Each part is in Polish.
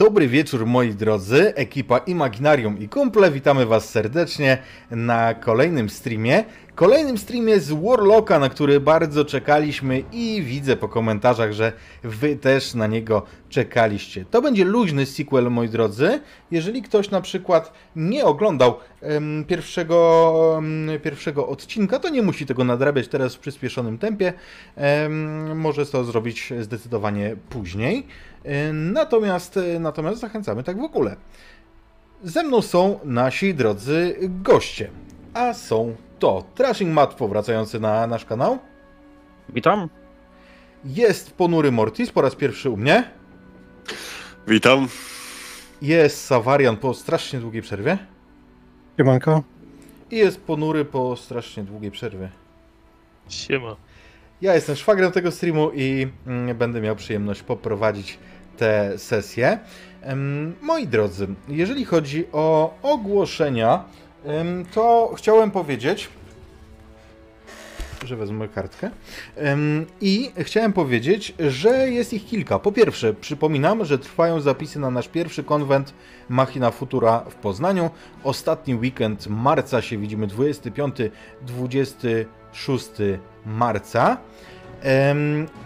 Dobry wieczór moi drodzy, ekipa Imaginarium i kumple, witamy was serdecznie na kolejnym streamie. Kolejnym streamie z Warlocka, na który bardzo czekaliśmy i widzę po komentarzach, że wy też na niego czekaliście. To będzie luźny sequel moi drodzy. Jeżeli ktoś na przykład nie oglądał em, pierwszego, em, pierwszego odcinka, to nie musi tego nadrabiać teraz w przyspieszonym tempie. Em, może to zrobić zdecydowanie później. E, Natomiast, e, natomiast zachęcamy tak w ogóle. Ze mną są nasi drodzy goście, a są to Trashing Matt powracający na nasz kanał, Witam. jest Ponury Mortis po raz pierwszy u mnie, Witam. jest Savarian po strasznie długiej przerwie Siemanko. i jest Ponury po strasznie długiej przerwie. Siema. Ja jestem szwagrem tego streamu i mm, będę miał przyjemność poprowadzić tę sesję. Em, Moi drodzy, jeżeli chodzi o ogłoszenia, to chciałem powiedzieć, że wezmę kartkę. I chciałem powiedzieć, że jest ich kilka. Po pierwsze, przypominam, że trwają zapisy na nasz pierwszy konwent Machina Futura w Poznaniu. Ostatni weekend marca się widzimy 25-26 marca.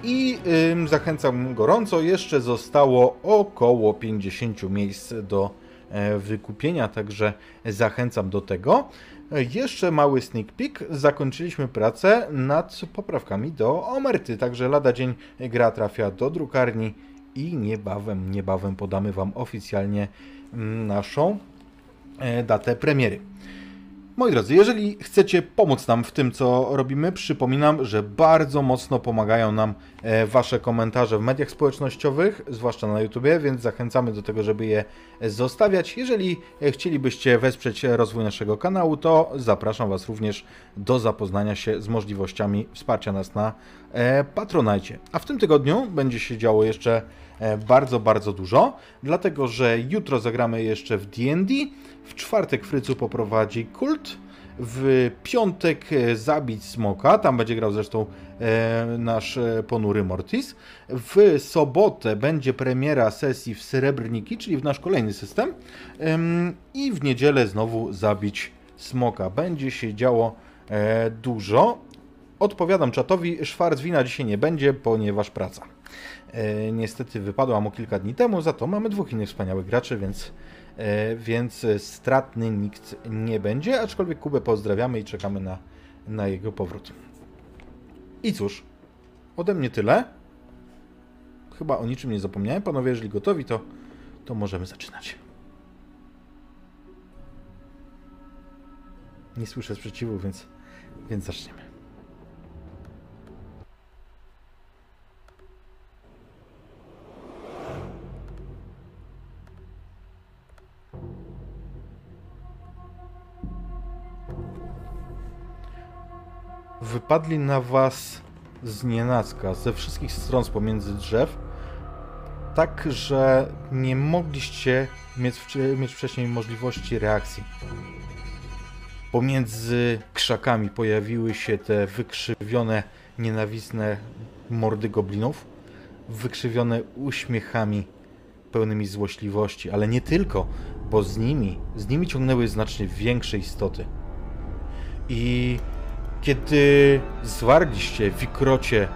I zachęcam gorąco. Jeszcze zostało około 50 miejsc do e, wykupienia, także zachęcam do tego. E, Jeszcze mały sneak peek. Zakończyliśmy pracę nad poprawkami do omerty, także lada dzień gra trafia do drukarni i niebawem, niebawem podamy Wam oficjalnie mm, naszą e, datę premiery. Moi drodzy, jeżeli chcecie pomóc nam w tym, co robimy, przypominam, że bardzo mocno pomagają nam e, Wasze komentarze w mediach społecznościowych, zwłaszcza na YouTubie, więc zachęcamy do tego, żeby je zostawiać. Jeżeli e, chcielibyście wesprzeć rozwój naszego kanału, to zapraszam Was również do zapoznania się z możliwościami wsparcia nas na e, Patronajcie. A w tym tygodniu będzie się działo jeszcze e, bardzo, bardzo dużo, dlatego że jutro zagramy jeszcze w D&D, w czwartek Frycu poprowadzi kult, w piątek e, zabić smoka, tam będzie grał zresztą e, nasz e, ponury Mortis. W sobotę będzie premiera sesji w Srebrniki, czyli w nasz kolejny system. Em, I w niedzielę znowu zabić smoka. Będzie się działo dużo. Odpowiadam czatowi, Szwarcwina dzisiaj nie będzie, ponieważ praca. Niestety wypadła mu kilka dni temu, za to mamy dwóch innych wspaniałych graczy, więc, więc stratny nikt nie będzie, aczkolwiek Kubę pozdrawiamy i czekamy na, na jego powrót. I cóż, ode mnie tyle. Chyba o niczym nie zapomniałem. Panowie, jeżeli gotowi, to, to możemy zaczynać. Nie słyszę sprzeciwu, więc, więc zaczniemy. Wypadli na was z nienacka, ze wszystkich stron, pomiędzy drzew, tak, że nie mogliście mieć, mieć wcześniej możliwości reakcji. Pomiędzy krzakami pojawiły się te wykrzywione, nienawistne mordy goblinów, wykrzywione uśmiechami pełnymi złośliwości, ale nie tylko, bo z nimi, z nimi ciągnęły znacznie większe istoty. I kiedy zwarliście Wikrocie,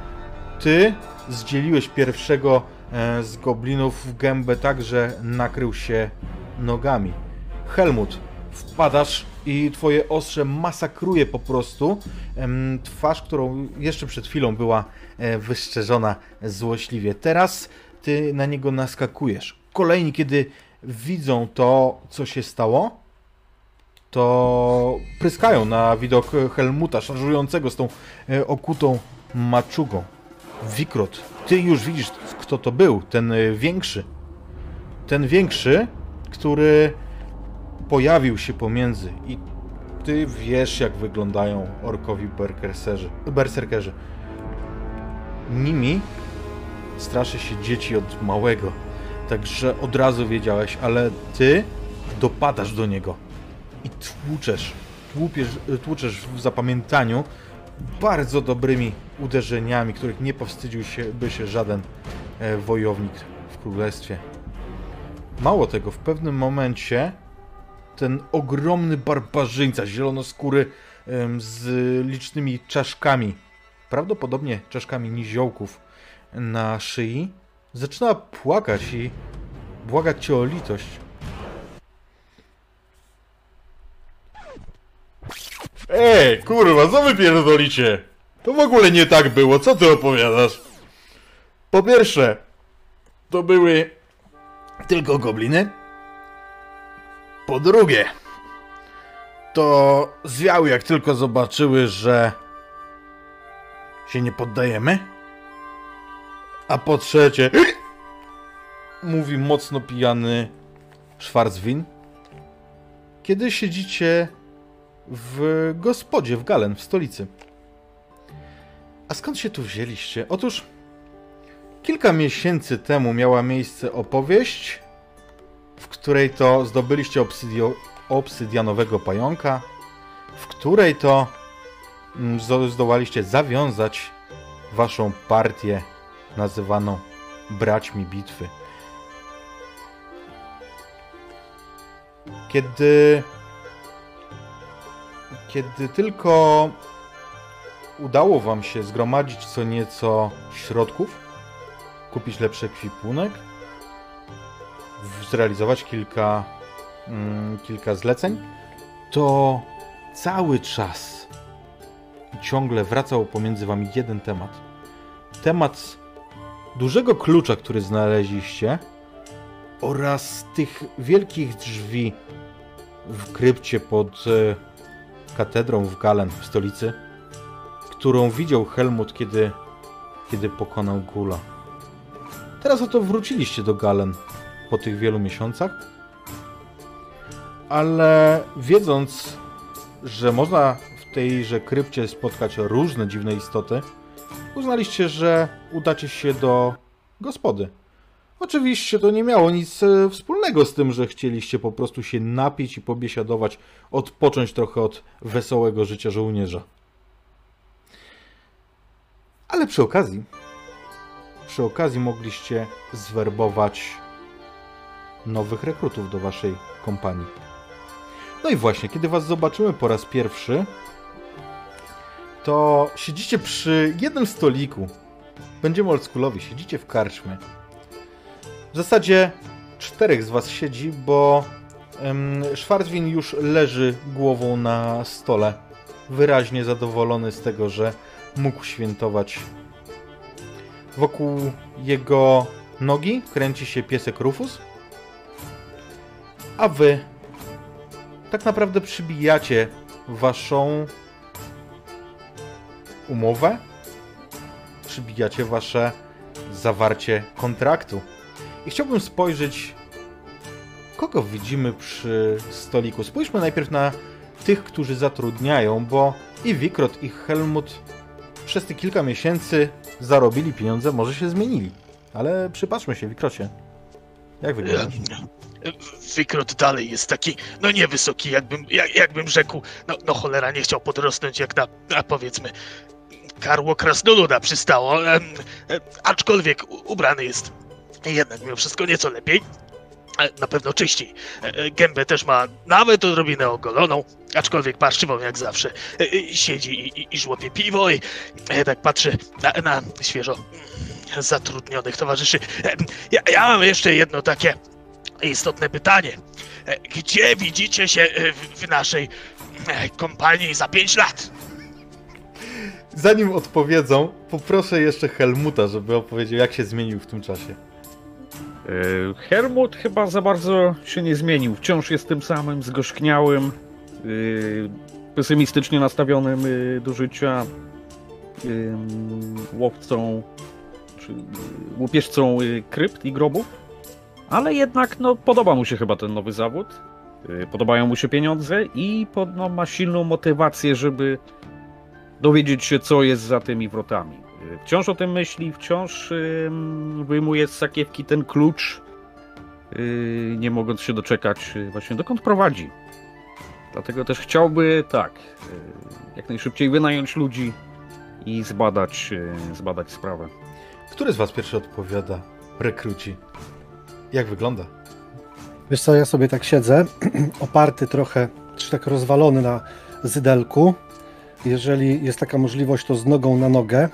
ty zdzieliłeś pierwszego e, z goblinów w gębę tak, że nakrył się nogami. Helmut, wpadasz i twoje ostrze masakruje po prostu twarz, którą jeszcze przed chwilą była e, wyszczerzona złośliwie. Teraz ty na niego naskakujesz. Kolejni, kiedy widzą to, co się stało, to pryskają na widok Helmuta szarżującego z tą e, okutą maczugą. Wikrot, ty już widzisz, kto to był, ten e, większy. Ten większy, który pojawił się pomiędzy i ty wiesz, jak wyglądają orkowi berserkerzy. berserkerzy. Nimi straszy się dzieci od małego. Także od razu wiedziałeś, ale ty dopadasz do niego i tłuczesz, tłupiesz, tłuczesz w zapamiętaniu bardzo dobrymi uderzeniami, których nie powstydził się, żaden e, wojownik w królestwie. Mało tego, w pewnym momencie ten ogromny barbarzyńca, zielonoskóry z licznymi czaszkami, prawdopodobnie czaszkami niziołków na szyi, zaczyna płakać i błagać cię o litość. Ej, kurwa, co wy pierdolicie? To w ogóle nie tak było, co ty opowiadasz? Po pierwsze, to były tylko gobliny. Po drugie, to zwiały jak tylko zobaczyły, że się nie poddajemy. A po trzecie, mówi mocno pijany Schwarzwin, kiedy siedzicie w gospodzie w Galen, w stolicy. A skąd się tu wzięliście? Otóż kilka miesięcy temu miała miejsce opowieść, w której to zdobyliście obsydio, obsydianowego pająka, w której to mm, zdo- zdołaliście zawiązać waszą partię nazywaną Braćmi Bitwy. Kiedy kiedy tylko udało wam się zgromadzić co nieco środków, kupić lepszy ekwipunek, zrealizować kilka, mm, kilka zleceń, to cały czas ciągle wracał pomiędzy wami jeden temat. Temat dużego klucza, który znaleźliście oraz tych wielkich drzwi w krypcie pod e, katedrą w Galen w stolicy, którą widział Helmut, kiedy, kiedy pokonał Gula. Teraz oto wróciliście do Galen po tych wielu miesiącach, ale wiedząc, że można w tejże krypcie spotkać różne dziwne istoty, uznaliście, że udacie się do gospody. Oczywiście to nie miało nic e, wspólnego z tym, że chcieliście po prostu się napić i pobiesiadować, odpocząć trochę od wesołego życia żołnierza. Ale przy okazji, przy okazji mogliście zwerbować nowych rekrutów do waszej kompanii. No i właśnie, kiedy was zobaczymy po raz pierwszy, to siedzicie przy jednym stoliku. Będziemy oldschoolowi, siedzicie w karczmie. W zasadzie czterech z was siedzi, bo um, Schwarzwin już leży głową na stole. Wyraźnie zadowolony z tego, że mógł świętować. Wokół jego nogi kręci się piesek Rufus. A wy tak naprawdę przybijacie waszą umowę. Przybijacie wasze zawarcie kontraktu. I chciałbym spojrzeć, kogo widzimy przy stoliku. Spójrzmy najpierw na tych, którzy zatrudniają, bo i Wikrot, i Helmut przez te kilka miesięcy zarobili pieniądze, może się zmienili. Ale przypatrzmy się, Wikrocie. Jak wyglądasz? Wykrot dalej jest taki, no niewysoki, jakbym, jak, jakbym rzekł, no, no cholera, nie chciał podrosnąć jak na, na powiedzmy, karło krasnoluda przystało, em, em, aczkolwiek ubrany jest jednak mimo wszystko nieco lepiej. E, Na pewno czyściej. E, e, Gębę też ma nawet odrobinę ogoloną, aczkolwiek parszywą jak zawsze. Siedzi i, i, i żłopie piwo i tak patrzy na, na świeżo zatrudnionych towarzyszy. Ja, ja mam jeszcze jedno takie istotne pytanie. Gdzie widzicie się w, naszej kompanii za 5 lat? Zanim odpowiedzą, poproszę jeszcze Helmuta, żeby opowiedział, jak się zmienił w tym czasie. E, Helmut chyba za bardzo się nie zmienił. Wciąż jest tym samym zgorzkniałym, e, pesymistycznie nastawionym e, do życia łowcą, czy łupieżcą krypt i grobów. Ale jednak no, podoba mu się chyba ten nowy zawód. Podobają mu się pieniądze i no, ma silną motywację, żeby dowiedzieć się, co jest za tymi wrotami. Wciąż o tym myśli, wciąż wyjmuje z sakiewki ten klucz, y, nie mogąc się doczekać y, właśnie dokąd prowadzi. Dlatego też chciałby, tak, y, jak najszybciej wynająć ludzi i zbadać, zbadać sprawę. Który z was pierwszy odpowiada? Rekruci. Jak wygląda? Wiesz co, ja sobie tak siedzę, oparty trochę, czy tak rozwalony na zydelku. Jeżeli jest taka możliwość, to z nogą na nogę.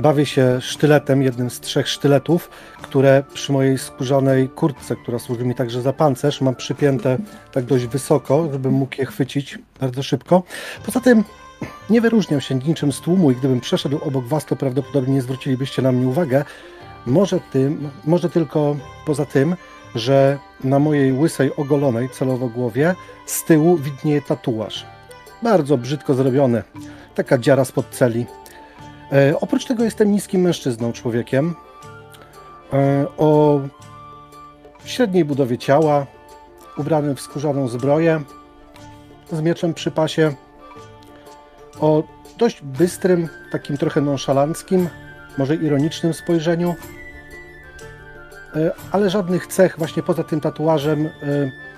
Bawię się sztyletem, jednym z trzech sztyletów, które przy mojej skórzanej kurtce, która służy mi także za pancerz, mam przypięte tak dość wysoko, żebym mógł je chwycić bardzo szybko. Poza tym nie wyróżniam się niczym z tłumu i gdybym przeszedł obok was, to prawdopodobnie nie zwrócilibyście na mnie uwagę. Może, tym, może tylko poza tym, że na mojej łysej, ogolonej celowo głowie z tyłu widnieje tatuaż. Bardzo brzydko zrobiony. Taka dziara spod celi. E, oprócz tego jestem niskim mężczyzną, człowiekiem. E, o średniej budowie ciała, ubranym w skórzaną zbroję, z mieczem przy pasie, o dość bystrym, takim trochę nonszalanckim, może ironicznym spojrzeniu, e, ale żadnych cech właśnie poza tym tatuażem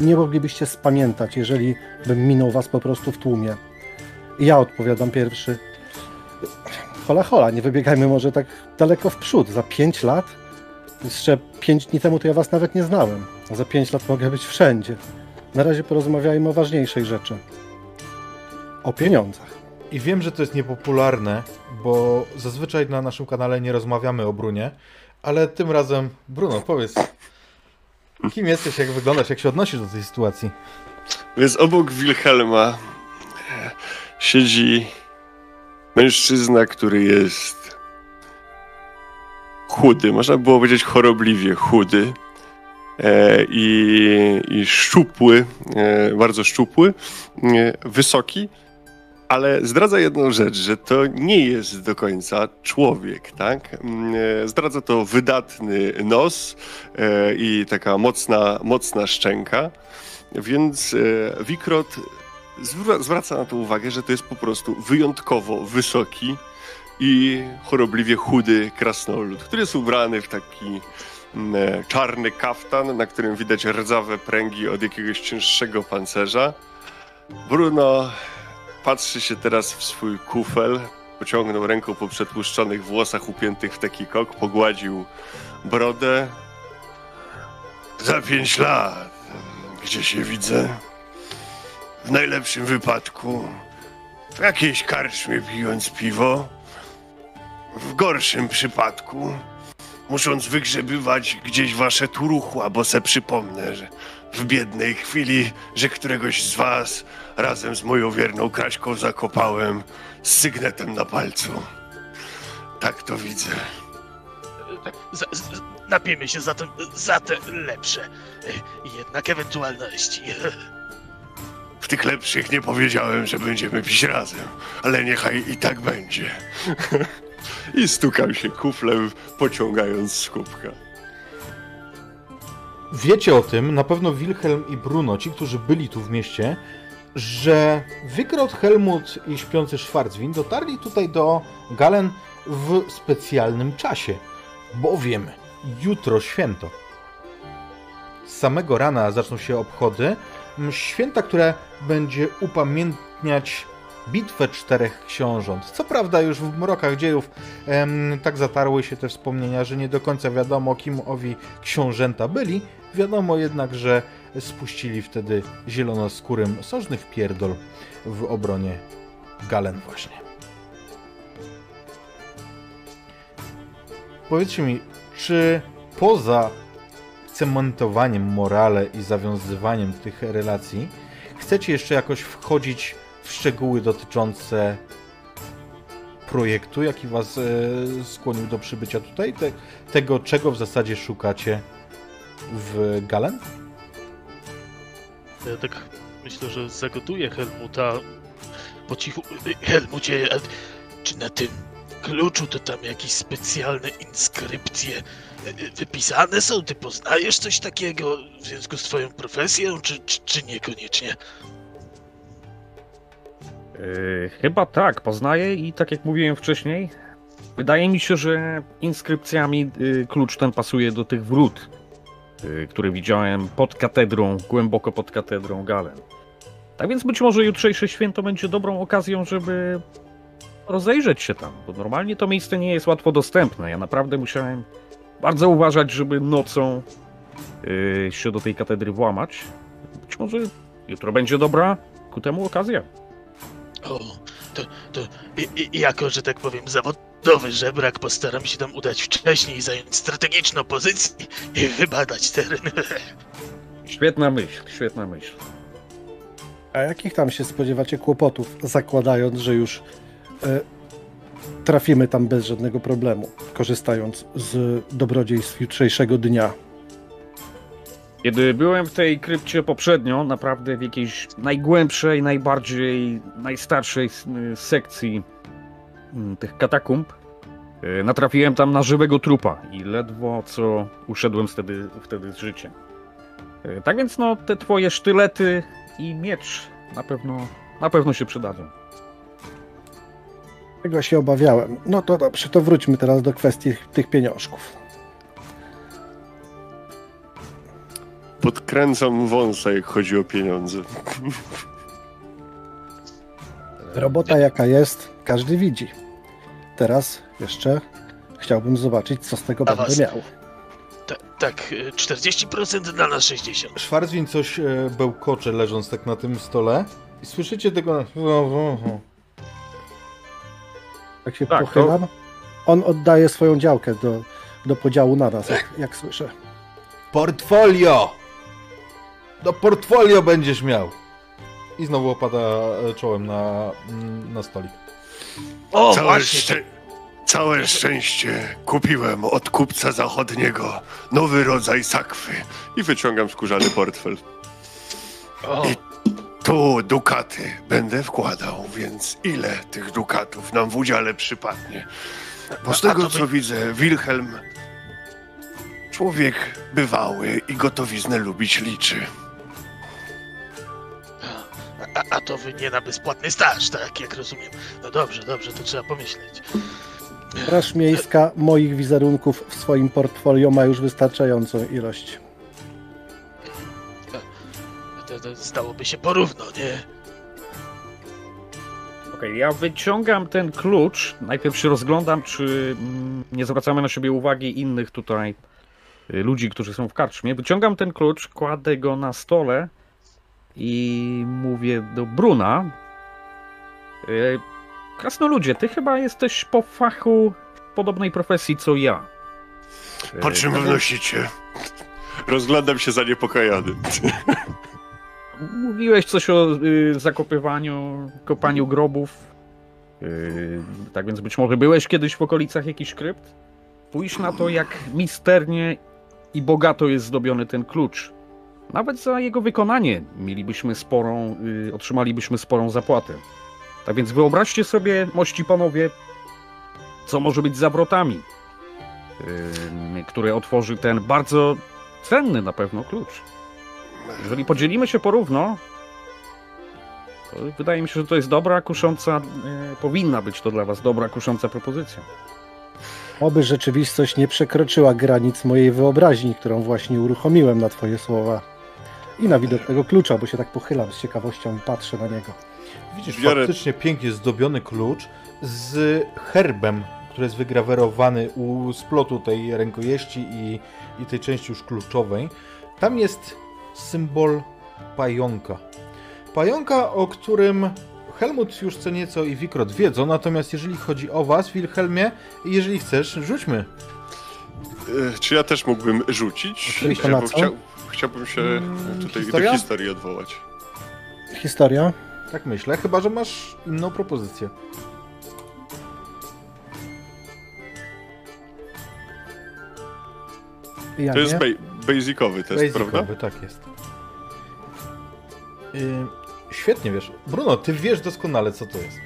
nie moglibyście spamiętać, jeżeli bym minął was po prostu w tłumie. Ja odpowiadam pierwszy. Hola, hola, nie wybiegajmy może tak daleko w przód. Za pięć lat? Jeszcze pięć dni temu to ja was nawet nie znałem. A za pięć lat mogę być wszędzie. Na razie porozmawiajmy o ważniejszej rzeczy. O pieniądzach. I wiem, że to jest niepopularne, bo zazwyczaj na naszym kanale nie rozmawiamy o Brunie, ale tym razem, Bruno, powiedz, kim jesteś, jak wyglądasz, jak się odnosisz do tej sytuacji? Więc obok Wilhelma siedzi mężczyzna, który jest chudy, można było powiedzieć chorobliwie chudy e, i, i szczupły, e, bardzo szczupły, e, wysoki, ale zdradza jedną rzecz, że to nie jest do końca człowiek, tak? Mm, e, zdradza to wydatny nos e, i taka mocna, mocna szczęka, więc e, Wikrot zwraca na to uwagę, że to jest po prostu wyjątkowo wysoki i chorobliwie chudy krasnolud, który jest ubrany w taki mm, e, czarny kaftan, na którym widać rdzawe pręgi od jakiegoś cięższego pancerza. Bruno patrzy się teraz w swój kufel, pociągnął ręką po przetłuszczonych włosach upiętych w taki kok, pogładził brodę. Za pięć lat, gdzie się widzę? W najlepszym wypadku w jakiejś karczmie pijąc piwo. W gorszym przypadku musząc wygrzebywać gdzieś wasze turuchła, bo se przypomnę, że w biednej chwili, że któregoś z was razem z moją wierną Kraśką zakopałem z sygnetem na palcu. Tak to widzę. Z, napijmy się za te lepsze. Jednak ewentualności. Tych lepszych nie powiedziałem, że będziemy pić razem, ale niechaj i tak będzie. I stukam się kuflem, pociągając z kubka. Wiecie o tym, na pewno Wilhelm i Bruno, ci, którzy byli tu w mieście, że Wykrot, Helmut i śpiący Schwarzwin dotarli tutaj do Galen w specjalnym czasie, bowiem jutro święto. Z samego rana zaczną się obchody, święta, które będzie upamiętniać bitwę czterech książąt. Co prawda już w mrokach dziejów em, tak zatarły się te wspomnienia, że nie do końca wiadomo, kim owi książęta byli. Wiadomo jednak, że spuścili wtedy zielonoskórym sążny wpierdol w obronie Galen właśnie. Powiedzcie mi, czy poza cementowaniem morale i zawiązywaniem tych relacji, chcecie jeszcze jakoś wchodzić w szczegóły dotyczące projektu, jaki was e, skłonił do przybycia tutaj? Te, tego, czego w zasadzie szukacie w Galen? Ja tak myślę, że zagotuję Helmuta po cichu. Helmucie, czy na tym kluczu to tam jakieś specjalne inskrypcje wypisane są? Ty poznajesz coś takiego w związku z twoją profesją, czy, czy, czy niekoniecznie? Yy, chyba tak, poznaję i tak jak mówiłem wcześniej, wydaje mi się, że inskrypcjami yy, klucz ten pasuje do tych wrót, yy, które widziałem pod katedrą, głęboko pod katedrą Galen. Tak więc być może jutrzejsze święto będzie dobrą okazją, żeby rozejrzeć się tam, bo normalnie to miejsce nie jest łatwo dostępne. Ja naprawdę musiałem bardzo uważać, żeby nocą y, się do tej katedry włamać. Być może jutro będzie dobra ku temu okazja. O, to, to i, i, jako, że tak powiem, zawodowy żebrak postaram się tam udać wcześniej zająć strategiczną pozycję i wybadać teren. Świetna myśl, świetna myśl. A jakich tam się spodziewacie kłopotów, zakładając, że już e, trafimy tam bez żadnego problemu, korzystając z dobrodziejstw jutrzejszego dnia? Kiedy byłem w tej krypcie poprzednio, naprawdę w jakiejś najgłębszej, najbardziej, najstarszej sekcji mm, tych katakumb, y, natrafiłem tam na żywego trupa i ledwo co uszedłem wtedy, wtedy z życiem. Y, Tak więc no, te twoje sztylety i miecz na pewno, na pewno się przydadzą. Tego się obawiałem. No to dobrze, to wróćmy teraz do kwestii tych pieniążków. Podkręcam wąsa, jak chodzi o pieniądze. Robota jaka jest, każdy widzi. Teraz jeszcze chciałbym zobaczyć, co z tego A będę was? miał. Ta, tak, y, 40% dla nas 60%. Szwarcwin coś e, bełkocze, leżąc tak na tym stole. I słyszycie tego... Jak się Tak, pochylam, on oddaje swoją działkę do, do podziału na nas, jak, jak słyszę. Portfolio! Do portfolio będziesz miał! I znowu opada e, czołem na, mm, na stolik. O, Całe, właśnie, szczę- całe szczęście kupiłem od kupca zachodniego nowy rodzaj sakwy i wyciągam skórzany portfel. o, Tu dukaty będę wkładał, więc ile tych dukatów nam w udziale przypadnie? Bo z tego co widzę, Wilhelm człowiek bywały i gotowiznę lubić liczy. a, a to wy nie na bezpłatny staż, tak jak rozumiem. No dobrze, dobrze, to trzeba pomyśleć. Straż Miejska moich wizerunków w swoim portfolio ma już wystarczającą ilość. To, to stałoby się porówno, nie? Okej, ja wyciągam ten klucz. Najpierw się rozglądam, czy mm, nie zwracamy na siebie uwagi innych tutaj y, ludzi, którzy są w karczmie. Wyciągam ten klucz, kładę go na stole i mówię do Bruna. y, Krasnoludzie, ty chyba jesteś po fachu w podobnej profesji co ja. Po Y, czym tak wnosicie? Rozglądam się zaniepokojony. Mówiłeś coś o y, zakopywaniu, kopaniu grobów. Y, tak więc być może byłeś kiedyś w okolicach jakichś krypt? Spójrz na to, jak misternie i bogato jest zdobiony ten klucz. Nawet za jego wykonanie mielibyśmy sporą, y, otrzymalibyśmy sporą zapłatę. Tak więc wyobraźcie sobie, mości panowie, co może być za wrotami, y, które otworzy ten bardzo cenny na pewno klucz. Jeżeli podzielimy się porówno, to wydaje mi się, że to jest dobra, kusząca, e, powinna być to dla was dobra, kusząca propozycja. Oby rzeczywistość nie przekroczyła granic mojej wyobraźni, którą właśnie uruchomiłem na twoje słowa. I na widok tego klucza, bo się tak pochylam z ciekawością i patrzę na niego. Widzisz Biorę- faktycznie pięknie zdobiony klucz z herbem, który jest wygrawerowany u splotu tej rękojeści i, i tej części już kluczowej. Tam jest symbol pająka. Pająka, o którym Helmut już co nieco i Wikrot wiedzą, natomiast jeżeli chodzi o was, Wilhelmie, jeżeli chcesz, rzućmy. E, Czy ja też mógłbym rzucić? Oczywiście, Bo na co? chciał, chciałbym się Mm, tutaj historia? do historii odwołać. Historia? Tak myślę, chyba że masz inną propozycję. Ja To jest nie? ba- basicowy test, Basicowy, prawda? tak jest. Yy, świetnie wiesz. Bruno, ty wiesz doskonale, co to jest.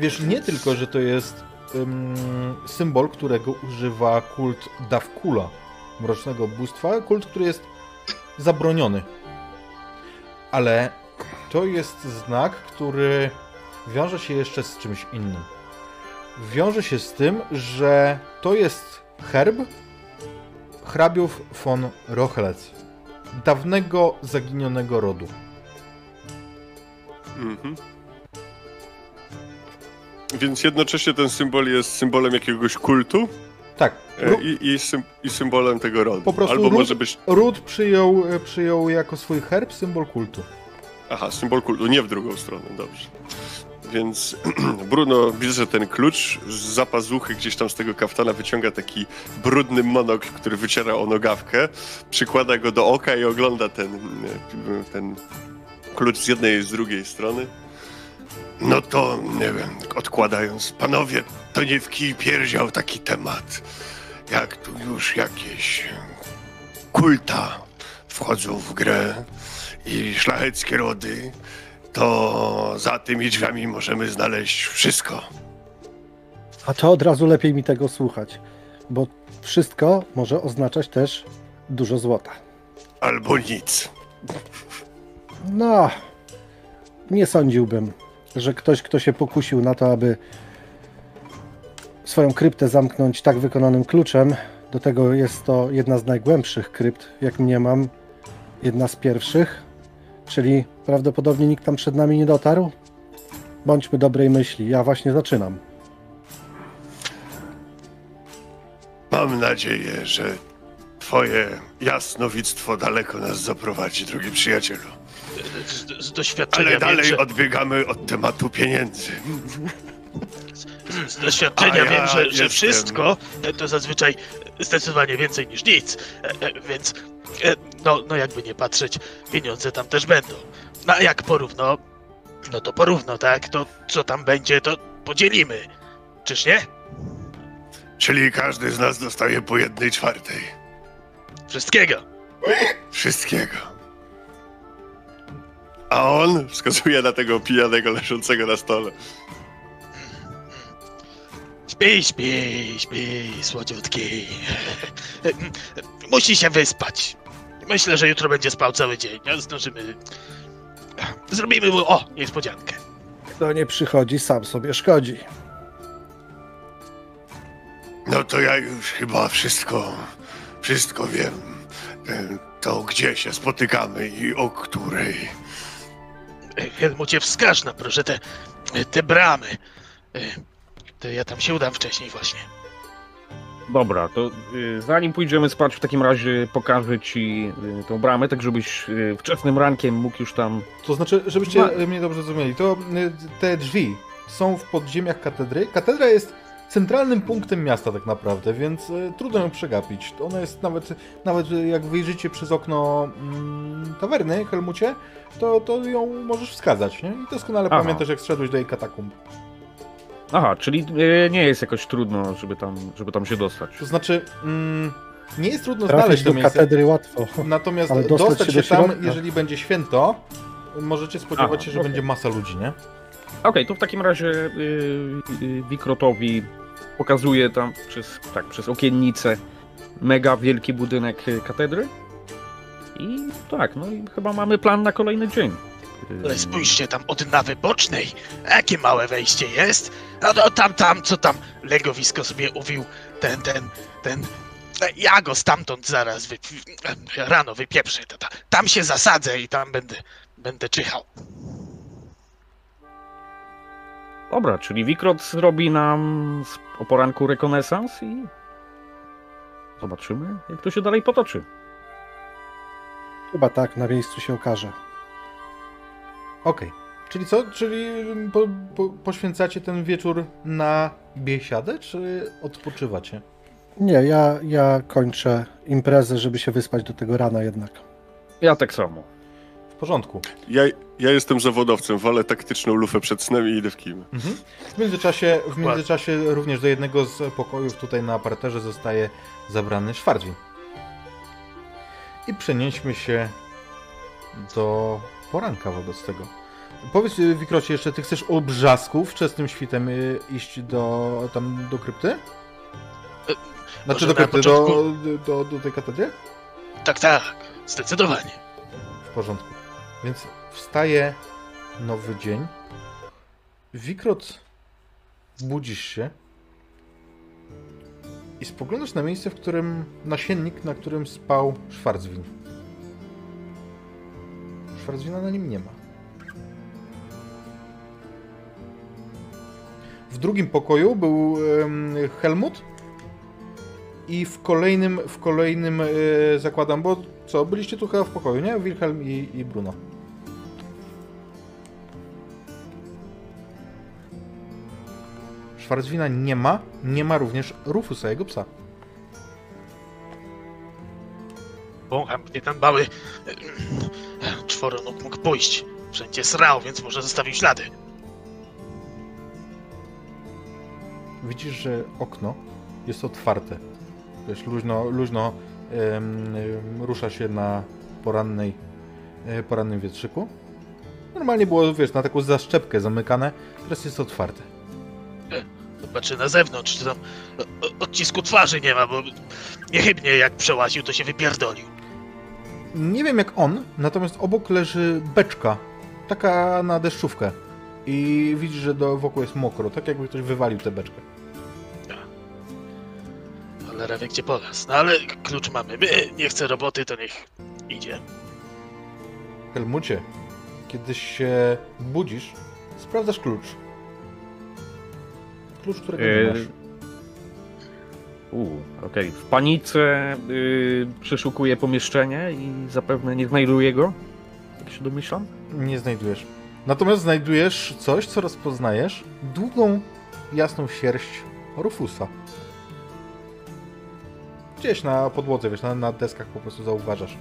Wiesz nie tylko, że to jest ym, symbol, którego używa kult Davkula, mrocznego bóstwa, kult, który jest zabroniony. Ale to jest znak, który wiąże się jeszcze z czymś innym. Wiąże się z tym, że to jest herb hrabiów von Rochlec, dawnego zaginionego rodu. Mhm. Więc jednocześnie ten symbol jest symbolem jakiegoś kultu? Tak. e, i, i, sym, i symbolem tego rodu. Po prostu Albo ród- może być. Ród przyjął, e, przyjął jako swój herb symbol kultu. Aha, symbol kultu, nie w drugą stronę, dobrze. Więc Bruno bierze ten klucz, z zapazuchy gdzieś tam z tego kaftana wyciąga taki brudny monokl, który wyciera o nogawkę, przykłada go do oka i ogląda ten, e, ten klucz z jednej i z drugiej strony. No to, nie wiem, odkładając, panowie, to nie w kij pierdział taki temat. Jak tu już jakieś kulta wchodzą w grę i szlacheckie rody, to za tymi drzwiami możemy znaleźć wszystko. A to od razu lepiej mi tego słuchać, bo wszystko może oznaczać też dużo złota. Albo nic. No, nie sądziłbym, że ktoś, kto się pokusił na to, aby swoją kryptę zamknąć tak wykonanym kluczem, do tego jest to jedna z najgłębszych krypt, jak mniemam, jedna z pierwszych, czyli prawdopodobnie nikt tam przed nami nie dotarł. Bądźmy dobrej myśli, ja właśnie zaczynam. Mam nadzieję, że twoje jasnowictwo daleko nas zaprowadzi, drogi przyjacielu. Z, z doświadczenia Ale dalej wiem, że, odbiegamy od tematu pieniędzy. z doświadczenia ja wiem, że, że wszystko e, to zazwyczaj zdecydowanie więcej niż nic. E, e, Więc no, no jakby nie patrzeć, pieniądze tam też będą. No a jak porówno, no to porówno, tak? To co tam będzie, to podzielimy. Czyż nie? Czyli każdy z nas dostaje po jednej czwartej. Wszystkiego. Wszystkiego. A on wskazuje na tego pijanego leżącego na stole. Śpi, śpi, śpi, słodziutki. Musi się wyspać. Myślę, że jutro będzie spał cały dzień. a Zdążymy. Zrobimy mu, o, niespodziankę. Kto nie przychodzi, sam sobie szkodzi. No to ja już chyba wszystko, wszystko wiem. To gdzie się spotykamy i o której. Helmucie, wskaż nam, proszę, te, te bramy. E, To ja tam się udam wcześniej właśnie. Dobra, to y, zanim pójdziemy spać, w takim razie pokażę ci y, tą bramę, tak żebyś y, wczesnym rankiem mógł już tam. To znaczy, żebyście Ma- e, mnie dobrze zrozumieli, to te drzwi są w podziemiach katedry. Katedra jest centralnym punktem miasta tak naprawdę, więc y, trudno ją przegapić. Ona jest nawet, nawet y, jak wyjrzycie przez okno mm, tawerny, Helmucie, to, to ją możesz wskazać, nie? I doskonale Aha. pamiętasz, jak zszedłeś do jej katakumb. Aha, czyli y, nie jest jakoś trudno, żeby tam, żeby tam się dostać. To znaczy, mm, nie jest trudno Trafić znaleźć to do miejsce, katedry łatwo. natomiast dostać, dostać się, się tam, środka? jeżeli będzie święto, możecie spodziewać Aha, się, że okej. będzie masa ludzi, nie? Okej, to w takim razie y, y, Wikrotowi pokazuje tam przez, tak, przez okiennicę mega wielki budynek y, katedry. I tak, no i chyba mamy plan na kolejny dzień. Y, Ale spójrzcie tam od nawy bocznej. Jakie małe wejście jest. A no tam, tam, co tam legowisko sobie uwił ten, ten, ten. e, Ja go stamtąd zaraz wy, rano wypieprzę. Tam się zasadzę i tam będę, będę czyhał. Dobra, czyli Wikrot zrobi nam z- o poranku rekonesans i zobaczymy, jak to się dalej potoczy. Chyba tak, na miejscu się okaże. Okej. Czyli co? Czyli po, po, poświęcacie ten wieczór na biesiadę, czy odpoczywacie? Nie, ja, ja kończę imprezę, żeby się wyspać do tego rana jednak. Ja tak samo. W porządku. Ja, ja jestem zawodowcem, walę taktyczną lufę przed snem i idę w kim. Mhm. W, międzyczasie, w międzyczasie również do jednego z pokojów tutaj na parterze zostaje zabrany Szwardwin. I przenieśmy się do poranka wobec tego. Powiedz, y, Wikrocie, jeszcze ty chcesz o brzasku wczesnym świtem y, iść do, tam, do krypty? Znaczy może do krypty, do, początku- do, do tej katedry? Tak, tak, zdecydowanie. W porządku. Więc wstaje nowy dzień. Wikrot, budzisz się i spoglądasz na miejsce, w którym nasiennik, na którym spał Szwarcwin. Szwarcwina na nim nie ma. W drugim pokoju był Helmut I w kolejnym, w kolejnym e, zakładam, bo co, byliście tu chyba w pokoju, nie? Wilhelm i, i Bruno. Schwarzwina nie ma, nie ma również Rufusa, jego psa. Wącham, gdzie ten mały czworonóg mógł pójść. Wszędzie srał, więc może zostawił ślady. Widzisz, że okno jest otwarte. Wiesz, luźno, luźno em, rusza się na porannej, e, porannym wietrzyku. Normalnie było, wiesz, na taką zaszczepkę zamykane, teraz jest otwarte. Zobaczy na zewnątrz, czy tam o- o- odcisku twarzy nie ma, bo niechybnie jak przełaził, to się wypierdolił. Nie wiem jak on, natomiast obok leży beczka, taka na deszczówkę. I widzisz, że do, wokół jest mokro, tak jakby ktoś wywalił tę beczkę. Cholera wie gdzie polas. No ale klucz mamy. My, nie chce roboty, to niech idzie. Helmucie, kiedy się budzisz, sprawdzasz klucz. Klucz, którego nie Yy, masz. U, okej. W panice yy, przeszukuję pomieszczenie i zapewne nie znajduję go. Jak się domyślam? Nie znajdujesz. Natomiast znajdujesz coś, co rozpoznajesz. Długą, jasną sierść Rufusa. Gdzieś na podłodze, wiesz, na, na deskach po prostu zauważasz.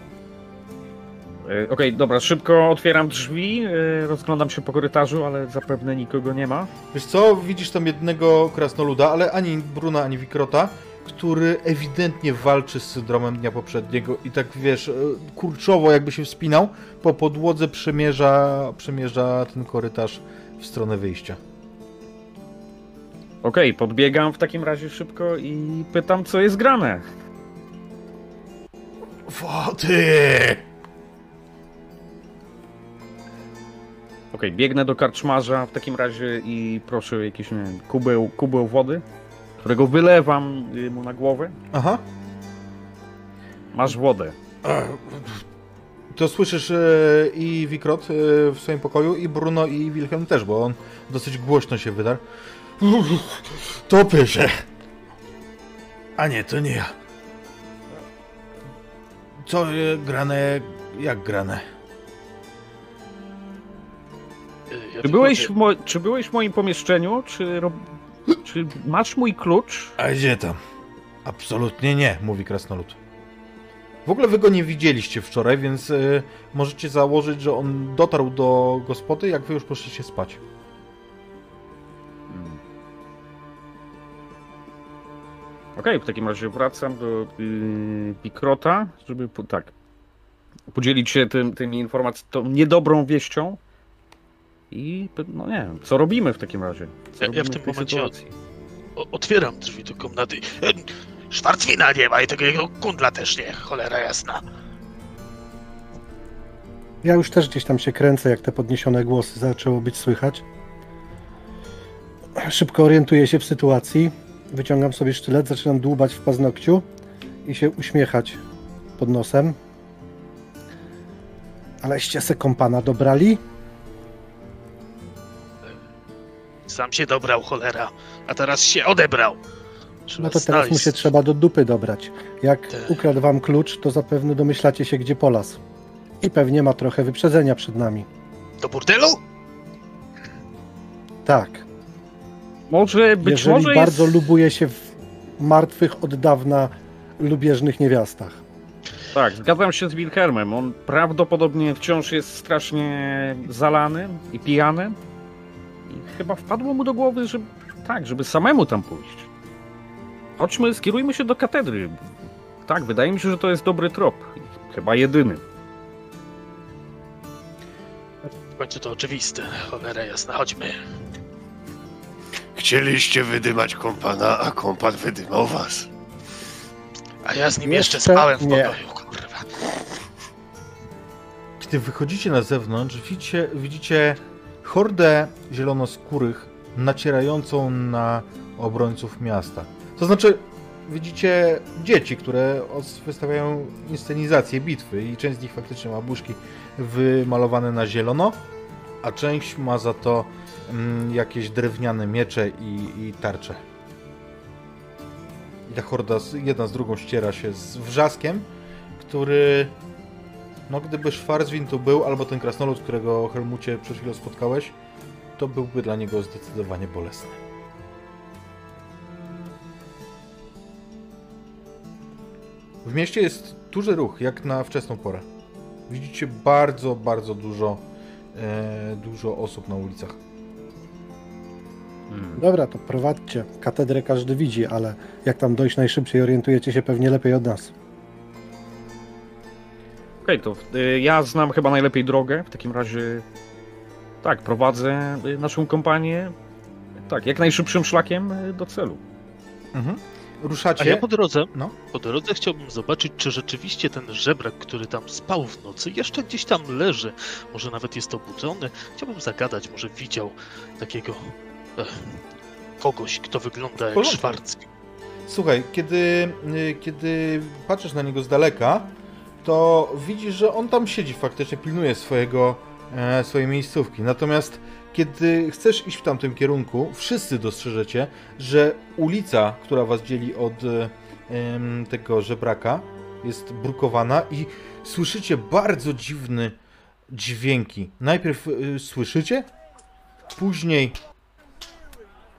Yy, Okej, dobra, szybko otwieram drzwi, yy, rozglądam się po korytarzu, ale zapewne nikogo nie ma. Wiesz co, widzisz tam jednego krasnoluda, ale ani Bruna, ani Wikrota, który ewidentnie walczy z syndromem dnia poprzedniego i tak, wiesz, e, kurczowo jakby się wspinał, po podłodze przemierza, przemierza ten korytarz w stronę wyjścia. Okej, podbiegam w takim razie szybko i pytam, co jest grane. Wody! Okej, biegnę do karczmarza w takim razie i proszę o jakiś, nie wiem, kubeł, kubeł wody, którego wylewam y, mu na głowę. Aha. Masz wodę. To słyszysz e, i Wikrot e, w swoim pokoju, i Bruno, i Wilhelm też, bo on dosyć głośno się wydarł. Topię się. A nie, to nie ja. Co e, grane, jak grane? Ja Czy byłeś, mo- czy byłeś w moim pomieszczeniu, czy, rob... czy masz mój klucz? A gdzie tam? Absolutnie nie, mówi krasnolud. W ogóle wy go nie widzieliście wczoraj, więc e, możecie założyć, że on dotarł do gospody, jak wy już poszliście spać. Hmm. Okej, w takim razie wracam do yy, Pikrota, żeby po, tak podzielić się tym, tymi informacjami, tą niedobrą wieścią. I no nie wiem, co robimy w takim razie? Co Ja- ja w tym tej momencie otwieram drzwi do komnaty. E, Szwarcwina nie ma i tego jego kundla też nie, cholera jasna. Ja już też gdzieś tam się kręcę, jak te podniesione głosy zaczęło być słychać. Szybko orientuję się w sytuacji. Wyciągam sobie sztylet, zaczynam dłubać w paznokciu i się uśmiechać pod nosem. Aleście se kompana dobrali? Sam się dobrał, cholera, a teraz się odebrał. Trzeba No to teraz mu się trzeba do dupy dobrać. Jak Tak. ukradł wam klucz, to zapewne domyślacie się, gdzie polas. I pewnie ma trochę wyprzedzenia przed nami. Do burdelu? Tak. Może, być Jeżeli może bardzo jest... lubuje się w martwych od dawna lubieżnych niewiastach. Tak, zgadzam się z Wilhelmem. On prawdopodobnie wciąż jest strasznie zalany i pijany. I chyba wpadło mu do głowy, że tak, żeby samemu tam pójść. Chodźmy, skierujmy się do katedry. Tak, wydaje mi się, że to jest dobry trop. Chyba jedyny. W końcu to oczywiste, cholera jasna, chodźmy. Chcieliście wydymać kompana, a kompan wydymał was. A ja z nim jeszcze, Jeszcze spałem w nie. pokoju, kurwa. Kiedy wychodzicie na zewnątrz, widzicie, widzicie hordę zielonoskórych nacierającą na obrońców miasta. To znaczy, widzicie dzieci, które wystawiają inscenizację bitwy i część z nich faktycznie ma buźki wymalowane na zielono, a część ma za to mm, jakieś drewniane miecze i, i tarcze. ta horda jedna z drugą ściera się z wrzaskiem, który no gdyby Schwarzwin tu był, albo ten krasnolud, którego Helmucie przed chwilą spotkałeś, to byłby dla niego zdecydowanie bolesny. W mieście jest duży ruch, jak na wczesną porę. Widzicie bardzo, bardzo dużo, e, dużo osób na ulicach. Hmm. Dobra, to prowadźcie. Katedrę każdy widzi, ale jak tam dojść najszybciej, orientujecie się pewnie lepiej od nas. Okej, to y, ja znam chyba najlepiej drogę. W takim razie tak, prowadzę y, naszą kompanię tak, jak najszybszym szlakiem y, do celu. Mhm. A Ruszacie. ja po drodze, No. po drodze chciałbym zobaczyć, czy rzeczywiście ten żebrak, który tam spał w nocy, jeszcze gdzieś tam leży. Może nawet jest obudzony. Chciałbym zagadać, może widział takiego eh, kogoś, kto wygląda jak porządku. Szwarc. Słuchaj, kiedy, y, kiedy patrzysz na niego z daleka, to widzisz, że on tam siedzi faktycznie, pilnuje swojego, e, swojej miejscówki. Natomiast kiedy chcesz iść w tamtym kierunku, wszyscy dostrzeżecie, że ulica, która was dzieli od e, tego żebraka, jest brukowana i słyszycie bardzo dziwne dźwięki. Najpierw y, słyszycie, później,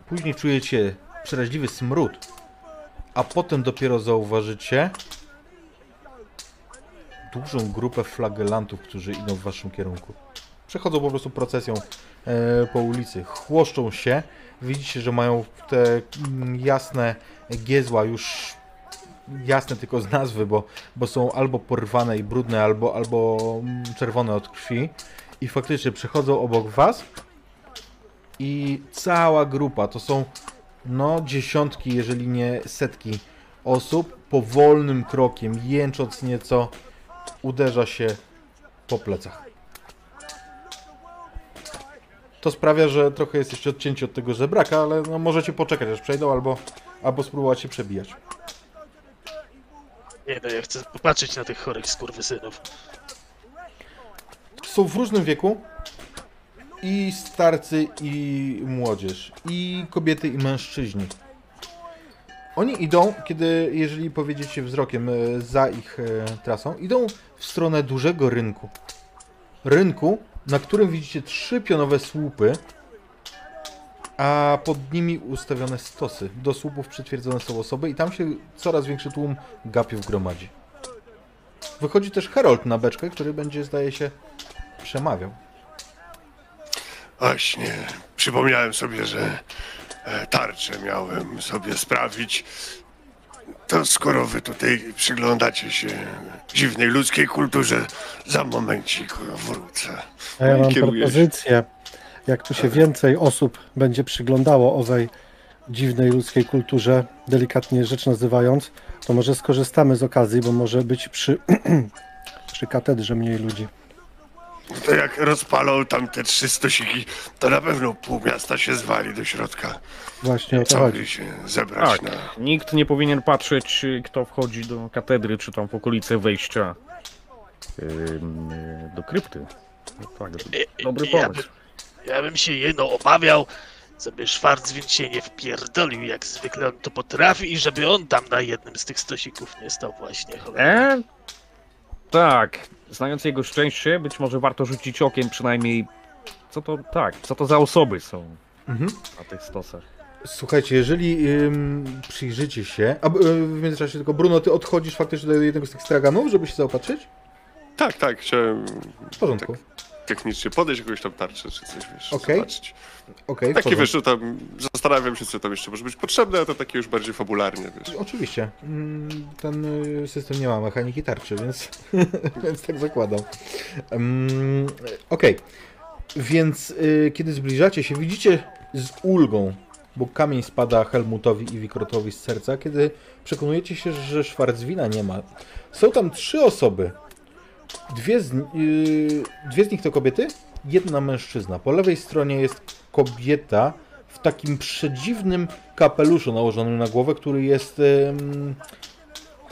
później czujecie przeraźliwy smród a potem dopiero zauważycie dużą grupę flagelantów, którzy idą w waszym kierunku. Przechodzą po prostu procesją e, po ulicy, chłoszczą się. Widzicie, że mają te mm, jasne giezła już jasne tylko z nazwy, bo, bo są albo porwane i brudne, albo, albo mm, czerwone od krwi. I faktycznie przechodzą obok was i cała grupa to są no dziesiątki, jeżeli nie setki osób powolnym krokiem, jęcząc nieco, uderza się po plecach. To sprawia, że trochę jesteście odcięci od tego żebraka, ale no możecie poczekać aż przejdą albo, albo spróbować się przebijać. Nie no, ja chcę popatrzeć na tych chorych skurwysynów. Są w różnym wieku i starcy i młodzież, i kobiety i mężczyźni. Oni idą, kiedy, jeżeli powiedziecie wzrokiem e, za ich e, trasą, idą w stronę dużego rynku. Rynku, na którym widzicie trzy pionowe słupy, a pod nimi ustawione stosy. Do słupów przytwierdzone są osoby i tam się coraz większy tłum gapiów gromadzi. Wychodzi też Harold na beczkę, który będzie, zdaje się, przemawiał. Właśnie, przypomniałem sobie, że tarczę miałem sobie sprawić. To skoro wy tutaj przyglądacie się dziwnej ludzkiej kulturze, za momencik wrócę. A ja mam propozycję. Jak tu się więcej osób będzie przyglądało owej dziwnej ludzkiej kulturze, delikatnie rzecz nazywając, to może skorzystamy z okazji, bo może być przy, przy katedrze mniej ludzi. To jak rozpalą tam te trzy stosiki, to na pewno pół miasta się zwali do środka. Właśnie o to chodzi. Cały się zebrać Tak, na... nikt nie powinien patrzeć, y, kto wchodzi do katedry, czy tam w okolice wejścia ym, y, do krypty. No tak, I- dobry i- ja pomysł. bym- Ja bym się jeno obawiał, żeby Szwarcwin się nie wpierdolił, jak zwykle on to potrafi, i żeby on tam na jednym z tych stosików nie stał właśnie. Cholera. E? Tak, znając jego szczęście, być może warto rzucić okiem przynajmniej, co to, tak, co to za osoby są Mhm. na tych stosach. Słuchajcie, jeżeli ym, przyjrzycie się. A y, w międzyczasie tylko Bruno, ty odchodzisz faktycznie do jednego z tych straganów, żeby się zaopatrzyć? Tak, tak, chciałem W porządku. Technicznie podejść jakąś tam tarczę, czy coś, wiesz, Okej. zobaczyć. W Takie, wiesz, że tam zastanawiam się, co tam jeszcze może być potrzebne, a to takie już bardziej fabularnie, wiesz. Oczywiście. Mm, Ten y, system nie ma mechaniki tarczy, więc, więc tak zakładam. Um, Okej. Więc y, kiedy zbliżacie się, widzicie z ulgą, bo kamień spada Helmutowi i Wikrotowi z serca, kiedy przekonujecie się, że Szwarcwina nie ma. Są tam trzy osoby. Dwie z, y, dwie z nich to kobiety, jedna mężczyzna. Po lewej stronie jest kobieta w takim przedziwnym kapeluszu nałożonym na głowę, który jest. ym,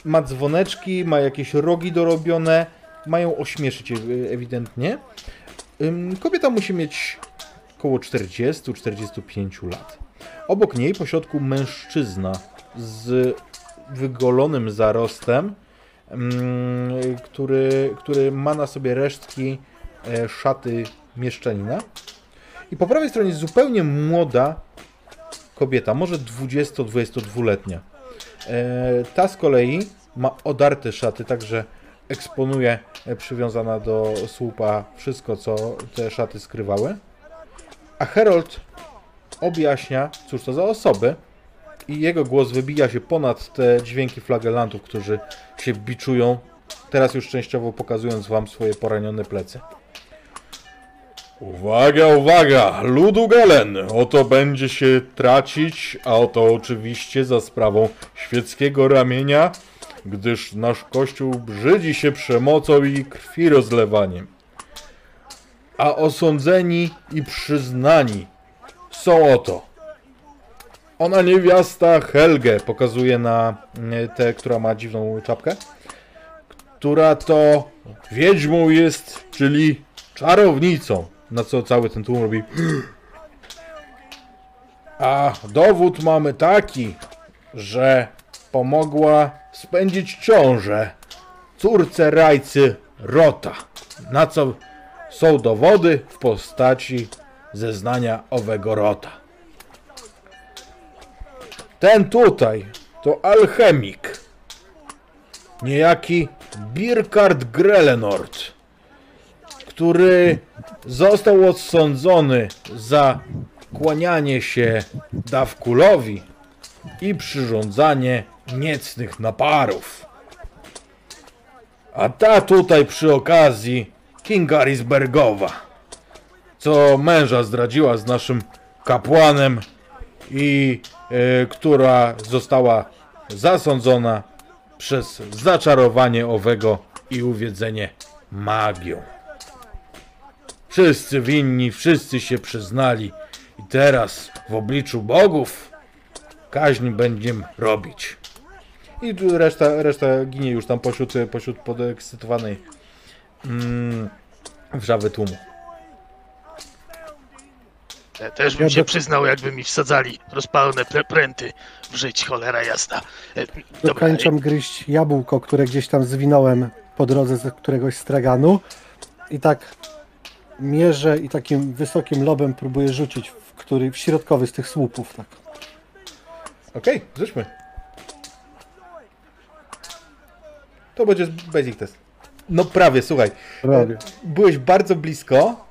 ma dzwoneczki, ma jakieś rogi dorobione, mają ośmieszyć y, ewidentnie. Kobieta musi mieć około 40-45 lat. Obok niej, po środku, mężczyzna z wygolonym zarostem, który, który ma na sobie resztki e, szaty mieszczanina. I po prawej stronie zupełnie młoda kobieta, może 20-22-letnia. E, Ta z kolei ma odarte szaty, także eksponuje e, przywiązana do słupa wszystko, co te szaty skrywały. A Harold objaśnia, cóż to za osoby, i jego głos wybija się ponad te dźwięki flagellantów, którzy się biczują, teraz już częściowo pokazując wam swoje poranione plecy. Uwaga, uwaga! Ludu Gelen! Oto będzie się tracić, a oto oczywiście za sprawą świeckiego ramienia, gdyż nasz kościół brzydzi się przemocą i krwi rozlewaniem. A osądzeni i przyznani są oto. Ona niewiasta Helge, pokazuje na mm, tę, która ma dziwną czapkę, która to wiedźmą jest, czyli czarownicą, na co cały ten tłum robi. A dowód mamy taki, że pomogła spędzić ciążę córce rajcy Rota, na co są dowody w postaci zeznania owego Rota. Ten tutaj to alchemik. Niejaki Birkard Grelenord, który został odsądzony za kłanianie się Dawkulowi i przyrządzanie niecnych naparów. A ta tutaj przy okazji Kingarisbergowa, co męża zdradziła z naszym kapłanem i która została zasądzona przez zaczarowanie owego i uwiedzenie magią. Wszyscy winni, wszyscy się przyznali i teraz w obliczu bogów kaźń będziemy robić. I reszta, reszta ginie już tam pośród, pośród podekscytowanej mm, wrzawy tłumu. Ja też bym Ja się do- przyznał, jakby mi wsadzali rozpalone pre pręty w żyć, cholera jasna. E, Dokończam gryźć jabłko, które gdzieś tam zwinąłem po drodze z któregoś straganu i tak mierzę i takim wysokim lobem próbuję rzucić w, który, w środkowy z tych słupów. Tak. Okej, rzućmy. To będzie basic test. No prawie, słuchaj. Robię. Byłeś bardzo blisko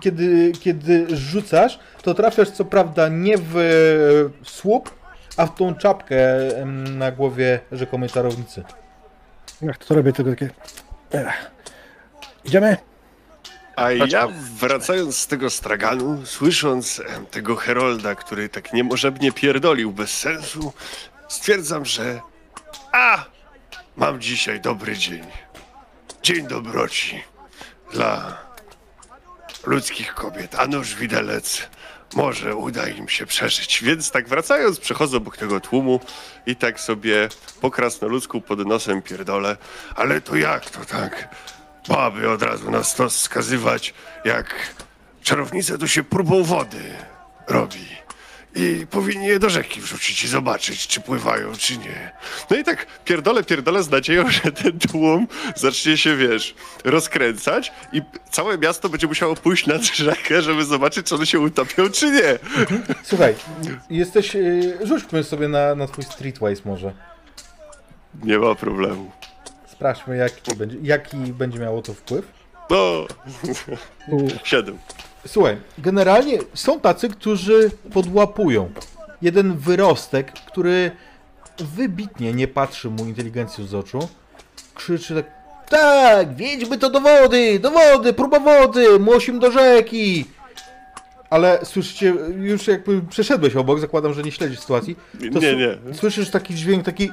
kiedy, kiedy rzucasz, to trafiasz co prawda nie w e, słup, a w tą czapkę na głowie rzekomej czarownicy. Jak to robię tylko takie... Ech. Idziemy? A ja wracając z tego straganu, słysząc tego Herolda, który tak niemożebnie pierdolił bez sensu, stwierdzam, że a, mam dzisiaj dobry dzień. Dzień dobroci dla ludzkich kobiet. A nóż widelec, może uda im się przeżyć. Więc tak wracając, przechodzę obok tego tłumu i tak sobie po krasnoludzku pod nosem pierdolę. Ale to jak to tak? Baby od razu na stos wskazywać, jak czarownica to się próbą wody robi. I powinni je do rzeki wrzucić i zobaczyć, czy pływają, czy nie. No i tak pierdolę, pierdolę z nadzieją, że ten tłum zacznie się, wiesz, rozkręcać i całe miasto będzie musiało pójść nad rzekę, żeby zobaczyć, czy one się utopią, czy nie. Słuchaj, jesteś. e, Rzućmy sobie na, na twój streetwise może. Nie ma problemu. Sprawdźmy, jaki będzie, jaki będzie miało to wpływ. No, siedem. Słuchaj, generalnie są tacy, którzy podłapują. Jeden wyrostek, który wybitnie nie patrzy mu inteligencją z oczu, krzyczy tak Tak, wiedźmy to do wody, do wody, próba wody, musimy do rzeki. Ale słyszycie, już jakby przeszedłeś obok, zakładam, że nie śledzisz sytuacji. Nie, nie. Słyszysz taki dźwięk, taki...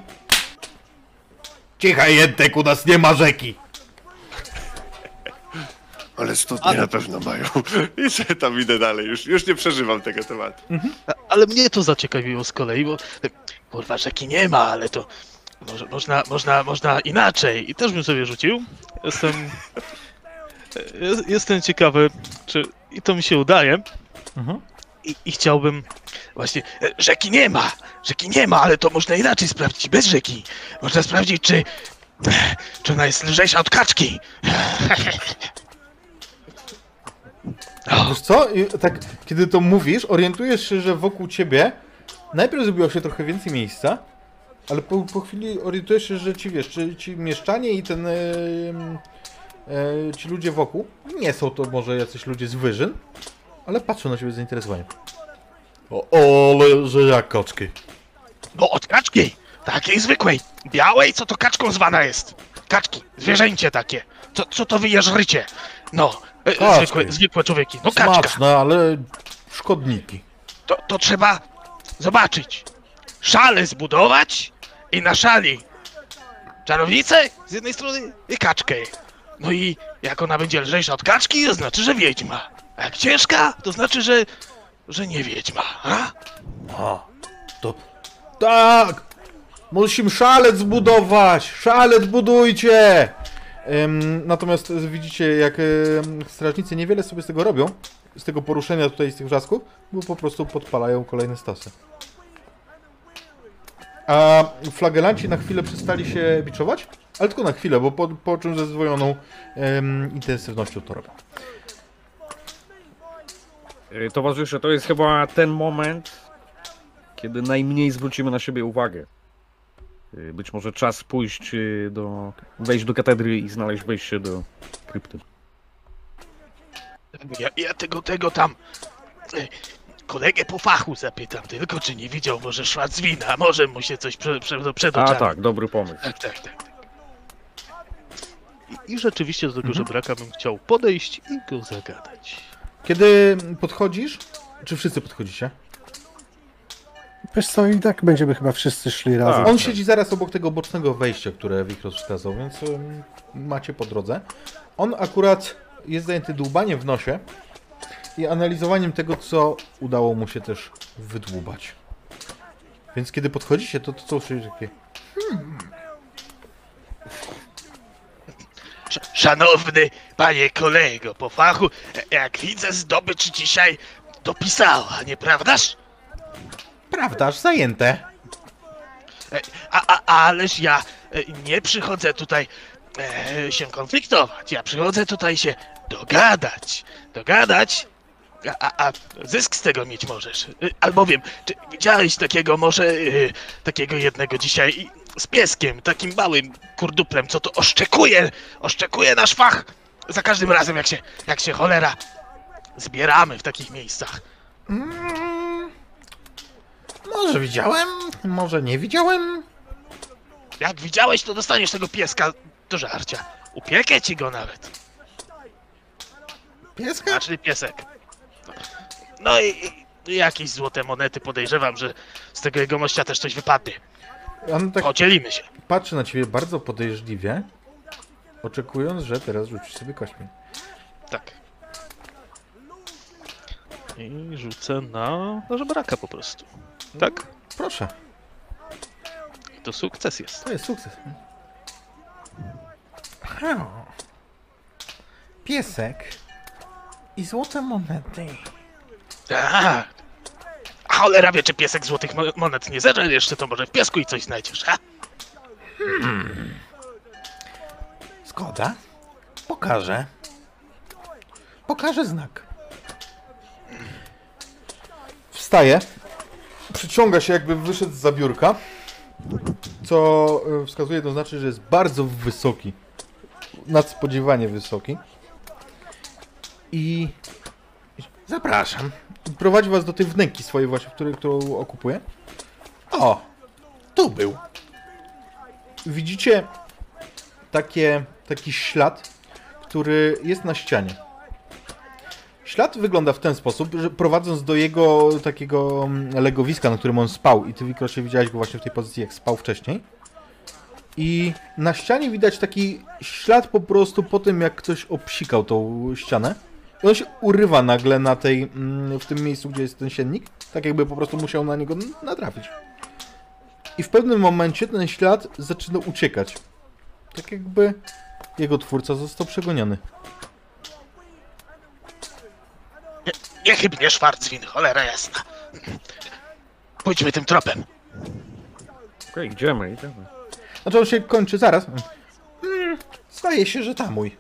Cicha Jentek, u nas nie ma rzeki. Ale studnie na pewno mają. I sobie tam idę dalej, już, już nie przeżywam tego tematu. A- Ale mnie to zaciekawiło z kolei, bo kurwa rzeki nie ma, ale to może, można, można, można inaczej. I też bym sobie rzucił. Jestem. jest- Jestem ciekawy, czy i to mi się udaje. Mhm. i, i chciałbym... Właśnie, e, rzeki nie ma! Rzeki nie ma, ale to można inaczej sprawdzić, bez rzeki. Można sprawdzić, czy... Czy ona jest lżejsza od kaczki. Wiesz co? I tak, kiedy to mówisz, orientujesz się, że wokół ciebie najpierw zrobiło się trochę więcej miejsca, ale po, po chwili orientujesz się, że ci wiesz, czy ci mieszczanie i ten. E, e, ci ludzie wokół nie są to może jacyś ludzie z wyżyn, ale patrzą na ciebie z zainteresowaniem. O, ale że jak koczki. No od kaczki! Takiej zwykłej, białej, co to kaczką zwana jest. Kaczki, zwierzęcie takie. Co, co to wyjeżdżrycie? No, e, Kaczki. zwykłe, zwykłe człowieki. No kaczka. Smaczne, ale szkodniki. To, to trzeba zobaczyć. Szale zbudować i na szali czarownicę z jednej strony i kaczkę. No i jak ona będzie lżejsza od kaczki, to znaczy, że wiedźma. A jak ciężka, to znaczy, że, że nie wiedźma. A? A, to tak! Musimy szalec zbudować! Szalec budujcie! Natomiast widzicie, jak strażnicy niewiele sobie z tego robią, z tego poruszenia tutaj, z tych wrzasków, bo po prostu podpalają kolejne stosy. A flagelanci na chwilę przestali się biczować, ale tylko na chwilę, bo po, po czym ze zdwojoną intensywnością to robią. Y, Towarzysze, to jest chyba ten moment, kiedy najmniej zwrócimy na siebie uwagę. Y, Być może czas pójść y, do. wejść do katedry i znaleźć wejście do krypty. Ja, ja tego, tego tam e, kolegę po fachu zapytam tylko, czy nie widział może Szwadzwina, może mu się coś prze, prze, przed A tak, dobry pomysł. tak, tak, tak. tak. I, I rzeczywiście do tego żebraka bym chciał podejść i go zagadać. Kiedy podchodzisz, czy wszyscy podchodzicie? Wiesz co, i tak będziemy chyba wszyscy szli razem. Tak. On siedzi zaraz obok tego bocznego wejścia, które Wikros wskazał, więc ym, macie po drodze. On akurat jest zajęty dłubaniem w nosie i analizowaniem tego, co udało mu się też wydłubać. Więc kiedy podchodzicie, to to co usłyszycie takie... Sz- Szanowny panie kolego po fachu, e, jak widzę zdobycz dzisiaj dopisała, nieprawdaż? Prawdaż, zajęte. E, A, a, ależ ja e, nie przychodzę tutaj e, się konfliktować, ja przychodzę tutaj się dogadać. Dogadać, a, a, a zysk z tego mieć możesz. E, Albowiem, czy widziałeś takiego może, takiego jednego dzisiaj z pieskiem, takim małym kurduplem, co to oszczekuje, oszczekuje nasz fach za każdym razem, jak się, jak się cholera zbieramy w takich miejscach. Mm, może widziałem, może nie widziałem. Jak widziałeś, to dostaniesz tego pieska do żarcia. Upiekę ci go nawet. Pieska? Znaczy piesek. No i, i jakieś złote monety podejrzewam, że z tego jego mościa też coś wypadnie. On tak Podzielimy się. patrzy na ciebie bardzo podejrzliwie, oczekując, że teraz rzucisz sobie kośćmi. Tak. I rzucę na, na żebraka po prostu. Tak? Proszę, to sukces jest. to jest sukces. Ha. Piesek i złote monety. Tak. A cholera wie, czy piesek złotych mo- monet nie zeżre jeszcze, to może w piesku i coś znajdziesz, ha? Zgoda. Pokażę. Pokażę znak. Wstaje. Przyciąga się, jakby wyszedł z zabiórka. Co y, wskazuje, to znaczy, że jest bardzo wysoki. Nadspodziewanie wysoki. I. Zapraszam. Prowadzi was do tej wnęki swojej właśnie, której, którą okupuje. O! Tu był. Widzicie takie, taki ślad, który jest na ścianie. Ślad wygląda w ten sposób, że prowadząc do jego takiego mm, legowiska, na którym on spał, i ty Wikrosie widziałeś go właśnie w tej pozycji, jak spał wcześniej. I na ścianie widać taki ślad po prostu po tym, jak ktoś obsikał tą ścianę. I on się urywa nagle na tej, mm, w tym miejscu, gdzie jest ten siennik, tak jakby po prostu musiał na niego natrafić. I w pewnym momencie ten ślad zaczyna uciekać. Tak jakby jego twórca został przegoniony. Niechybnie Schwarzwin, cholera jasna. Pójdźmy tym tropem. Okej, idziemy, idziemy. Znaczy on się kończy zaraz. Mm, Zdaje się, że Tamuj.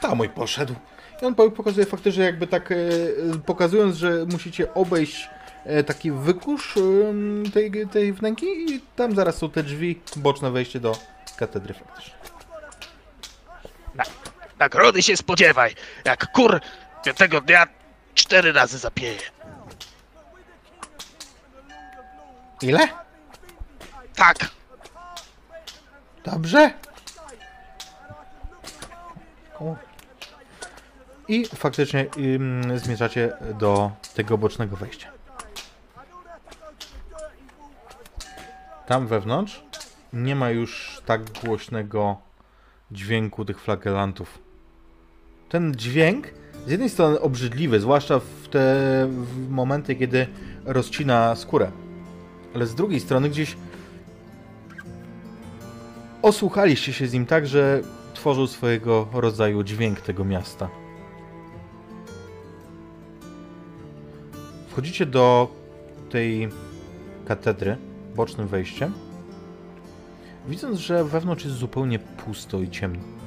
Tamuj poszedł. I on po- pokazuje faktycznie jakby tak, e, pokazując, że musicie obejść e, taki wykusz em, tej, tej wnęki i tam zaraz są te drzwi, boczne wejście do katedry faktycznie. Nagrody się spodziewaj. Jak kur piątego dnia cztery razy zapieje. Ile? Tak, Dobrze. O. I faktycznie ym, zmierzacie do tego bocznego wejścia. Tam wewnątrz nie ma już tak głośnego dźwięku tych flagelantów. Ten dźwięk z jednej strony obrzydliwy, zwłaszcza w te w momenty, kiedy rozcina skórę. Ale z drugiej strony gdzieś osłuchaliście się z nim tak, że tworzył swojego rodzaju dźwięk tego miasta. Wchodzicie do tej katedry, bocznym wejściem, widząc, że wewnątrz jest zupełnie pusto i ciemno.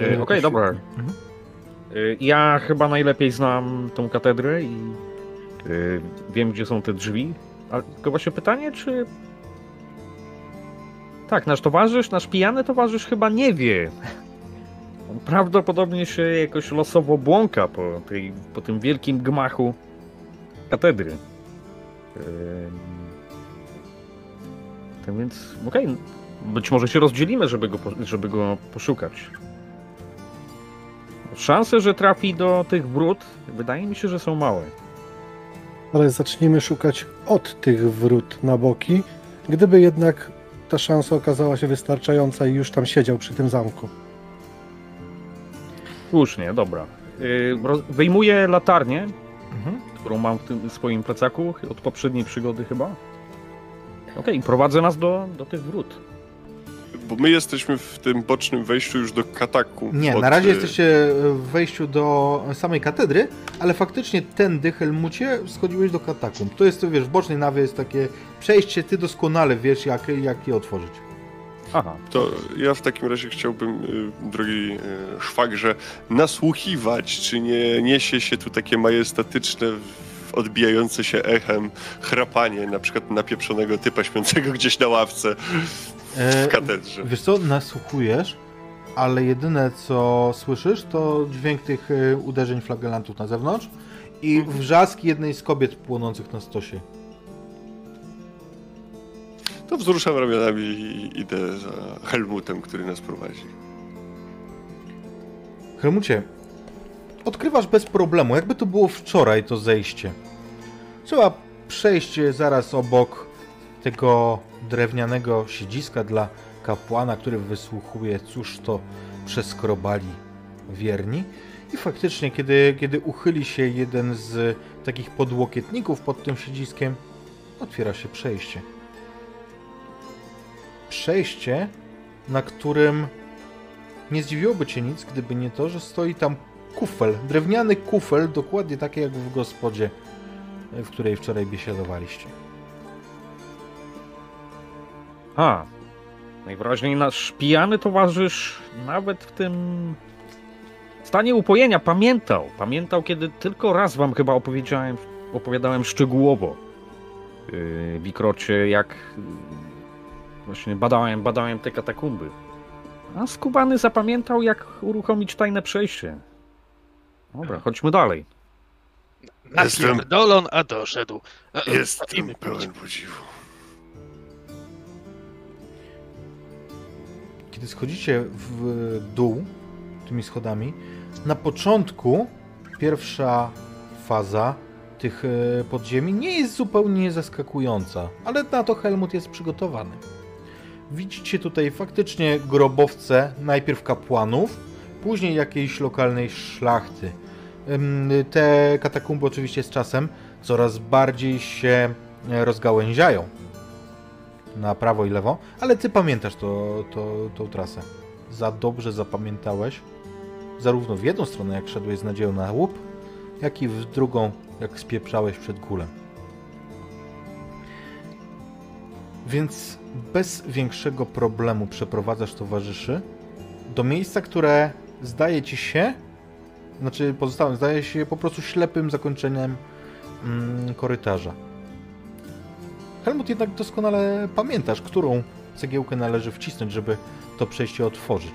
E, Okej, dobra. Mhm. E, Ja chyba najlepiej znam tą katedrę i e, wiem, gdzie są te drzwi. Ale tylko właśnie pytanie, czy... Tak, nasz towarzysz, nasz pijany towarzysz chyba nie wie. On prawdopodobnie się jakoś losowo błąka po, tej, po tym wielkim gmachu katedry. Tak więc, okej, być może się rozdzielimy, żeby go, żeby go poszukać. Szanse, że trafi do tych wrót, wydaje mi się, że są małe. Ale zacznijmy szukać od tych wrót na boki, gdyby jednak ta szansa okazała się wystarczająca i już tam siedział przy tym zamku. Słusznie, dobra. Yy, wyjmuję latarnię, Mhm. którą mam w tym swoim plecaku od poprzedniej przygody chyba. Okej, prowadzę nas do, do tych wrót. Bo my jesteśmy w tym bocznym wejściu już do kataku. Nie, od, na razie y, jesteście w wejściu do samej katedry, ale faktycznie tędy, Helmucie, schodziłeś do katakumb. To jest, wiesz, w bocznej nawie jest takie przejście, ty doskonale wiesz, jak, jak je otworzyć. Aha, To ja w takim razie chciałbym, y, drogi y, szwagrze, nasłuchiwać, czy nie niesie się tu takie majestatyczne, odbijające się echem chrapanie, na przykład napieprzonego typa śpiącego gdzieś na ławce E, w katedrze. Wiesz co, nasłuchujesz, ale jedyne co słyszysz to dźwięk tych e, uderzeń flagelantów na zewnątrz i wrzask jednej z kobiet płonących na stosie. To wzruszam ramionami i idę za Helmutem, który nas prowadzi. Helmucie, odkrywasz bez problemu, jakby to było wczoraj to zejście. Trzeba przejść zaraz obok tego drewnianego siedziska dla kapłana, który wysłuchuje, cóż to przeskrobali wierni. I faktycznie, kiedy, kiedy uchyli się jeden z takich podłokietników pod tym siedziskiem, otwiera się przejście. Przejście, na którym nie zdziwiłoby cię nic, gdyby nie to, że stoi tam kufel, drewniany kufel, dokładnie taki jak w gospodzie, w której wczoraj biesiadowaliście. A. Najwyraźniej nasz pijany towarzysz nawet w tym stanie upojenia pamiętał. Pamiętał, kiedy tylko raz wam chyba opowiedziałem, opowiadałem szczegółowo yy, w Ikrocie, jak yy, właśnie badałem, badałem te katakumby. A skubany zapamiętał, jak uruchomić tajne przejście. Dobra, chodźmy dalej. Jestem- Napierdolon, a doszedł. E, e, Jestem pełen podziwu. Kiedy schodzicie w dół tymi schodami, na początku pierwsza faza tych e, podziemi nie jest zupełnie zaskakująca, ale na to Helmut jest przygotowany. Widzicie tutaj faktycznie grobowce, najpierw kapłanów, później jakiejś lokalnej szlachty. Te katakumby oczywiście z czasem coraz bardziej się e, rozgałęziają na prawo i lewo, ale ty pamiętasz to, to, tą trasę. za dobrze zapamiętałeś, zarówno w jedną stronę, jak szedłeś z nadzieją na łup, jak i w drugą, jak spieprzałeś przed gulem. Więc bez większego problemu przeprowadzasz towarzyszy do miejsca, które zdaje ci się, znaczy pozostałym, zdaje się po prostu ślepym zakończeniem mm, korytarza. Helmut jednak doskonale pamiętasz, którą cegiełkę należy wcisnąć, żeby to przejście otworzyć.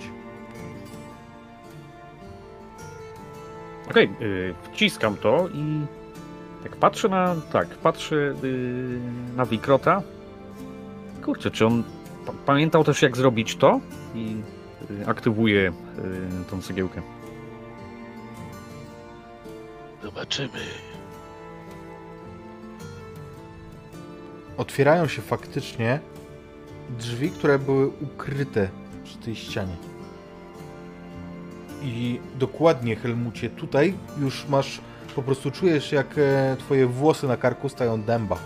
Okej, y, wciskam to i tak patrzę na, tak, patrzę y, na Wikrota. Kurczę, czy on pa- pamiętał też jak zrobić to? I y, aktywuję y, tą cegiełkę. Zobaczymy. Otwierają się faktycznie drzwi, które były ukryte przy tej ścianie. I dokładnie, Helmucie, tutaj już masz, po prostu czujesz, jak e, twoje włosy na karku stają dęba.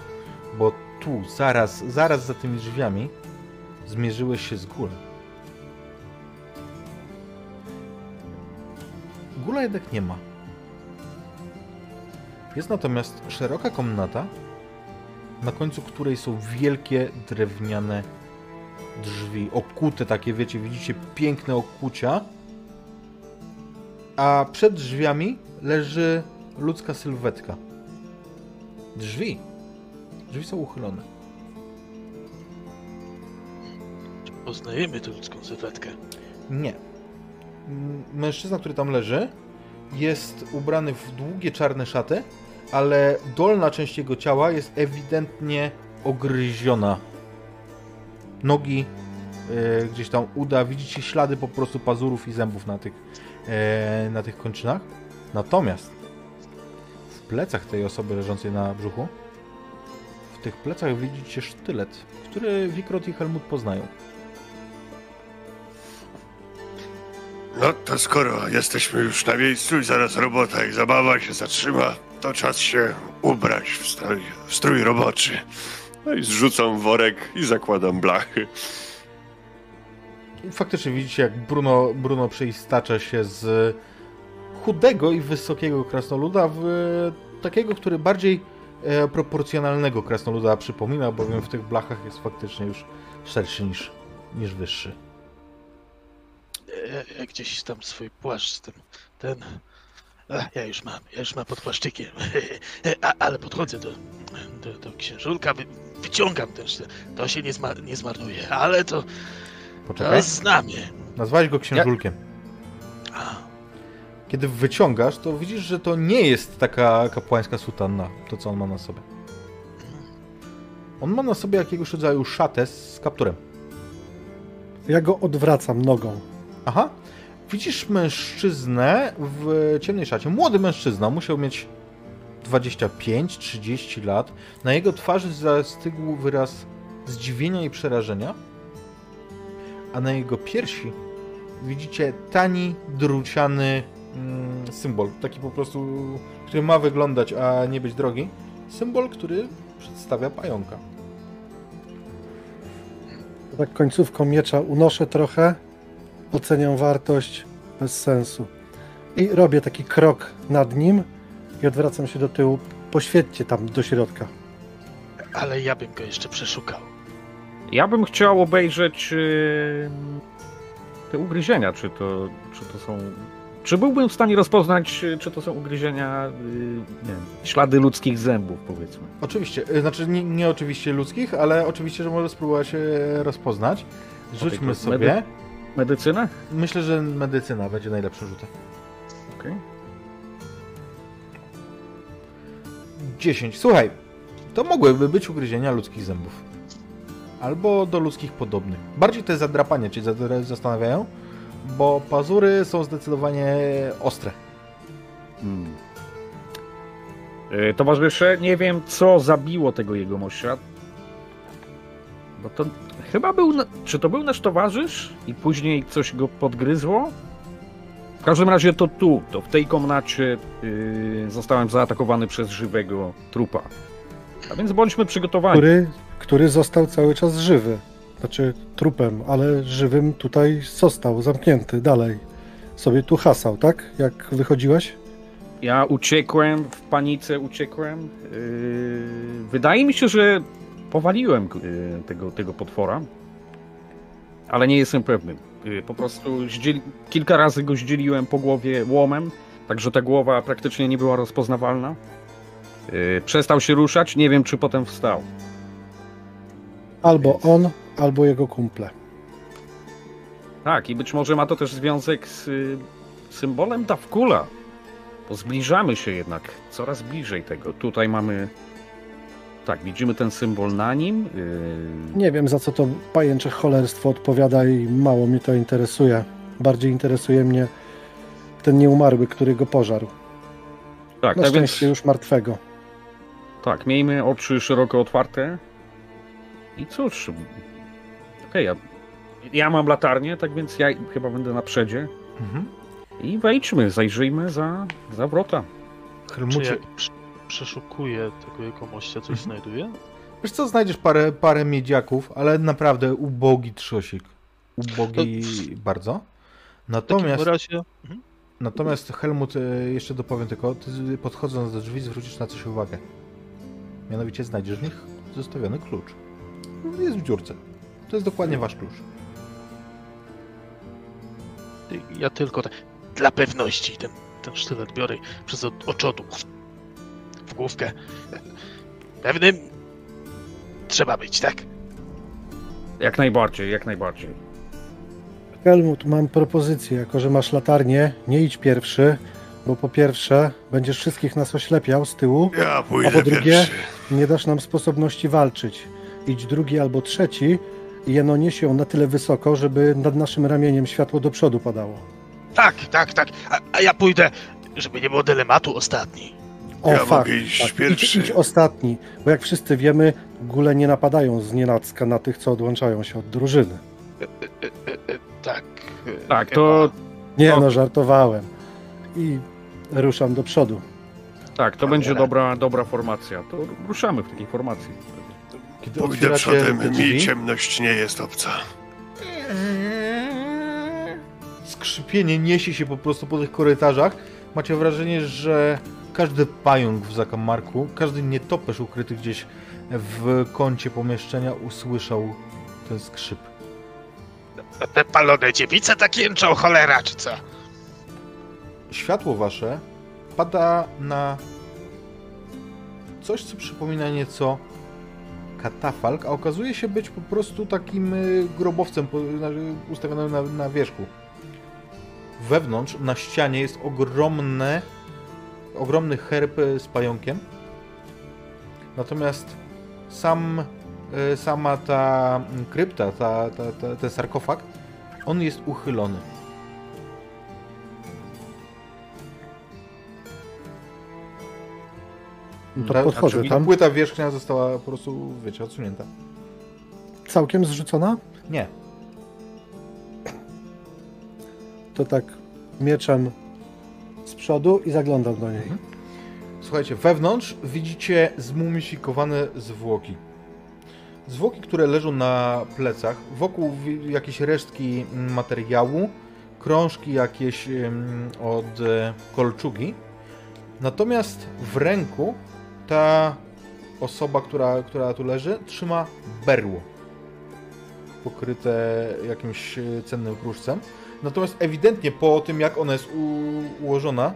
Bo tu, zaraz, zaraz za tymi drzwiami, zmierzyłeś się z górą. Gula jednak nie ma. Jest natomiast szeroka komnata, na końcu której są wielkie drewniane drzwi, okute takie, wiecie, widzicie piękne okucia, a przed drzwiami leży ludzka sylwetka. Drzwi. Drzwi są uchylone. Czy poznajemy tę ludzką sylwetkę? Nie. Mężczyzna, który tam leży, jest ubrany w długie czarne szaty, ale dolna część jego ciała jest ewidentnie ogryziona. Nogi, e, gdzieś tam uda, widzicie ślady po prostu pazurów i zębów na tych, e, na tych kończynach. Natomiast w plecach tej osoby leżącej na brzuchu, w tych plecach widzicie sztylet, który Wikrot i Helmut poznają. No to skoro jesteśmy już na miejscu i zaraz robota i zabawa się zatrzyma, to czas się ubrać w strój, w strój roboczy. No i zrzucam worek i zakładam blachy. Faktycznie widzicie, jak Bruno, Bruno przeistacza się z chudego i wysokiego krasnoluda w takiego, który bardziej e, proporcjonalnego krasnoluda przypomina, bowiem w tych blachach jest faktycznie już szerszy niż, niż wyższy. Ja, ja gdzieś tam swój płaszcz, ten, ten... A, ja już mam, ja już mam pod płaszczykiem. A, ale podchodzę do, do, do księżulka, wy, wyciągam też, to się nie, zma, nie zmarnuje, ale to, Poczekaj. to znamie. Nazwałeś go księżulkiem. A, Kiedy wyciągasz, to widzisz, że to nie jest taka kapłańska sutanna, to co on ma na sobie. On ma na sobie jakiegoś rodzaju szatę z kapturem. Ja go odwracam nogą. Aha. Widzisz mężczyznę w ciemnej szacie. Młody mężczyzna, musiał mieć 25-30 lat. Na jego twarzy zastygł wyraz zdziwienia i przerażenia. A na jego piersi widzicie tani, druciany mm, symbol. Taki po prostu, który ma wyglądać, a nie być drogi. Symbol, który przedstawia pająka. Tak końcówką miecza unoszę trochę, oceniam wartość bez sensu. I robię taki krok nad nim i odwracam się do tyłu. Poświećcie tam do środka. ale ja bym go jeszcze przeszukał. Ja bym chciał obejrzeć y, te ugryzienia, czy to, czy to są... Czy byłbym w stanie rozpoznać, y, czy to są ugryzienia, y, nie wiem, ślady ludzkich zębów, powiedzmy. Oczywiście, y, znaczy nie, nie oczywiście ludzkich, ale oczywiście, że może spróbować się rozpoznać. Rzućmy sobie. medy- Medycyna? Myślę, że medycyna będzie najlepszym rzutem. Okej. 10. Słuchaj, to mogłyby być ugryzienia ludzkich zębów. Albo do ludzkich podobnych. Bardziej te zadrapania cię zastanawiają, bo pazury są zdecydowanie ostre. Hmm. Y, Towarzysze, nie wiem co zabiło tego jegomościa. Bo to chyba był. na- Czy to był nasz towarzysz i później coś go podgryzło? W każdym razie to tu, to w tej komnacie y, zostałem zaatakowany przez żywego trupa. A więc bądźmy przygotowani. Który, który został cały czas żywy. znaczy trupem, ale żywym tutaj został, zamknięty dalej. Sobie tu hasał, tak? Jak wychodziłeś? Ja uciekłem, w panice uciekłem. Yy, wydaje mi się, że powaliłem yy, tego, tego potwora, ale nie jestem pewny. Yy, po prostu zdzieli, kilka razy go zdzieliłem po głowie łomem, także ta głowa praktycznie nie była rozpoznawalna. Yy, przestał się ruszać, nie wiem czy potem wstał. Albo on, albo jego kumple. Tak, i być może ma to też związek z symbolem Dawkula. Bo zbliżamy się jednak coraz bliżej tego. Tutaj mamy. Tak, widzimy ten symbol na nim. Yy, Nie wiem, za co to pajęcze cholerstwo odpowiada i mało mnie to interesuje. Bardziej interesuje mnie ten nieumarły, który go pożarł. tak, Na tak więc. szczęście już martwego. Tak, miejmy oczy szeroko otwarte. I cóż. Okej, ja, ja mam latarnię, tak więc ja chyba będę na przedzie. Mhm. I wejdźmy, zajrzyjmy za, za wrota. Helmucie, jak przeszukuję tego jegomościa, coś Mhm. znajduję? wiesz co, znajdziesz parę, parę miedziaków, ale naprawdę ubogi trzosik. Ubogi bardzo. W takim Natomiast, razie... Mhm. natomiast Helmut, e, jeszcze dopowiem tylko, ty podchodząc do drzwi zwrócisz na coś uwagę. Mianowicie znajdziesz w nich zostawiony klucz. Jest w dziurce. To jest dokładnie wasz klucz. Ja tylko tak, dla pewności ten, ten sztylet biorę przez o- oczodu w główkę. Pewnym trzeba być, tak? Jak najbardziej, jak najbardziej. Helmut, mam propozycję. Jako, że masz latarnię, nie idź pierwszy, bo po pierwsze będziesz wszystkich nas oślepiał z tyłu, Ja a po drugie pierwszy. nie dasz nam sposobności walczyć. Idź drugi albo trzeci i jeno nieś ją na tyle wysoko, żeby nad naszym ramieniem światło do przodu padało. Tak, tak, tak. A, a ja pójdę, żeby nie było dylematu ostatni. O, Ja fakt, mogę iść tak. Idź, pierwszy. idź ostatni, bo jak wszyscy wiemy, góle nie napadają z nienacka na tych, co odłączają się od drużyny. E, e, e, tak. Tak, to, Nie no, żartowałem. I ruszam do przodu. tak, to będzie dobra, dobra formacja. To ruszamy w takiej formacji. Kiedy Pójdę przodem, mi ciemność nie jest obca. skrzypienie niesie się po prostu po tych korytarzach. Macie wrażenie, że każdy pająk w zakamarku, każdy nietoperz ukryty gdzieś w kącie pomieszczenia usłyszał ten skrzyp. Te palone dziewice tak jęczą, cholera, czy co? Światło wasze pada na coś, co przypomina nieco katafalk, a okazuje się być po prostu takim y, grobowcem na- ustawionym na, na wierzchu. Wewnątrz, na ścianie jest ogromne, ogromny herb y, z pająkiem. Natomiast sam, y, sama ta krypta, ta, ta, ta, ten sarkofag, on jest uchylony. No to podchodzę znaczy, tam. Płyta wierzchnia została po prostu, wiecie, odsunięta. Całkiem zrzucona? Nie. To tak mieczem z przodu i zaglądam do niej. Słuchajcie, wewnątrz widzicie zmumifikowane zwłoki. Zwłoki, które leżą na plecach, wokół jakieś resztki materiału, krążki jakieś od e, kolczugi. Natomiast w ręku ta osoba, która, która tu leży, trzyma berło pokryte jakimś e, cennym kruszcem. Natomiast ewidentnie po tym, jak ona jest ułożona,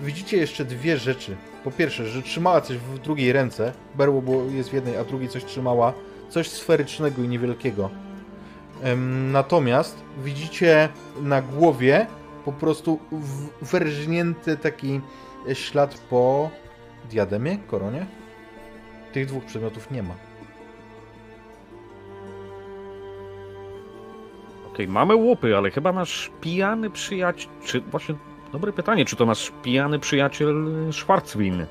widzicie jeszcze dwie rzeczy. Po pierwsze, że trzymała coś w drugiej ręce, berło było, jest w jednej, a drugiej coś trzymała, coś sferycznego i niewielkiego. Natomiast widzicie na głowie po prostu wyrżnięty taki ślad po diademie, koronie. Tych dwóch przedmiotów nie ma. Okej, mamy łupy, ale chyba nasz pijany przyjaciel. Czy właśnie. Dobre pytanie, czy to nasz pijany przyjaciel Schwarzwin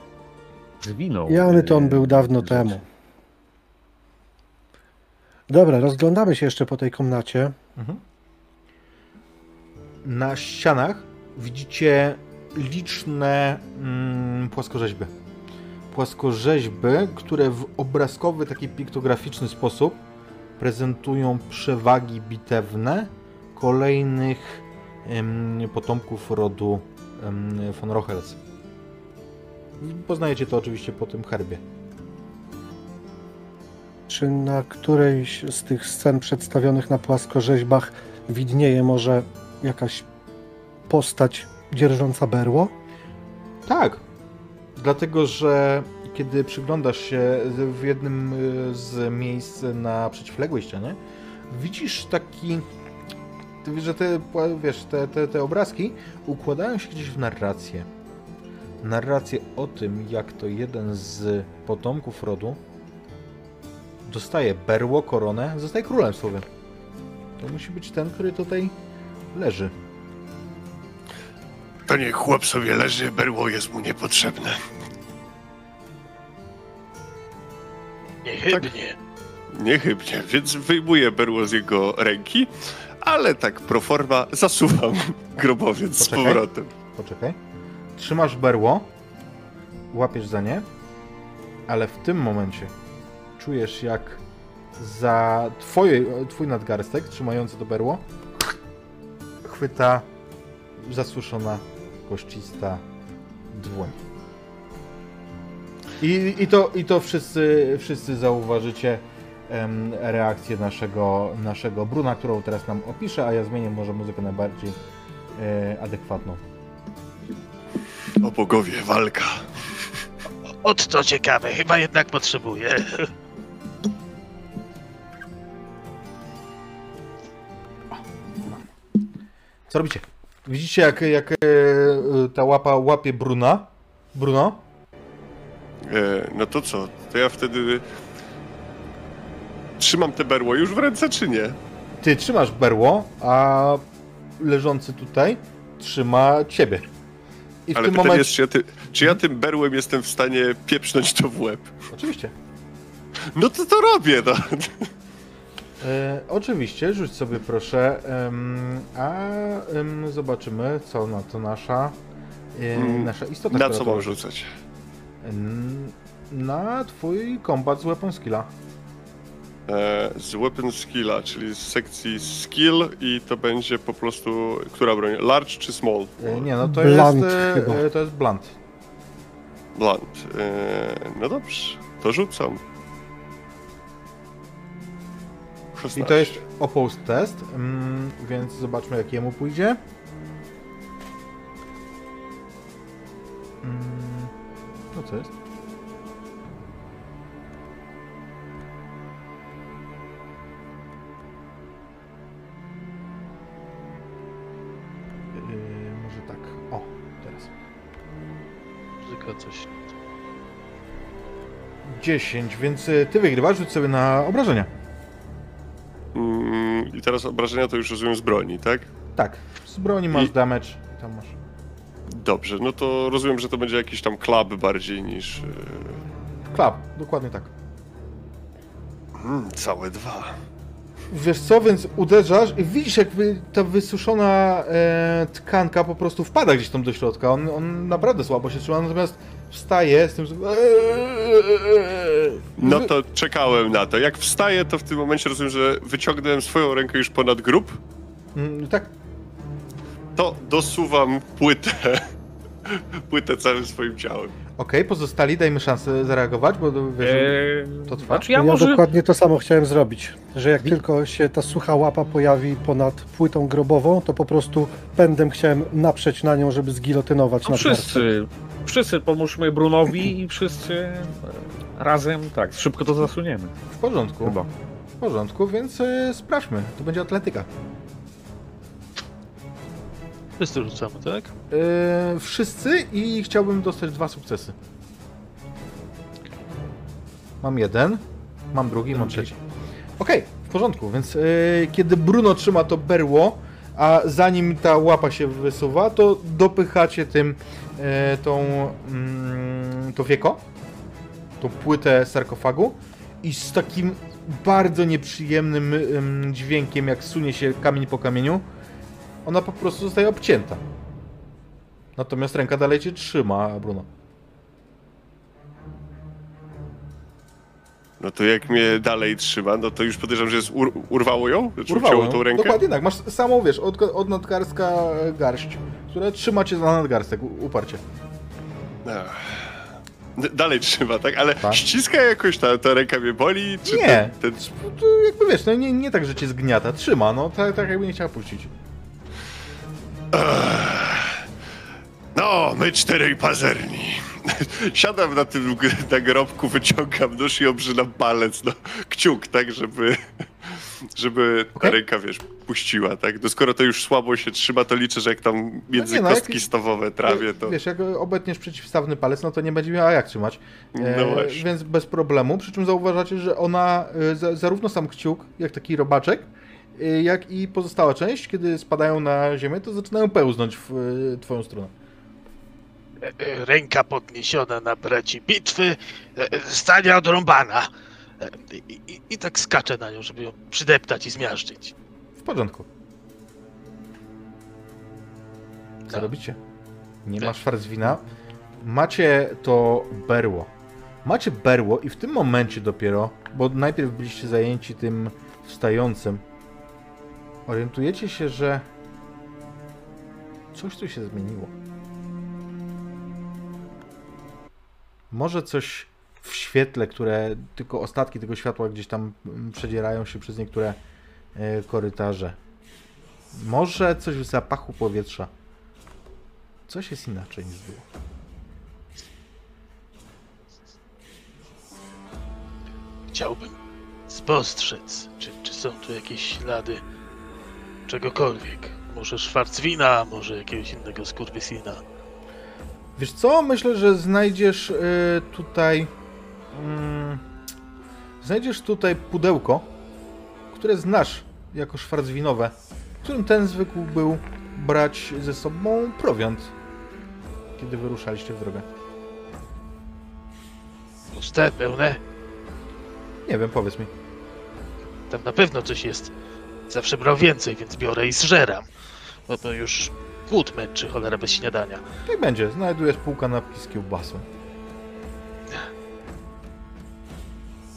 zwinął? Jany to on y, był dawno rzecz. temu. Dobra, rozglądamy się jeszcze po tej komnacie. Mhm. Na ścianach widzicie liczne mm, płaskorzeźby. Płaskorzeźby, które w obrazkowy, taki piktograficzny sposób prezentują przewagi bitewne kolejnych potomków rodu von Rochels. Poznajecie to oczywiście po tym herbie. Czy na którejś z tych scen przedstawionych na płaskorzeźbach widnieje może jakaś postać dzierżąca berło? Tak, dlatego że kiedy przyglądasz się w jednym y, z miejsc na przeciwległej ścianie, widzisz taki. Że te, wiesz, te, te, te obrazki układają się gdzieś w narrację. Narrację o tym, jak to jeden z potomków rodu dostaje berło, koronę, zostaje królem słowem. To musi być ten, który tutaj leży. To niech chłop sobie leży, berło jest mu niepotrzebne. Niechybnie. Niechybnie, więc wyjmuję berło z jego ręki, ale tak pro forma zasuwam grobowiec z Poczekaj. powrotem. Poczekaj. Trzymasz berło, łapiesz za nie, ale w tym momencie czujesz jak za twoje, twój nadgarstek trzymający to berło chwyta zasuszona, koścista dłoń. I, i, to, i to wszyscy, wszyscy zauważycie em, reakcję naszego, naszego Bruna, którą teraz nam opiszę, a ja zmienię może muzykę na bardziej e, adekwatną. O bogowie, walka. Ot to ciekawe, chyba jednak potrzebuję. Co robicie? Widzicie, jak, jak e, ta łapa łapie Bruna? Bruno? E, no to co? To ja wtedy trzymam te berło już w ręce, czy nie? Ty trzymasz berło, a leżący tutaj trzyma ciebie. I w Ale tym pytanie momencie. jest, czy ja, ty, czy ja tym berłem jestem w stanie pieprznąć to w łeb? Oczywiście. No to to robię, no. E, oczywiście, rzuć sobie proszę. em, a em, zobaczymy, co na to nasza. Mm, nasza istota. Na co mam rzucać? Na twój kombat z weapon skilla. E, z weapon skilla, czyli z sekcji skill i to będzie po prostu, która broń? Large czy small? E, nie, no to Blunt jest. e, chyba. e, To jest blunt. Blunt. E, no dobrze, to rzucam. I to jest opposed test, mm, więc zobaczmy jak jemu pójdzie. Mm, No co jest? Yy, może tak. O, teraz. Muzyka coś. 10, więc y, ty wygrywasz, rzuć sobie na obrażenia. Mm, I teraz obrażenia to już rozumiem z broni, tak? Tak, z broni masz I- damage, tam masz. Dobrze, no to rozumiem, że to będzie jakiś tam klub bardziej niż... e, Klap, dokładnie tak. Mm, całe dwa. Wiesz co, więc uderzasz i widzisz jakby ta wysuszona e, tkanka po prostu wpada gdzieś tam do środka. On, on naprawdę słabo się trzyma, natomiast wstaje z tym... No to czekałem na to. Jak wstaję, to w tym momencie rozumiem, że wyciągnąłem swoją rękę już ponad grób, Mm, Tak, to dosuwam płytę. płytę całym swoim ciałem. okej, pozostali dajmy szansę zareagować, bo wiesz, Eee, to trwa? Znaczy Ja, ja może... dokładnie to samo chciałem zrobić, że jak tylko się ta sucha łapa pojawi ponad płytą grobową, to po prostu pędem chciałem naprzeć na nią, żeby zgilotynować No na wszyscy, wszyscy pomóżmy Brunowi i wszyscy e, razem, tak, szybko to zasuniemy. w porządku. Chyba. W porządku, więc e, sprawdźmy. To będzie atletyka. Wszyscy rzucamy, tak? E, wszyscy i chciałbym dostać dwa sukcesy. Mam jeden, mam drugi, mam trzeci. Okej, w porządku, więc e, kiedy Bruno trzyma to berło, a zanim ta łapa się wysuwa, to dopychacie tym e, tą mm, to wieko, tą płytę sarkofagu i z takim bardzo nieprzyjemnym ym, dźwiękiem, jak sunie się kamień po kamieniu, ona po prostu zostaje obcięta. Natomiast ręka dalej cię trzyma, Bruno. No to jak mnie dalej trzyma, no to już podejrzewam, że jest ur urwało ją? Czy Urwało tą rękę? Dokładnie tak, masz samą, wiesz, od, od nadgarstka garść, która trzyma cię za nadgarstek, uparcie. Dalej trzyma, tak? Ale Tak. ściska jakoś ta, ta ręka mnie boli? Czy Nie. Ten, To jakby wiesz, no nie, nie tak, że cię zgniata, trzyma, no tak, tak jakby nie chciała puścić. No, my czterej pazerni. Siadam na tym nagrobku, wyciągam nóż i obrzynam palec, no, kciuk, tak, żeby, żeby ta Okej. ręka, wiesz, puściła, tak? No skoro to już słabo się trzyma, to liczę, że jak tam między nie, no, jak- kostki stowowe trawię, to... Wiesz, jak obetniesz przeciwstawny palec, no to nie będzie miała jak trzymać. E, No właśnie. Więc bez problemu. Przy czym zauważacie, że ona, e, za, zarówno sam kciuk, jak taki robaczek, jak i pozostała część, kiedy spadają na ziemię, to zaczynają pełznąć w e, twoją stronę. Ręka podniesiona na braci bitwy, e, e, stania odrąbana. E, I, i, I tak skaczę na nią, żeby ją przydeptać i zmiażdżyć. W porządku. Co Tak. robicie? Nie ma Schwarzwina. Macie to berło. Macie berło i w tym momencie dopiero, bo najpierw byliście zajęci tym wstającym, orientujecie się, że coś tu się zmieniło. Może coś w świetle, które tylko ostatki tego światła gdzieś tam mm, przedzierają się przez niektóre e, korytarze. Może coś w zapachu powietrza. Coś jest inaczej niż było. Chciałbym spostrzec, czy, czy są tu jakieś ślady czegokolwiek. Może Schwarzwina, może jakiegoś innego skurwysyna. Wiesz co? Myślę, że znajdziesz y, tutaj. mm, znajdziesz tutaj pudełko, które znasz jako szwarcwinowe, w którym ten zwykł był brać ze sobą prowiant, kiedy wyruszaliście w drogę. Puste, pełne, Nie wiem, powiedz mi. tam na pewno coś jest. Zawsze brał więcej, więc biorę i zżeram. Bo to już głód męczy, cholera bez śniadania. Tak będzie. Znajdujesz pół kanapki z kiełbasą.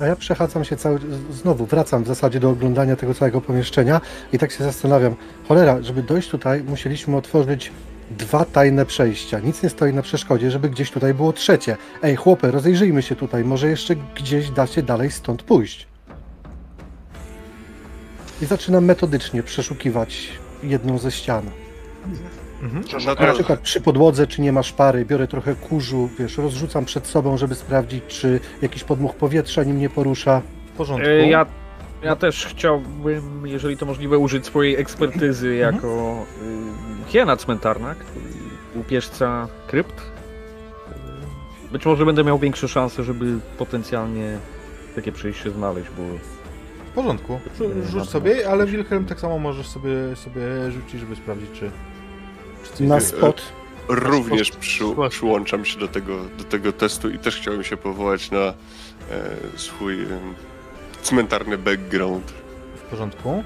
A ja przechadzam się cały, znowu wracam w zasadzie do oglądania tego całego pomieszczenia i tak się zastanawiam, cholera, żeby dojść tutaj musieliśmy otworzyć dwa tajne przejścia. Nic nie stoi na przeszkodzie, żeby gdzieś tutaj było trzecie. Ej, chłopy, rozejrzyjmy się tutaj, może jeszcze gdzieś da się dalej stąd pójść. I zaczynam metodycznie przeszukiwać jedną ze ścian. Mhm. No Na przykład przy podłodze, czy nie ma szpary, biorę trochę kurzu, wiesz, rozrzucam przed sobą, żeby sprawdzić, czy jakiś podmuch powietrza nim nie porusza. W porządku. E, Ja, ja też chciałbym, jeżeli to możliwe, użyć swojej ekspertyzy jako y, hiena cmentarna, który upieżca krypt. Być może będę miał większe szanse, żeby potencjalnie takie przejście znaleźć, bo W porządku. Rzuć sobie, ale Wilhelm tak samo możesz sobie, sobie rzucić, żeby sprawdzić, czy. czy coś Na spot. również przy, przyłączam się do tego, do tego testu i też chciałem się powołać na e, swój e, cmentarny background. W porządku.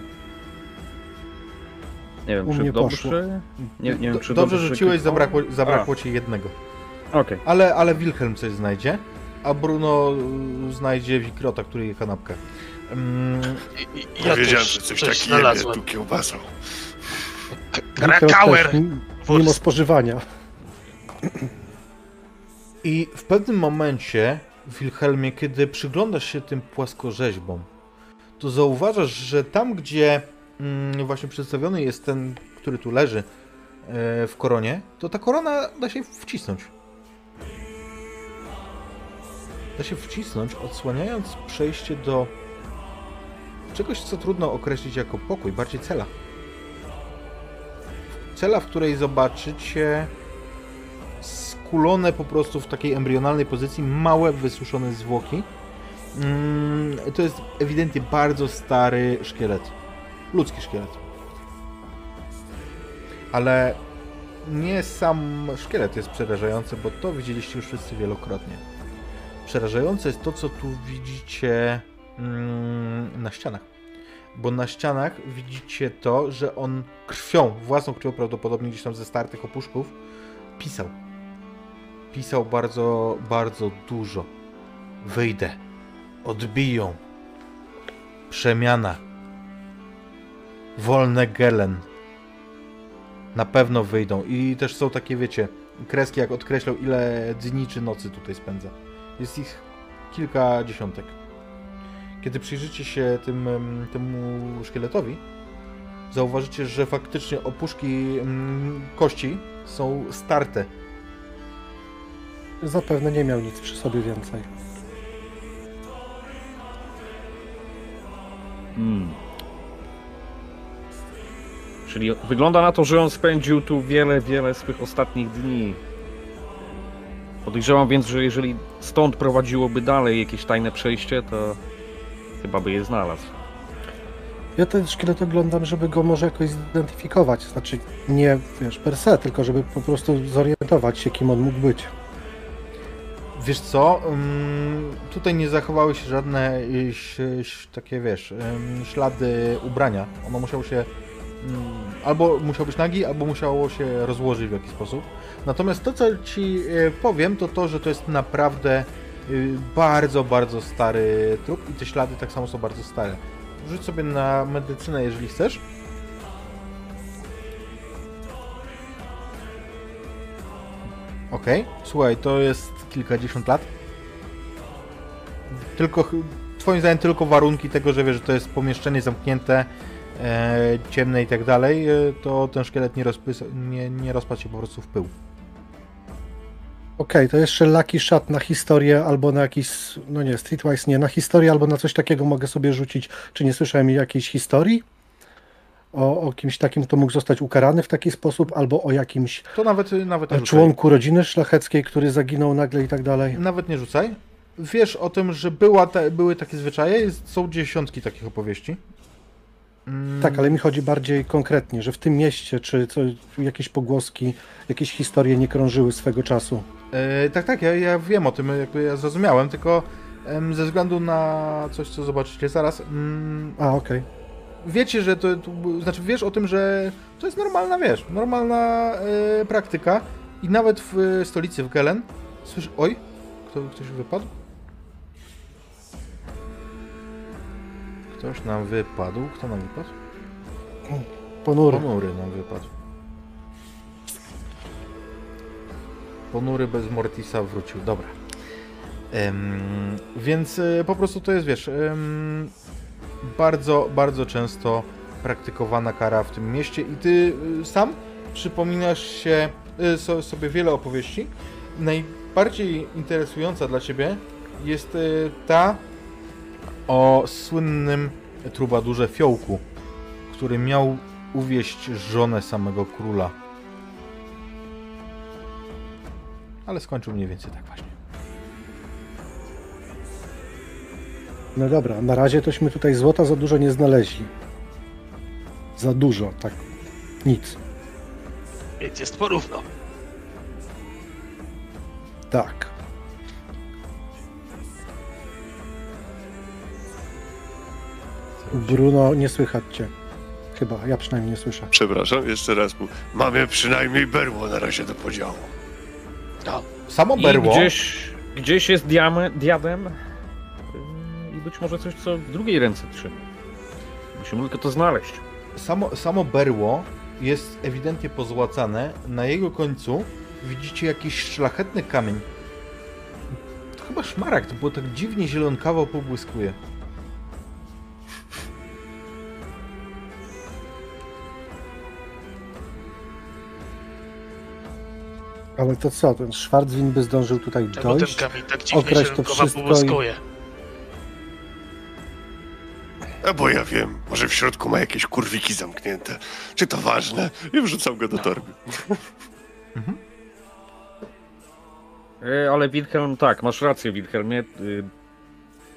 nie wiem, U czy mnie dobrze. poszło. Nie, nie wiem, czy dobrze dobrze rzuciłeś, zabrakło, zabrakło ci jednego. Okej. Ale, ale Wilhelm coś znajdzie, a Bruno y, znajdzie Wikrota, który je kanapkę. Mm, ja Wiedziałem, że coś, coś takiego znalazłem. tu kiełbasą. Krakauer! Mimo spożywania. I w pewnym momencie, Wilhelmie, kiedy przyglądasz się tym płaskorzeźbom, to zauważasz, że tam, gdzie mm, właśnie przedstawiony jest ten, który tu leży e, w koronie, to ta korona da się wcisnąć. Da się wcisnąć, odsłaniając przejście do czegoś, co trudno określić jako pokój, bardziej cela. Cela, w której zobaczycie skulone po prostu w takiej embrionalnej pozycji małe, wysuszone zwłoki. Mm, to jest ewidentnie bardzo stary szkielet. Ludzki szkielet. Ale nie sam szkielet jest przerażający, bo to widzieliście już wszyscy wielokrotnie. Przerażające jest to, co tu widzicie na ścianach. Bo na ścianach widzicie to, że on krwią, własną krwią prawdopodobnie gdzieś tam ze startych opuszków, pisał. Pisał bardzo, bardzo dużo. Wyjdę. odbiją. Przemiana. Wolne gelen. Na pewno wyjdą. I też są takie, wiecie, kreski, jak odkreślał, ile dni czy nocy tutaj spędza. Jest ich kilka dziesiątek. Kiedy przyjrzycie się tym, em, temu szkieletowi, zauważycie, że faktycznie opuszki kości są starte. Zapewne nie miał nic przy sobie więcej. Hmm. Czyli wygląda na to, że on spędził tu wiele, wiele swych ostatnich dni. Podejrzewam więc, że jeżeli stąd prowadziłoby dalej jakieś tajne przejście, to chyba by je znalazł. Ja ten szkielet oglądam, żeby go może jakoś zidentyfikować. Znaczy nie, wiesz, per se, tylko żeby po prostu zorientować się, kim on mógł być. Wiesz co, ym, tutaj nie zachowały się żadne y, ś- ś- takie, wiesz, ym, ślady ubrania. Ono musiało się, ym, albo musiał być nagi, albo musiało się rozłożyć w jakiś sposób. Natomiast to, co ci y, powiem, to to, że to jest naprawdę bardzo, bardzo stary trup i te ślady tak samo są bardzo stare. Rzuć sobie na medycynę, jeżeli chcesz. Okej, słuchaj, to jest kilkadziesiąt lat. Tylko, twoim zdaniem, tylko warunki tego, że wiesz, że to jest pomieszczenie zamknięte, e, ciemne i tak dalej, e, to ten szkielet nie, rozpys- nie, nie rozpadł się po prostu w pył. Okej, to jeszcze Lucky Shot na historię albo na jakiś, no nie, Streetwise nie, na historię albo na coś takiego mogę sobie rzucić. Czy nie słyszałem jakiejś historii? O, o kimś takim, kto mógł zostać ukarany w taki sposób, albo o jakimś To nawet, nawet nie rzucaj. członku rodziny szlacheckiej, który zaginął nagle i tak dalej. Nawet nie rzucaj. Wiesz o tym, że była ta, były takie zwyczaje, jest, są dziesiątki takich opowieści. Mm, Tak, ale mi chodzi bardziej konkretnie, że w tym mieście, czy co, jakieś pogłoski, jakieś historie nie krążyły swego czasu. E, tak, tak, ja, ja wiem o tym, jakby ja zrozumiałem, tylko em, ze względu na coś, co zobaczycie zaraz, mm, A, okej. wiecie, że to, to, znaczy wiesz o tym, że to jest normalna, wiesz, normalna e, praktyka i nawet w e, stolicy, w Gelen, słysz, oj, kto, ktoś wypadł? Ktoś nam wypadł, kto nam wypadł? Ponury. Ponury nam wypadł. Ponury bez Mortisa wrócił, dobra. Em, więc e, po prostu to jest, wiesz, em, bardzo, bardzo często praktykowana kara w tym mieście i ty y, sam przypominasz się y, so, sobie wiele opowieści. Najbardziej interesująca dla ciebie jest y, ta o słynnym trubadurze Fiołku, który miał uwieść żonę samego króla. Ale skończył mniej więcej tak właśnie. No dobra, na razie tośmy tutaj złota za dużo nie znaleźli. Za dużo, tak. Nic. Więc jest porówno. Tak. Bruno, nie słychać cię. Chyba, ja przynajmniej nie słyszę. Przepraszam, jeszcze raz. Mamy przynajmniej berło na razie do podziału. Samo I berło, gdzieś, gdzieś jest diame, diadem i być może coś, co w drugiej ręce trzyma. Musimy tylko to znaleźć. samo, samo berło jest ewidentnie pozłacane. Na jego końcu widzicie jakiś szlachetny kamień. To chyba szmaragd, bo tak dziwnie zielonkawo pobłyskuje. Ale to co, ten Schwarzwin by zdążył tutaj ten dojść? kamień tak dziwnie okraść się to rynkowa wszystko i-? A bo ja wiem, może w środku ma jakieś kurwiki zamknięte. Czy to ważne? I wrzucam go do torby. E, ale Wilhelm, tak, masz rację, Wilhelmie. y,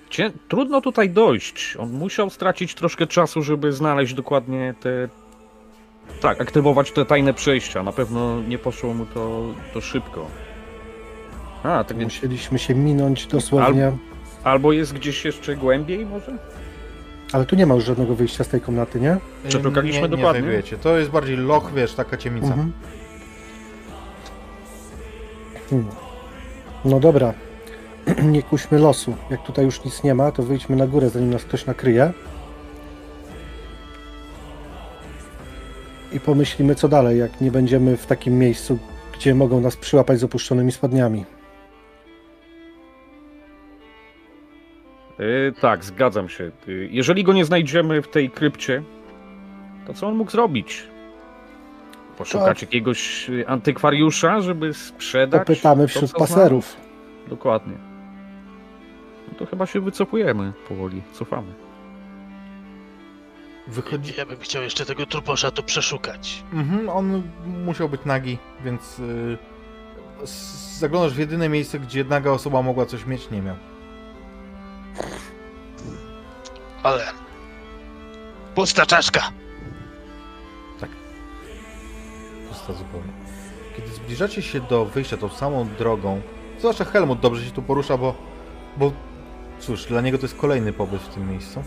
Cię, trudno tutaj dojść. On musiał stracić troszkę czasu, żeby znaleźć dokładnie te. Tak, aktywować te tajne przejścia. Na pewno nie poszło mu to, to szybko. A, tak więc. Musieliśmy się minąć dosłownie. Albo jest gdzieś jeszcze głębiej, może? Ale tu nie ma już żadnego wyjścia z tej komnaty, nie? Przeszukaliśmy nie, dokładnie. Nie znajdujecie. To jest bardziej loch, wiesz, taka ciemnica. Mhm. Hmm. No dobra. nie kuśmy losu. Jak tutaj już nic nie ma, to wyjdźmy na górę, zanim nas ktoś nakryje. I pomyślimy, co dalej, jak nie będziemy w takim miejscu, gdzie mogą nas przyłapać z opuszczonymi spodniami. Yy, tak, zgadzam się. Yy, jeżeli go nie znajdziemy w tej krypcie, to co on mógł zrobić? Poszukać jakiegoś y, antykwariusza, żeby sprzedać? Popytamy to, wśród paserów. znalazł? Dokładnie. No to chyba się wycofujemy powoli, cofamy. Wychodzi... Ja bym chciał jeszcze tego truposza tu przeszukać. Mhm, on musiał być nagi, więc y, s- zaglądasz w jedyne miejsce, gdzie naga osoba mogła coś mieć, nie miał. Ale... Pusta czaszka! Pusta zupełnie. Kiedy zbliżacie się do wyjścia tą samą drogą, zwłaszcza Helmut dobrze się tu porusza, bo, bo cóż, dla niego to jest kolejny pobyt w tym miejscu,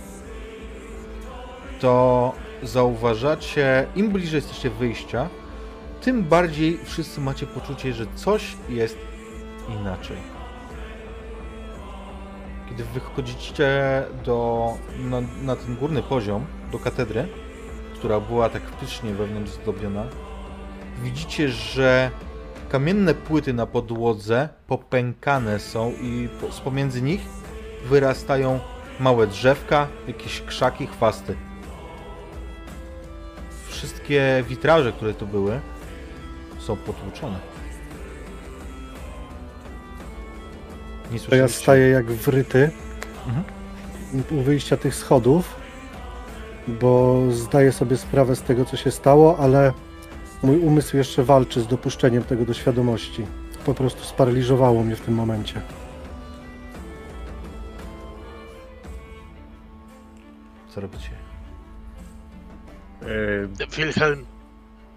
to zauważacie, im bliżej jesteście wyjścia, tym bardziej wszyscy macie poczucie, że coś jest inaczej. Kiedy wychodzicie do, na, na ten górny poziom, do katedry, która była tak wpysznie wewnątrz zdobiona, widzicie, że kamienne płyty na podłodze popękane są i z pomiędzy nich wyrastają małe drzewka, jakieś krzaki, chwasty. Wszystkie witraże, które tu były, są potłuczone. Nie To ja staję jak wryty Mhm. u wyjścia tych schodów, bo zdaję sobie sprawę z tego, co się stało, ale mój umysł jeszcze walczy z dopuszczeniem tego do świadomości. Po prostu sparaliżowało mnie w tym momencie. Co robicie? Yy, Wilhelm,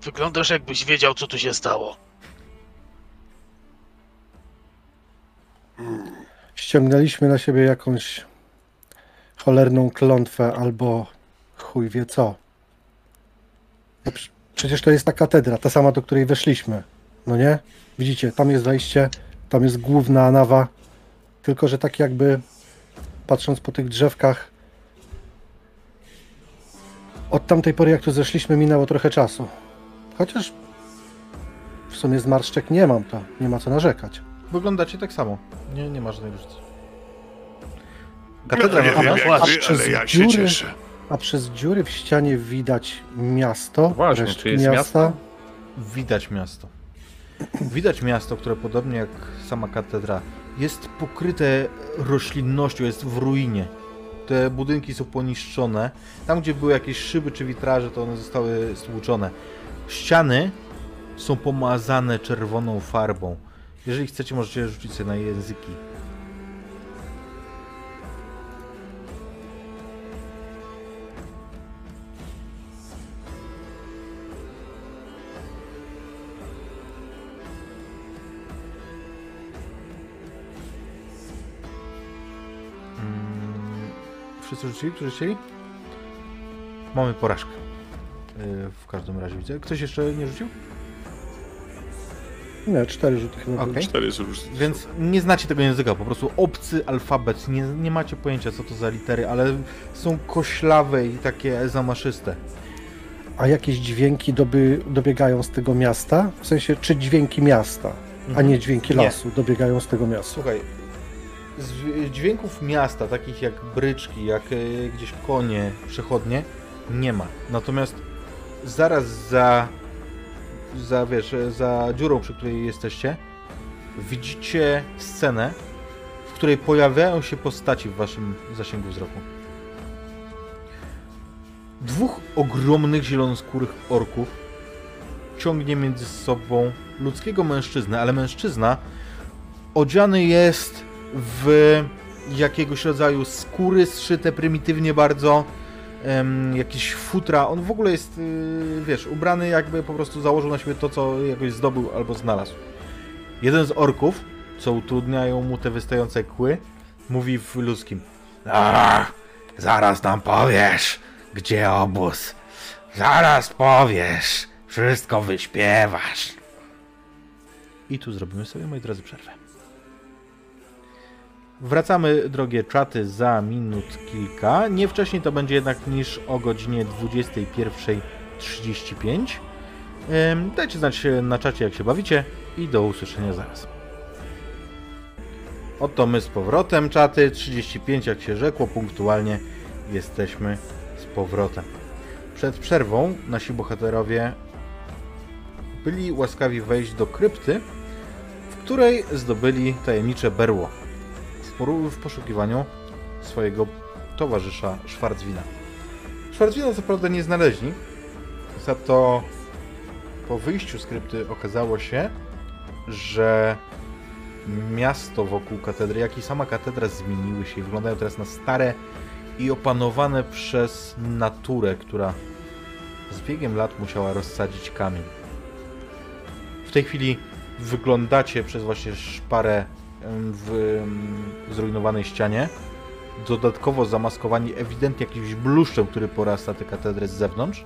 wyglądasz jakbyś wiedział, co tu się stało. Ściągnęliśmy na siebie jakąś cholerną klątwę albo chuj wie co. No prze- Przecież to jest ta katedra, ta sama, do której weszliśmy. No nie? Widzicie, tam jest wejście, tam jest główna nawa. Tylko, że tak jakby patrząc po tych drzewkach, od tamtej pory, jak tu zeszliśmy, minęło trochę czasu. Chociaż w sumie zmarszczek nie mam, to nie ma co narzekać. Wyglądacie tak samo. Nie, nie ma żadnej różnicy. No, Katedra nie ma wiem jak a wy, przez ale ja się dziury- cieszę. A przez dziury w ścianie widać miasto, Właśnie, resztki czy jest miasta. miasto? Widać miasto. Widać miasto, które podobnie jak sama katedra jest pokryte roślinnością, jest w ruinie. Te budynki są poniszczone. Tam, gdzie były jakieś szyby czy witraże, to one zostały stłuczone. Ściany są pomazane czerwoną farbą. Jeżeli chcecie, możecie rzucić sobie na języki. Wszyscy rzucili, którzy chcieli? Mamy porażkę. Yy, W każdym razie widzę. Ktoś jeszcze nie rzucił? Nie, cztery rzuty chyba. Okej. Cztery zużyć. Więc nie znacie tego języka, po prostu obcy alfabet, nie, nie macie pojęcia co to za litery, ale są koślawe i takie zamaszyste. A jakieś dźwięki doby, dobiegają z tego miasta? W sensie, czy dźwięki miasta, a Mhm. nie dźwięki Nie. lasu dobiegają z tego miasta? Słuchaj, z dźwięków miasta, takich jak bryczki, jak e, gdzieś konie, przechodnie, nie ma. Natomiast zaraz za, za, wiesz, e, za dziurą, przy której jesteście, widzicie scenę, w której pojawiają się postaci w waszym zasięgu wzroku. Dwóch ogromnych zielonoskórych orków ciągnie między sobą ludzkiego mężczyznę, ale mężczyzna odziany jest w jakiegoś rodzaju skóry zszyte prymitywnie bardzo, em, jakieś futra. On w ogóle jest, y, wiesz, ubrany jakby po prostu założył na siebie to, co jakoś zdobył albo znalazł. Jeden z orków, co utrudniają mu te wystające kły, mówi w ludzkim. Zaraz nam powiesz, gdzie obóz. Zaraz powiesz, wszystko wyśpiewasz. I tu zrobimy sobie, moi drodzy, przerwę. Wracamy, drogie czaty, za minut kilka. Nie wcześniej to będzie jednak niż o godzinie 21.35. Ym, Dajcie znać e, na czacie, jak się bawicie i do usłyszenia zaraz. Oto my z powrotem, czaty. 35, jak się rzekło, punktualnie jesteśmy z powrotem. Przed przerwą nasi bohaterowie byli łaskawi wejść do krypty, w której zdobyli tajemnicze berło w, poszukiwaniu swojego towarzysza Schwarzwina. Schwarzwina co prawda nie znaleźli, za to po wyjściu z krypty okazało się, że miasto wokół katedry, jak i sama katedra zmieniły się i wyglądają teraz na stare i opanowane przez naturę, która z biegiem lat musiała rozsadzić kamień. W tej chwili wyglądacie przez właśnie szparę em, w zrujnowanej ścianie, dodatkowo zamaskowani ewidentnie jakimś bluszczem, który porasta tę katedrę z zewnątrz.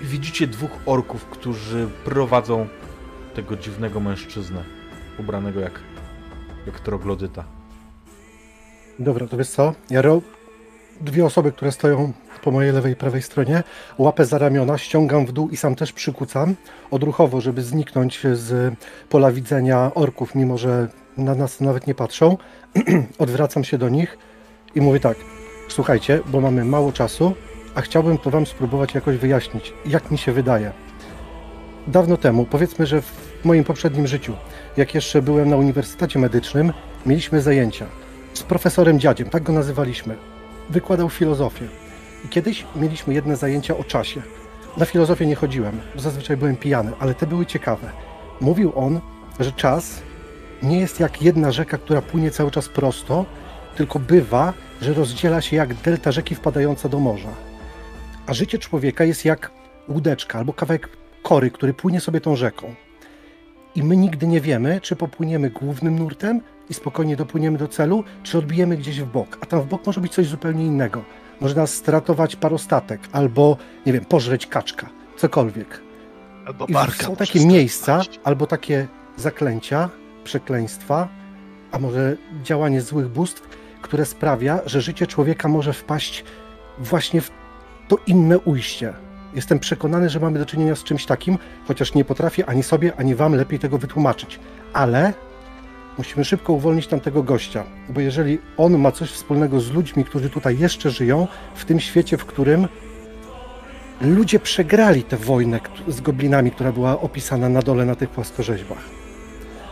Widzicie dwóch orków, którzy prowadzą tego dziwnego mężczyznę, ubranego jak, jak troglodyta. Dobra, to wiesz co? Jaro, dwie osoby, które stoją po mojej lewej i prawej stronie, łapę za ramiona, ściągam w dół i sam też przykucam odruchowo, żeby zniknąć z pola widzenia orków, mimo że na nas nawet nie patrzą. Odwracam się do nich i mówię tak, słuchajcie, bo mamy mało czasu, a chciałbym to wam spróbować jakoś wyjaśnić, jak mi się wydaje. Dawno temu, powiedzmy, że w moim poprzednim życiu, jak jeszcze byłem na Uniwersytecie Medycznym, mieliśmy zajęcia z profesorem Dziadziem, tak go nazywaliśmy. Wykładał filozofię. I kiedyś mieliśmy jedne zajęcia o czasie. Na filozofię nie chodziłem, bo zazwyczaj byłem pijany, ale te były ciekawe. Mówił on, że czas nie jest jak jedna rzeka, która płynie cały czas prosto, tylko bywa, że rozdziela się jak delta rzeki wpadająca do morza. A życie człowieka jest jak łódeczka albo kawałek kory, który płynie sobie tą rzeką. I my nigdy nie wiemy, czy popłyniemy głównym nurtem i spokojnie dopłyniemy do celu, czy odbijemy gdzieś w bok. A tam w bok może być coś zupełnie innego. Może nas stratować parostatek, albo, nie wiem, pożreć kaczka, cokolwiek. Albo barka są takie miejsca, albo takie zaklęcia, przekleństwa, a może działanie złych bóstw, które sprawia, że życie człowieka może wpaść właśnie w to inne ujście. Jestem przekonany, że mamy do czynienia z czymś takim, chociaż nie potrafię ani sobie, ani wam lepiej tego wytłumaczyć. Ale musimy szybko uwolnić tamtego gościa, bo jeżeli on ma coś wspólnego z ludźmi, którzy tutaj jeszcze żyją, w tym świecie, w którym ludzie przegrali tę wojnę z goblinami, która była opisana na dole na tych płaskorzeźbach.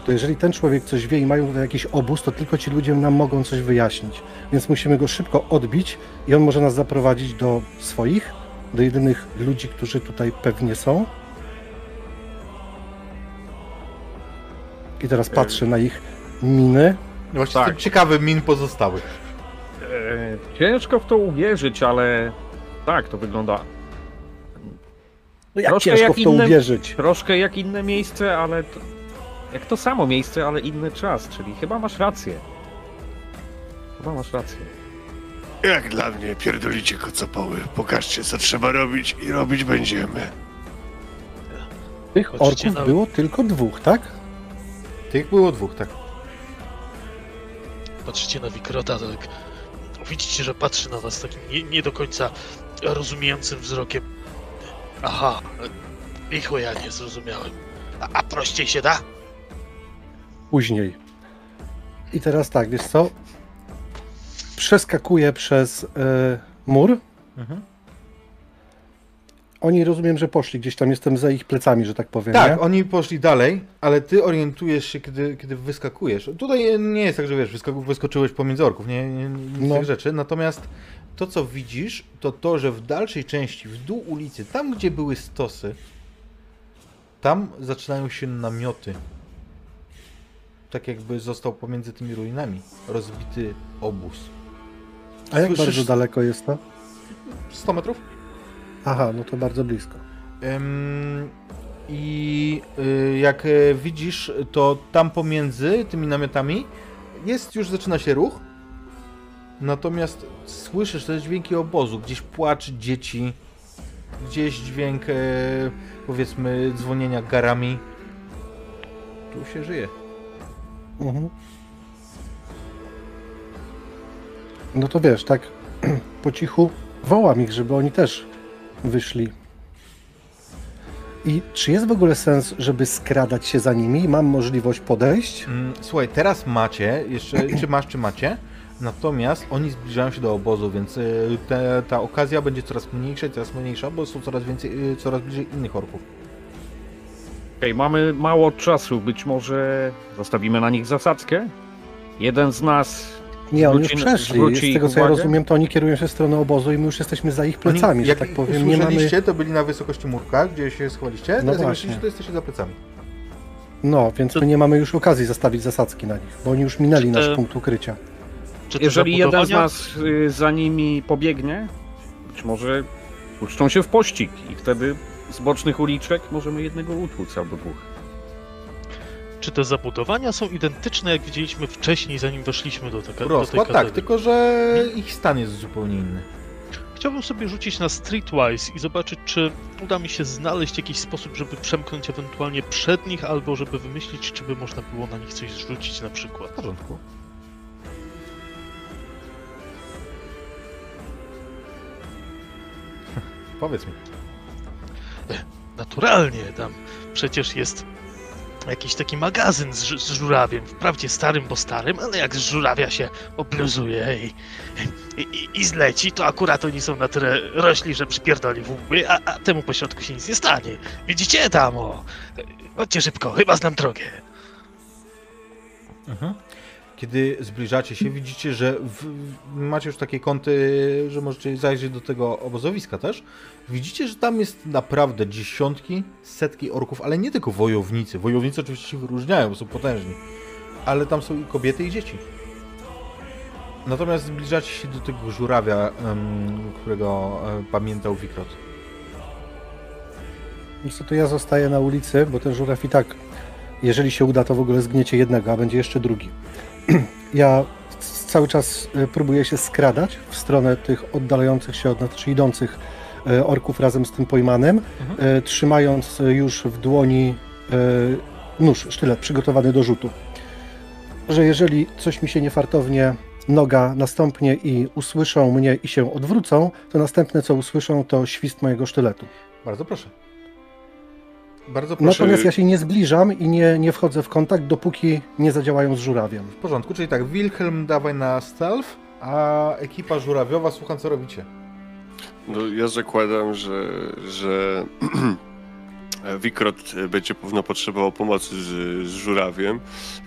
To jeżeli ten człowiek coś wie i mają tutaj jakiś obóz, to tylko ci ludzie nam mogą coś wyjaśnić. Więc musimy go szybko odbić i on może nas zaprowadzić do swoich, do jedynych ludzi, którzy tutaj pewnie są. I teraz patrzę na ich miny. Właśnie Tak. jestem ciekawy min pozostałych. E, ciężko w to uwierzyć, ale tak, to wygląda No jak Troszkę ciężko jak w to inne- uwierzyć. troszkę jak inne miejsce, ale to, jak to samo miejsce, ale inny czas, czyli chyba masz rację. Chyba masz rację. Jak dla mnie, pierdolicie kocopoły. Pokażcie, co trzeba robić i robić będziemy. Tych orków na- było tylko dwóch, tak? Tych było dwóch, tak. Patrzycie na Wikrota, tak. Widzicie, że patrzy na was takim nie, nie do końca rozumiejącym wzrokiem. Aha, licho ja nie zrozumiałem. A, a prościej się da? później. I teraz tak, wiesz co? Przeskakuję przez e, mur. Mhm. Oni rozumiem, że poszli gdzieś tam, jestem za ich plecami, że tak powiem. Tak, nie? oni poszli dalej, ale ty orientujesz się, kiedy, kiedy wyskakujesz. Tutaj nie jest tak, że wiesz, wyskoczyłeś pomiędzy orków, nie, nie nic No. tych rzeczy. Natomiast to, co widzisz, to to, że w dalszej części, w dół ulicy, tam gdzie były stosy, tam zaczynają się namioty. Tak jakby został pomiędzy tymi ruinami rozbity obóz. A jak słyszysz- bardzo daleko jest to? 100 metrów? Aha, no to bardzo blisko. Ym, I y, jak y, widzisz, to tam pomiędzy tymi namiotami jest już zaczyna się ruch. Natomiast słyszysz te dźwięki obozu, gdzieś płacz dzieci, gdzieś dźwięk e, powiedzmy dzwonienia garami. Tu się żyje. Mhm. No to wiesz, tak po cichu wołam ich, żeby oni też wyszli. I czy jest w ogóle sens, żeby skradać się za nimi? Mam możliwość podejść? Mm, Słuchaj, teraz macie, jeszcze, czy masz, czy macie, natomiast oni zbliżają się do obozu, więc y, te, ta okazja będzie coraz mniejsza i coraz mniejsza, bo są coraz więcej, y, coraz bliżej innych orków. Okej, mamy mało czasu, być może zostawimy na nich zasadzkę? Jeden z nas Nie, oni już przeszli. Z tego co ja rozumiem, to oni kierują się w stronę obozu i my już jesteśmy za ich plecami, Oni, że jak tak powiem. Nie mamy... to byli na wysokości murka, gdzie się schowaliście, No teraz jak to jesteście za plecami. No, więc my nie mamy już okazji zastawić zasadzki na nich, bo oni już minęli te- nasz punkt ukrycia. Jeżeli jeden z nas y, za nimi pobiegnie, być może puszczą się w pościg i wtedy z bocznych uliczek możemy jednego utłuc albo dwóch. Czy te zabudowania są identyczne, jak widzieliśmy wcześniej, zanim weszliśmy do, te, do tej Rozkład tak, katedry? tylko że ich stan jest zupełnie inny. Chciałbym sobie rzucić na Streetwise i zobaczyć, czy uda mi się znaleźć jakiś sposób, żeby przemknąć ewentualnie przed nich, albo żeby wymyślić, czy by można było na nich coś zrzucić na przykład. W porządku. Powiedz mi. Naturalnie, tam przecież jest jakiś taki magazyn z, z żurawiem, wprawdzie starym, bo starym, ale jak z żurawia się obluzuje i, i, i- zleci, to akurat oni są na tyle rośli, że przypierdoli w łby, a, a temu pośrodku się nic nie stanie. Widzicie tam, o! Chodźcie szybko, chyba znam drogę. Kiedy zbliżacie się, widzicie, że w, macie już takie kąty, że możecie zajrzeć do tego obozowiska też. Widzicie, że tam jest naprawdę dziesiątki, setki orków, ale nie tylko wojownicy. Wojownicy oczywiście się wyróżniają, bo są potężni. Ale tam są i kobiety, i dzieci. Natomiast zbliżacie się do tego żurawia, którego pamiętał Wikrot. Wiesz to ja zostaję na ulicy, bo ten żuraw i tak, jeżeli się uda, to w ogóle zgniecie jednego, a będzie jeszcze drugi. Ja cały czas y, próbuję się skradać w stronę tych oddalających się od nas, czy idących y, orków razem z tym pojmanym, y, trzymając już w dłoni nóż, sztylet przygotowany do rzutu. Że jeżeli coś mi się niefartownie noga nastąpnie i usłyszą mnie i się odwrócą, to następne co usłyszą to świst mojego sztyletu. Bardzo proszę. Bardzo proszę. Natomiast ja się nie zbliżam i nie, nie wchodzę w kontakt, dopóki nie zadziałają z żurawiem. W porządku, czyli tak, Wilhelm dawaj na stealth, a ekipa żurawiowa, słucham co robicie. No, ja zakładam, że, że Wikrot będzie pewno potrzebował pomocy z, z żurawiem,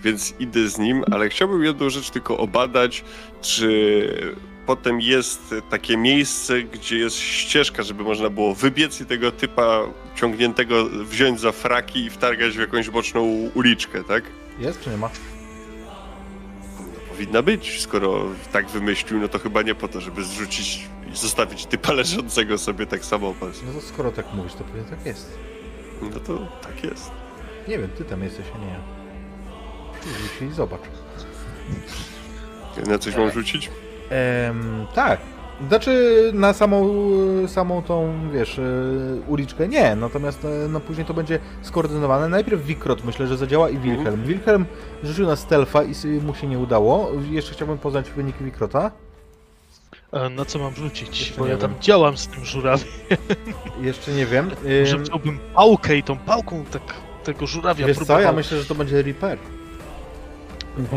więc idę z nim, ale chciałbym jedną rzecz tylko obadać, czy potem jest takie miejsce, gdzie jest ścieżka, żeby można było wybiec i tego typa ciągniętego wziąć za fraki i wtargać w jakąś boczną uliczkę, tak? Jest czy nie ma? Powinna być, skoro tak wymyślił, no to chyba nie po to, żeby zrzucić i zostawić typa leżącego sobie tak samo. No to skoro tak mówisz, to pewnie tak jest. No to tak jest. Nie wiem, ty tam jesteś, a nie ja. Rzuć i zobacz. Na coś mam rzucić? Em, tak. Znaczy na samą, samą tą, wiesz, e, uliczkę nie, natomiast e, no, później to będzie skoordynowane. Najpierw Wikrot myślę, że zadziała i Wilhelm. Wilhelm rzucił na stealtha i mu się nie udało. Jeszcze chciałbym poznać wyniki Wikrota. E, Na co mam rzucić? Jeszcze Bo ja tam wiem. działam z tym żurawiem. Jeszcze nie wiem. Może Ym, chciałbym pałkę i tą pałką tak tego żurawia wiesz co, próbował. ja myślę, że to będzie Reaper.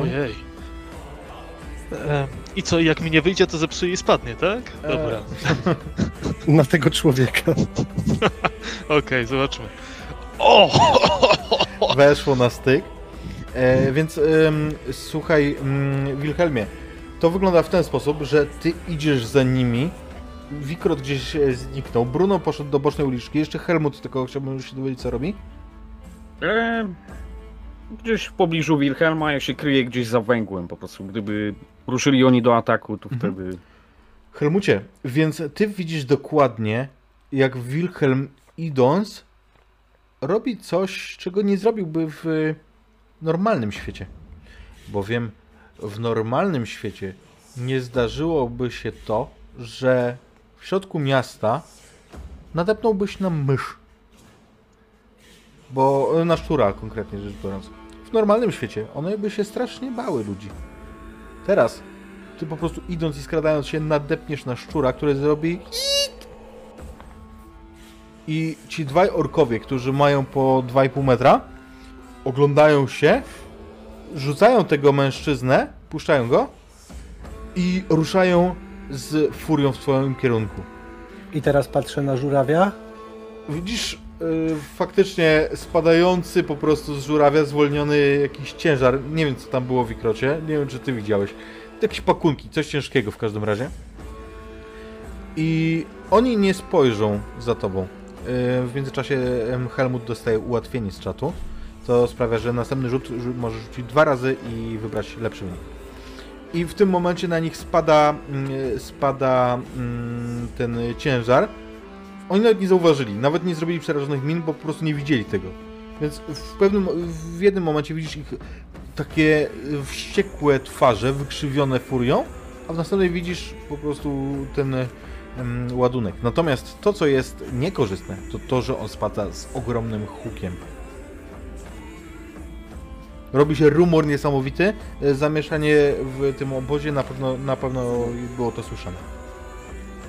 Ojej. E, I co, jak mi nie wyjdzie, to zepsuje i spadnie, tak? Dobra. Na tego człowieka. Okej, zobaczmy. O! weszło na styk. E, więc ym, słuchaj, ym, Wilhelmie, to wygląda w ten sposób, że ty idziesz za nimi. Wikrot gdzieś e, zniknął, Bruno poszedł do bocznej uliczki, jeszcze Helmut, tylko chciałbym już się dowiedzieć, co robi. E, gdzieś w pobliżu Wilhelma, ja się kryję gdzieś za węgłem po prostu. Gdyby ruszyli oni do ataku, to Mhm. wtedy... Helmucie, więc ty widzisz dokładnie, jak Wilhelm idąc robi coś, czego nie zrobiłby w normalnym świecie. Bowiem w normalnym świecie nie zdarzyłoby się to, że w środku miasta nadepnąłbyś na mysz. Bo na szczura konkretnie rzecz biorąc. W normalnym świecie one by się strasznie bały ludzi. Teraz ty po prostu idąc i skradając się nadepniesz na szczura, który zrobi. I ci dwaj orkowie, którzy mają po 2,5 metra, oglądają się, rzucają tego mężczyznę, puszczają go i ruszają z furią w twoim kierunku. I teraz patrzę na żurawia. Widzisz faktycznie spadający po prostu z żurawia zwolniony jakiś ciężar. Nie wiem co tam było w ikrocie, nie wiem czy ty widziałeś. Jakieś pakunki, coś ciężkiego w każdym razie. I oni nie spojrzą za tobą. Y, w międzyczasie Helmut dostaje ułatwienie z czatu. To sprawia, że następny rzut rzu- może rzucić dwa razy i wybrać lepszy wynik. I w tym momencie na nich spada, mm, spada mm, ten ciężar. Oni nawet nie zauważyli, nawet nie zrobili przerażonych min, bo po prostu nie widzieli tego. Więc w pewnym, w jednym momencie widzisz ich takie wściekłe twarze, wykrzywione furią, a w następnej widzisz po prostu ten em, ładunek. Natomiast to, co jest niekorzystne, to to, że on spada z ogromnym hukiem. Robi się rumor niesamowity. E, Zamieszanie w tym obozie na pewno, na pewno było to słyszane.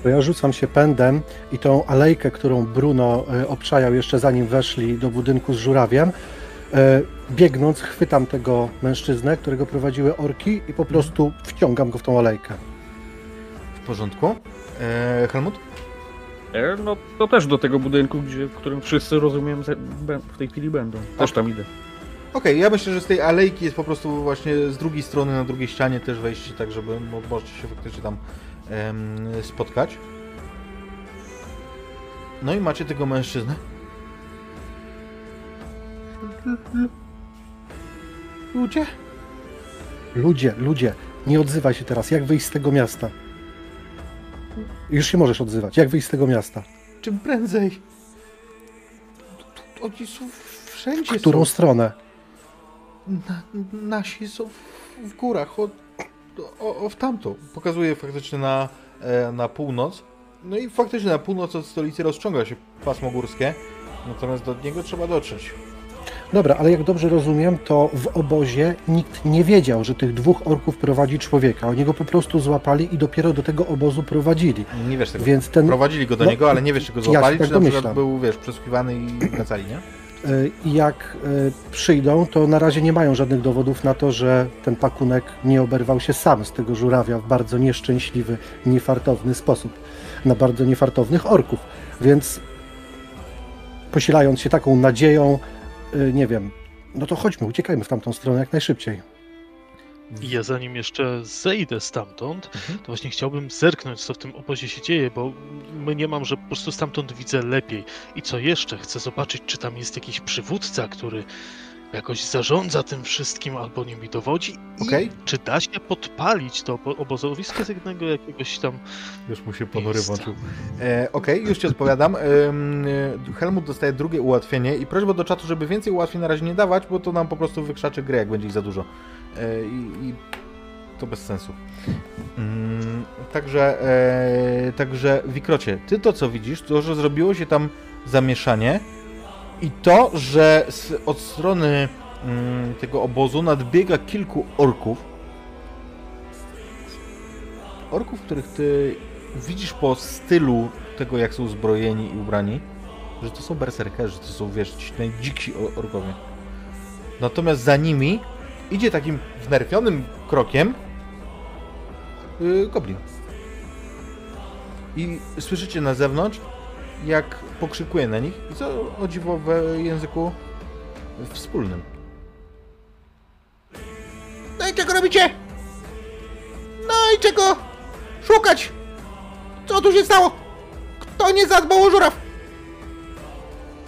To ja rzucam się pędem i tą alejkę, którą Bruno e, obczajał jeszcze zanim weszli do budynku z żurawiem, e, biegnąc chwytam tego mężczyznę, którego prowadziły orki i po prostu wciągam go w tą alejkę. W porządku. E, Helmut? E, no to też do tego budynku, gdzie, w którym wszyscy rozumiem w tej chwili będą. Też tam idę. Okej, ja myślę, że z tej alejki jest po prostu właśnie z drugiej strony, na drugiej ścianie też wejście, tak żeby mo- możecie się faktycznie tam spotkać. No i macie tego mężczyznę. Ludzie? Ludzie, ludzie, nie odzywaj się teraz. Jak wyjść z tego miasta? Już się możesz odzywać. Jak wyjść z tego miasta? Czym prędzej? Oni są wszędzie W którą są. stronę? Na, nasi są w, w górach, o, o, o w tamto. Pokazuje faktycznie na, e, na północ. No i faktycznie na północ od stolicy rozciąga się pasmo górskie. Natomiast do niego trzeba dotrzeć. Dobra, ale jak dobrze rozumiem, to w obozie nikt nie wiedział, że tych dwóch orków prowadzi człowieka. Oni go po prostu złapali i dopiero do tego obozu prowadzili. Nie wiesz tego. Więc ten Prowadzili go do no, niego, ale nie wiesz, czy go ja złapali, tak czy na przykład domyślam. był, wiesz, przesłuchiwany i wracali, nie? I jak y, przyjdą, to na razie nie mają żadnych dowodów na to, że ten pakunek nie oberwał się sam z tego żurawia w bardzo nieszczęśliwy, niefartowny sposób na bardzo niefartownych orków. Więc posilając się taką nadzieją, y, nie wiem, no to chodźmy, uciekajmy w tamtą stronę jak najszybciej. I ja zanim jeszcze zejdę stamtąd, Mhm. to właśnie chciałbym zerknąć, co w tym obozie się dzieje, bo mnie mam, że po prostu stamtąd widzę lepiej. I co jeszcze? Chcę zobaczyć, czy tam jest jakiś przywódca, który jakoś zarządza tym wszystkim albo nimi dowodzi. I Okej. czy da się podpalić to obo- obozowisko z jednego jakiegoś tam... Już mu się ponury włączył. E, Okej, już ci odpowiadam. E, Helmut dostaje drugie ułatwienie i prośba do czatu, żeby więcej ułatwień na razie nie dawać, bo to nam po prostu wykrzaczy grę, jak będzie ich za dużo. E, I, i to bez sensu. Mm, także, e, także Wikrocie, ty to co widzisz, to, że zrobiło się tam zamieszanie i to, że z, od strony mm, tego obozu nadbiega kilku orków, orków, których ty widzisz po stylu tego, jak są uzbrojeni i ubrani, że to są berserkerzy, to są, wiesz, ci najdziksi orkowie. Natomiast za nimi idzie takim wnerwionym krokiem yy, goblin. I słyszycie na zewnątrz, jak pokrzykuje na nich i co o dziwo w języku wspólnym. No i czego robicie? No i czego szukać? Co tu się stało? Kto nie zadbał o żuraw?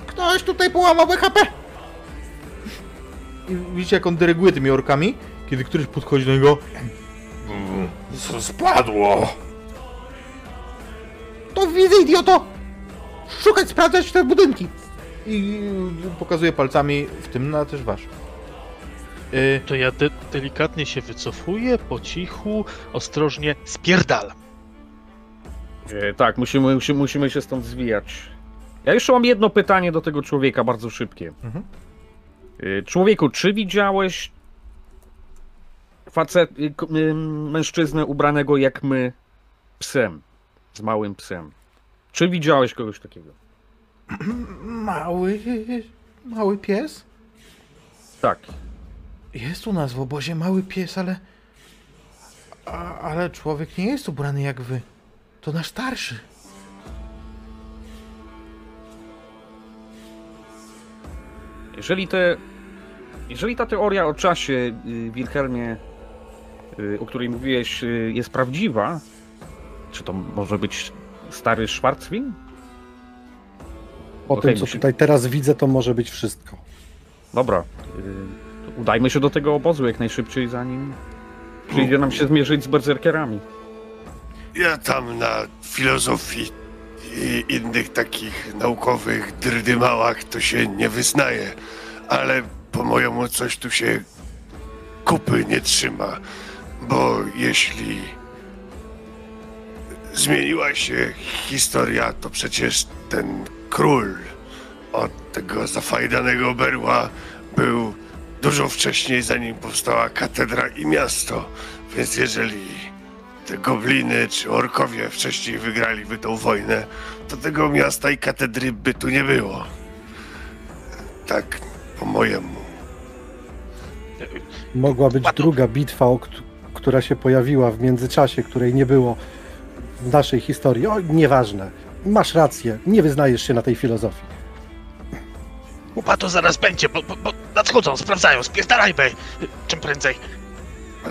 Ktoś tutaj połamał BHP. I widzicie, jak on dyryguje tymi orkami, kiedy któryś podchodzi do niego. Co spadło? To widzę, idioto! Szukać, sprawdzać te budynki. I pokazuje palcami, w tym na też wasz. Y, To ja de- delikatnie się wycofuję, po cichu, ostrożnie spierdalam. E, tak, musimy, musimy, musimy się stąd zwijać. Ja jeszcze mam jedno pytanie do tego człowieka, bardzo szybkie. Mhm. E, człowieku, czy widziałeś facet, y, y, mężczyznę ubranego jak my, psem, z małym psem. Czy widziałeś kogoś takiego? Mały, mały pies? Tak. Jest u nas w obozie mały pies, ale... A, ale człowiek nie jest ubrany jak wy. To nasz starszy. Jeżeli te, jeżeli ta teoria o czasie, y, Wilhelmie, y, o której mówiłeś, y, jest prawdziwa, czy to może być stary Schwarzwin? Po Okej, tym, co tutaj teraz widzę, to może być wszystko. Dobra, udajmy się do tego obozu jak najszybciej, zanim przyjdzie nam się zmierzyć z berserkerami. Ja tam na filozofii i innych takich naukowych drdymałach to się nie wyznaję, ale po mojemu coś tu się kupy nie trzyma, bo jeśli zmieniła się historia, to przecież ten król od tego zafajdanego berła był dużo wcześniej, zanim powstała katedra i miasto. Więc jeżeli te gobliny czy orkowie wcześniej wygraliby tą wojnę, to tego miasta i katedry by tu nie było. Tak po mojemu. Mogła być druga bitwa, która się pojawiła w międzyczasie, której nie było w naszej historii. O, nieważne. Masz rację, nie wyznajesz się na tej filozofii. Kupa to zaraz będzie, bo, bo, bo nadchodzą, sprawdzają, spierdalajmy. Czym prędzej.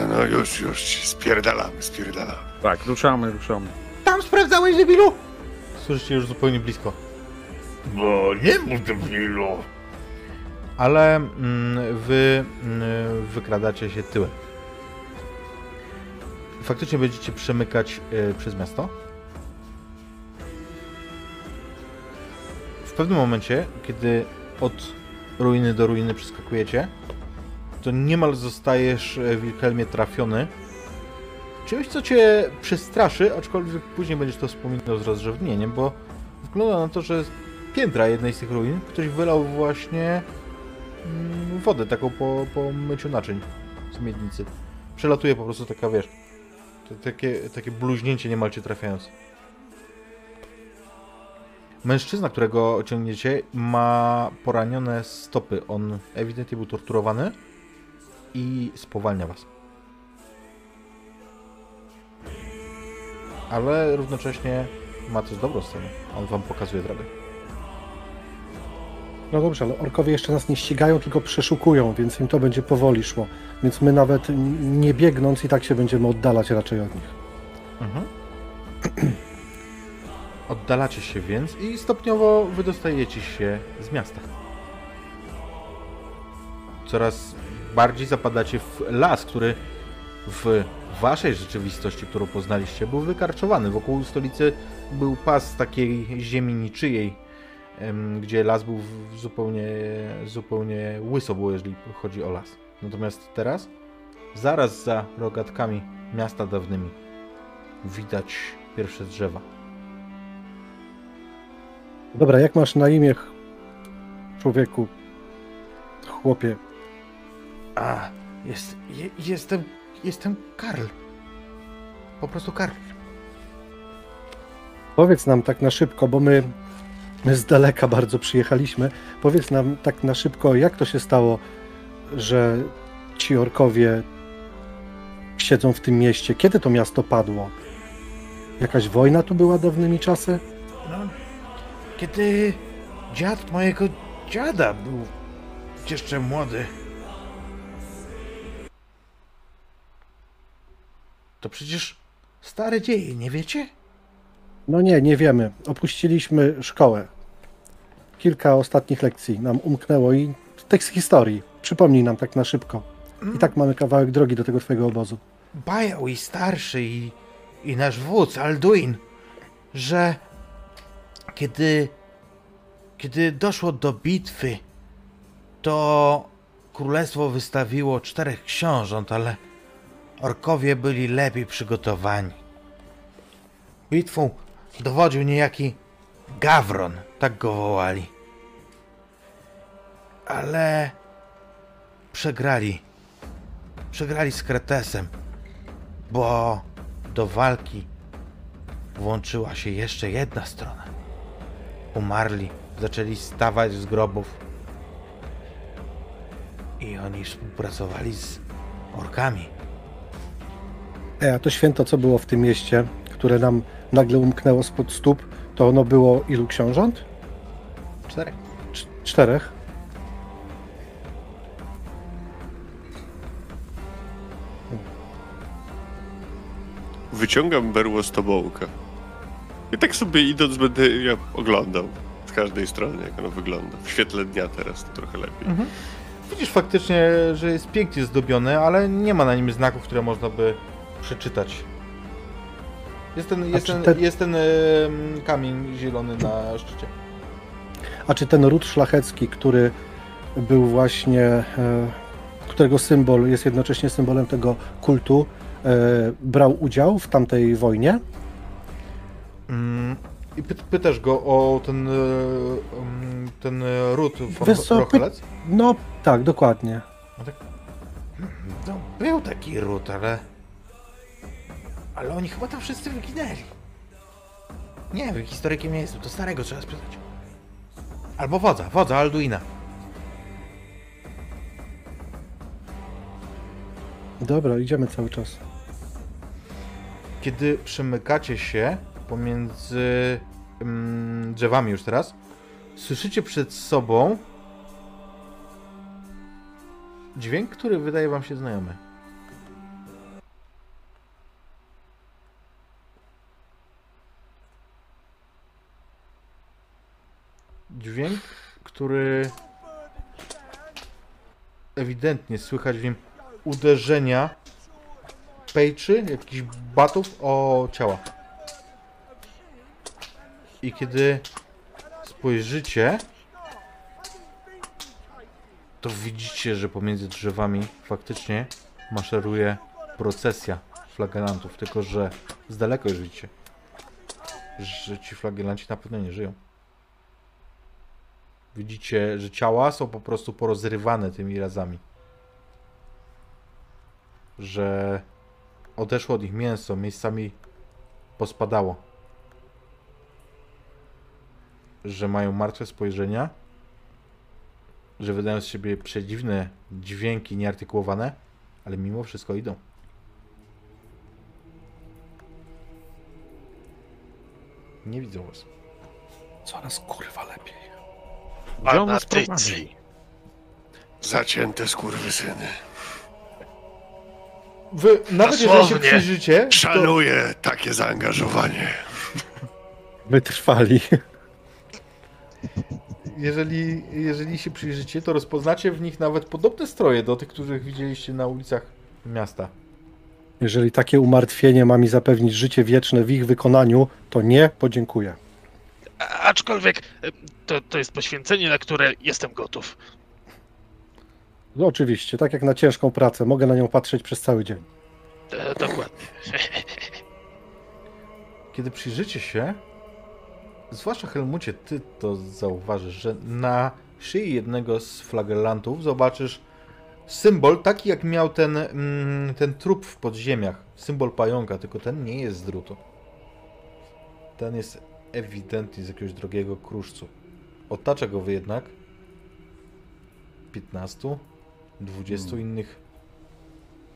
No już, już, spierdalamy, spierdalamy. Tak, ruszamy, ruszamy. Tam sprawdzałeś, debilu? Słyszycie już zupełnie blisko. Bo nie mów debilu. Ale mm, wy mm, wykradacie się tyłem. Faktycznie będziecie przemykać y, przez miasto. W pewnym momencie, kiedy od ruiny do ruiny przeskakujecie, to niemal zostajesz, e, Wilhelmie, trafiony czymś, co cię przestraszy, aczkolwiek później będziesz to wspominał z rozrzewnieniem, bo wygląda na to, że piętra jednej z tych ruin ktoś wylał właśnie wodę taką po, po myciu naczyń z miednicy. Przelatuje po prostu taka, wiesz, takie, takie bluźnięcie niemal cię trafiając. Mężczyzna, którego ciągniecie, ma poranione stopy. On ewidentnie był torturowany i spowalnia was. Ale równocześnie ma też dobrą stronę. On wam pokazuje drogę. No dobrze, ale orkowie jeszcze nas nie ścigają, tylko przeszukują, więc im to będzie powoli szło. Więc my nawet nie biegnąc i tak się będziemy oddalać raczej od nich. Mhm. Oddalacie się więc i stopniowo wydostajecie się z miasta. Coraz bardziej zapadacie w las, który w waszej rzeczywistości, którą poznaliście, był wykarczowany. Wokół stolicy był pas takiej ziemi niczyjej, gdzie las był zupełnie, zupełnie łyso było, jeżeli chodzi o las. Natomiast teraz, zaraz za rogatkami miasta dawnymi, widać pierwsze drzewa. Dobra, jak masz na imię, człowieku, chłopie? A, jest, je, jestem, jestem Karl. Po prostu Karl. Powiedz nam tak na szybko, bo my z daleka bardzo przyjechaliśmy. Powiedz nam tak na szybko, jak to się stało, że ci orkowie siedzą w tym mieście? Kiedy to miasto padło? Jakaś wojna tu była dawnymi czasy? No, kiedy dziad mojego dziada był jeszcze młody. To przecież stare dzieje, nie wiecie? No nie, nie wiemy. Opuściliśmy szkołę. Kilka ostatnich lekcji nam umknęło i tekst historii. Przypomnij nam tak na szybko. I tak mamy kawałek drogi do tego twojego obozu. Bajał i starszy i, i nasz wódz Alduin, że kiedy, kiedy doszło do bitwy, to królestwo wystawiło czterech książąt, ale orkowie byli lepiej przygotowani. Bitwą dowodził niejaki Gawron, tak go wołali. Ale przegrali przegrali z Kretesem, bo do walki włączyła się jeszcze jedna strona. Umarli, zaczęli stawać z grobów. I oni współpracowali z orkami. E, a to święto, co było w tym mieście, które nam nagle umknęło spod stóp, to ono było ilu książąt? Czterech. Cz- czterech. Wyciągam berło z tobołka. I tak sobie idąc będę ja oglądał z każdej strony, jak ono wygląda. W świetle dnia teraz to trochę lepiej. Widzisz faktycznie, że jest pięknie zdobiony, ale nie ma na nim znaków, które można by przeczytać. Jest ten, jest ten, te- jest ten em, kamień zielony na szczycie. A czy ten ród szlachecki, który był właśnie, e, którego symbol jest jednocześnie symbolem tego kultu, e, brał udział w tamtej wojnie? Mm, I py pytasz go o ten, e, ten ród von Wiesz co, Rochelec? No tak, dokładnie. No, był taki ród, ale... Ale oni chyba tam wszyscy wyginęli. Nie wiem, historykiem nie jestem, to starego trzeba spytać. Albo wodza, wodza Alduina. Dobra, idziemy cały czas. Kiedy przemykacie się pomiędzy mm, drzewami już teraz, słyszycie przed sobą dźwięk, który wydaje wam się znajomy. Dźwięk, który ewidentnie słychać w nim uderzenia pejczy, jakichś batów o ciała. I kiedy spojrzycie, to widzicie, że pomiędzy drzewami faktycznie maszeruje procesja flagelantów, tylko że z daleka już widzicie, że ci flagelanci na pewno nie żyją. Widzicie, że ciała są po prostu porozrywane tymi razami. Że odeszło od nich mięso, miejscami pospadało. Że mają martwe spojrzenia, że wydają z siebie przedziwne dźwięki nieartykułowane, ale mimo wszystko idą. Nie widzą was. Coraz kurwa lepiej. Fanatycy. Zacięte skurwysyny. Wy, nawet jeżeli się przyjrzycie, to Szanuję takie zaangażowanie. Wytrwali. jeżeli, jeżeli się przyjrzycie, to rozpoznacie w nich nawet podobne stroje do tych, których widzieliście na ulicach miasta. Jeżeli takie umartwienie ma mi zapewnić życie wieczne w ich wykonaniu, to nie podziękuję. Aczkolwiek e, to, to jest poświęcenie, na które jestem gotów. No oczywiście, tak jak na ciężką pracę, mogę na nią patrzeć przez cały dzień. E, dokładnie. Kiedy przyjrzycie się, zwłaszcza Helmucie, ty to zauważysz, że na szyi jednego z flagellantów zobaczysz symbol taki jak miał ten, mm, ten trup w podziemiach. Symbol pająka, tylko ten nie jest z drutu. Ten jest ewidentnie z jakiegoś drogiego kruszcu. Otacza go wy jednak 15, 20 innych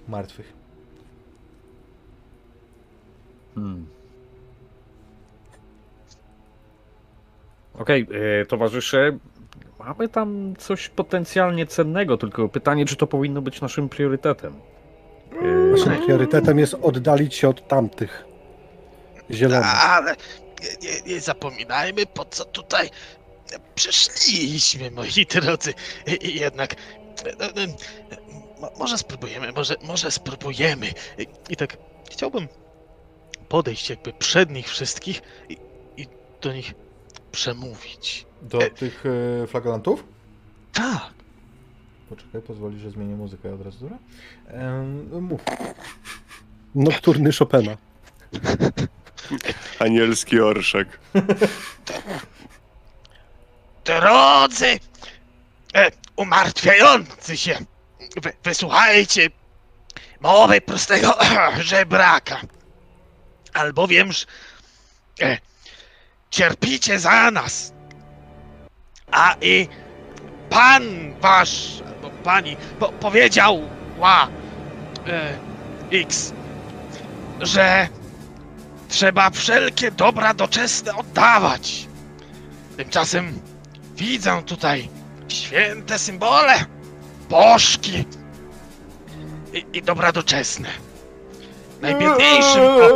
martwych. Hmm. Okej, e, towarzysze, mamy tam coś potencjalnie cennego, tylko pytanie, czy to powinno być naszym priorytetem. Naszym priorytetem jest oddalić się od tamtych zielonych. Ale nie, nie, nie zapominajmy, po co tutaj przyszliśmy, moi drodzy. I- Jednak no, no, mo- może spróbujemy, może, może spróbujemy. I, I tak chciałbym podejść jakby przed nich wszystkich i, i do nich przemówić. Do E- tych e, flagellantów? Tak, Poczekaj, pozwoli, że zmienię muzykę od razu, dobra? Ehm, mów. Nokturny Chopina. Anielski orszak. drodzy, e, umartwiający się, wy, wysłuchajcie mowy prostego żebraka. Albowiem że, e, cierpicie za nas. A i pan wasz, albo pani, po, powiedziała e, X, że trzeba wszelkie dobra doczesne oddawać. Tymczasem widzę tutaj święte symbole, bożki i, i dobra doczesne. Najbiedniejszym o,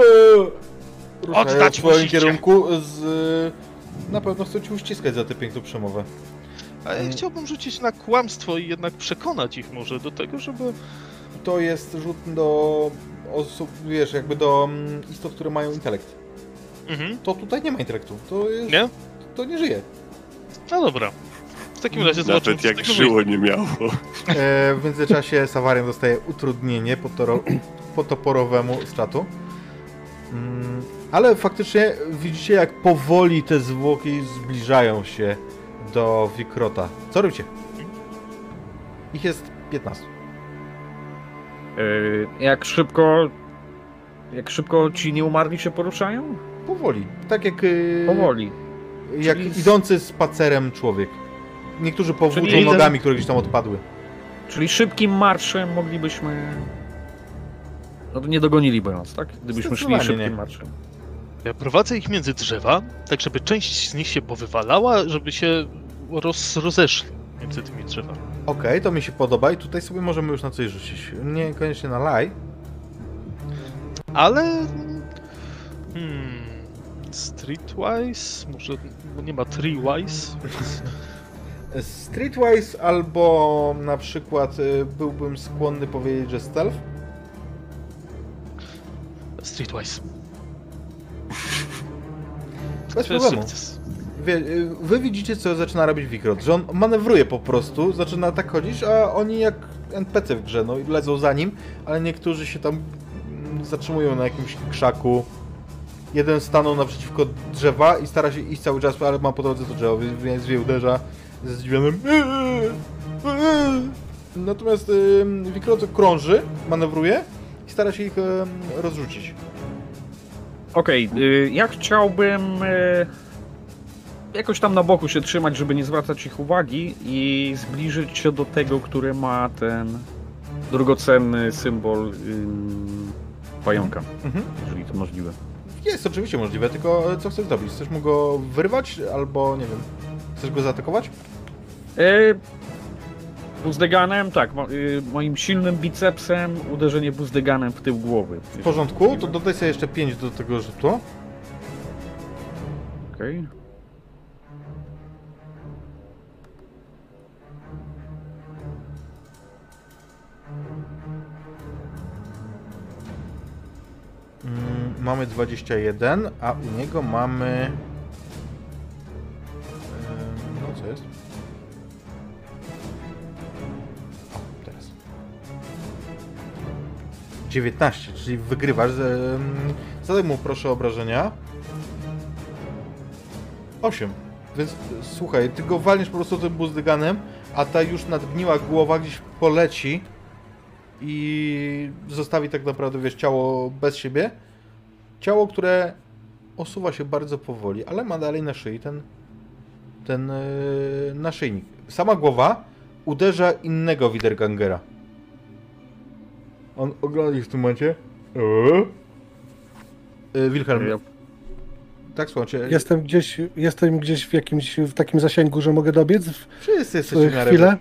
Ruszają Oddać w musicie. kierunku z... Na pewno chcą cię uściskać za tę piękną przemowę. A ja chciałbym rzucić na kłamstwo i jednak przekonać ich może do tego, żeby... To jest rzut do osób, wiesz, jakby do mm, istot, które mają intelekt. Mhm. To tutaj nie ma intelektu. To jest... Nie? To nie żyje. No dobra. W takim razie zobaczymy, Nawet jak żyło nie miało. E, w międzyczasie Sawarian dostaje utrudnienie potoporowemu z czatu. Mm, ale faktycznie widzicie, jak powoli te zwłoki zbliżają się do Wikrota. Co robicie? Ich jest 15. Yy, jak szybko. Jak szybko ci nieumarli się poruszają? Powoli. Tak jak, y, Powoli. jak Czyli z- idący spacerem człowiek. Niektórzy powłóczą Czyli nogami, które gdzieś tam odpadły. Czyli szybkim marszem moglibyśmy. No to nie dogoniliby nas, tak? Gdybyśmy szli szybkim nie. marszem. Ja prowadzę ich między drzewa, tak żeby część z nich się powywalała, żeby się roz, rozeszli między tymi drzewami. Okej, to mi się podoba i tutaj sobie możemy już na coś rzucić. Niekoniecznie na laj. Ale... Hmm... Streetwise? Może bo nie ma treewise? Streetwise albo na przykład y, byłbym skłonny powiedzieć, że stealth. Streetwise. Bez problemu. sukces. Wie, y, wy widzicie, co zaczyna robić Wikrot, że on manewruje po prostu, zaczyna tak chodzić, a oni jak NPC w grze, no i lezą za nim, ale niektórzy się tam mm, zatrzymują na jakimś krzaku. Jeden stanął naprzeciwko drzewa i stara się iść cały czas, ale ma po drodze to drzewo, więc- wie uderza ze zdziwionym Natomiast Wikrot krąży, manewruje i stara się ich rozrzucić. Okej, y, ja chciałbym y, jakoś tam na boku się trzymać, żeby nie zwracać ich uwagi i zbliżyć się do tego, który ma ten drogocenny symbol ym, pająka, Mhm. jeżeli to możliwe. Jest oczywiście możliwe, tylko e, co chcesz zrobić? Chcesz mu go wyrwać, albo nie wiem, chcesz go zaatakować? Y, Buzdeganem, tak, y, moim silnym bicepsem uderzenie buzdeganem w tył głowy. W porządku, to dodaj sobie jeszcze 5 do tego rzutu. Okej. Mm, mamy 21, a u niego mamy... No co jest? O, teraz. 19, czyli wygrywasz. Zadaj mu proszę obrażenia. 8. Więc słuchaj, ty go walniesz po prostu tym buzdyganem, a ta już nadgniła głowa gdzieś poleci i zostawi tak naprawdę, wiesz, ciało bez siebie. Ciało, które osuwa się bardzo powoli, ale ma dalej na szyi ten, ten yy, naszyjnik. Sama głowa uderza innego Wiedergangera. On ogląda ich w tym momencie. Eee? Yy, Wilhelm, Ja- tak słuchajcie, Jestem gdzieś, jestem gdzieś w jakimś w takim zasięgu, że mogę dobiec w wszyscy jesteście w miarę... chwilę.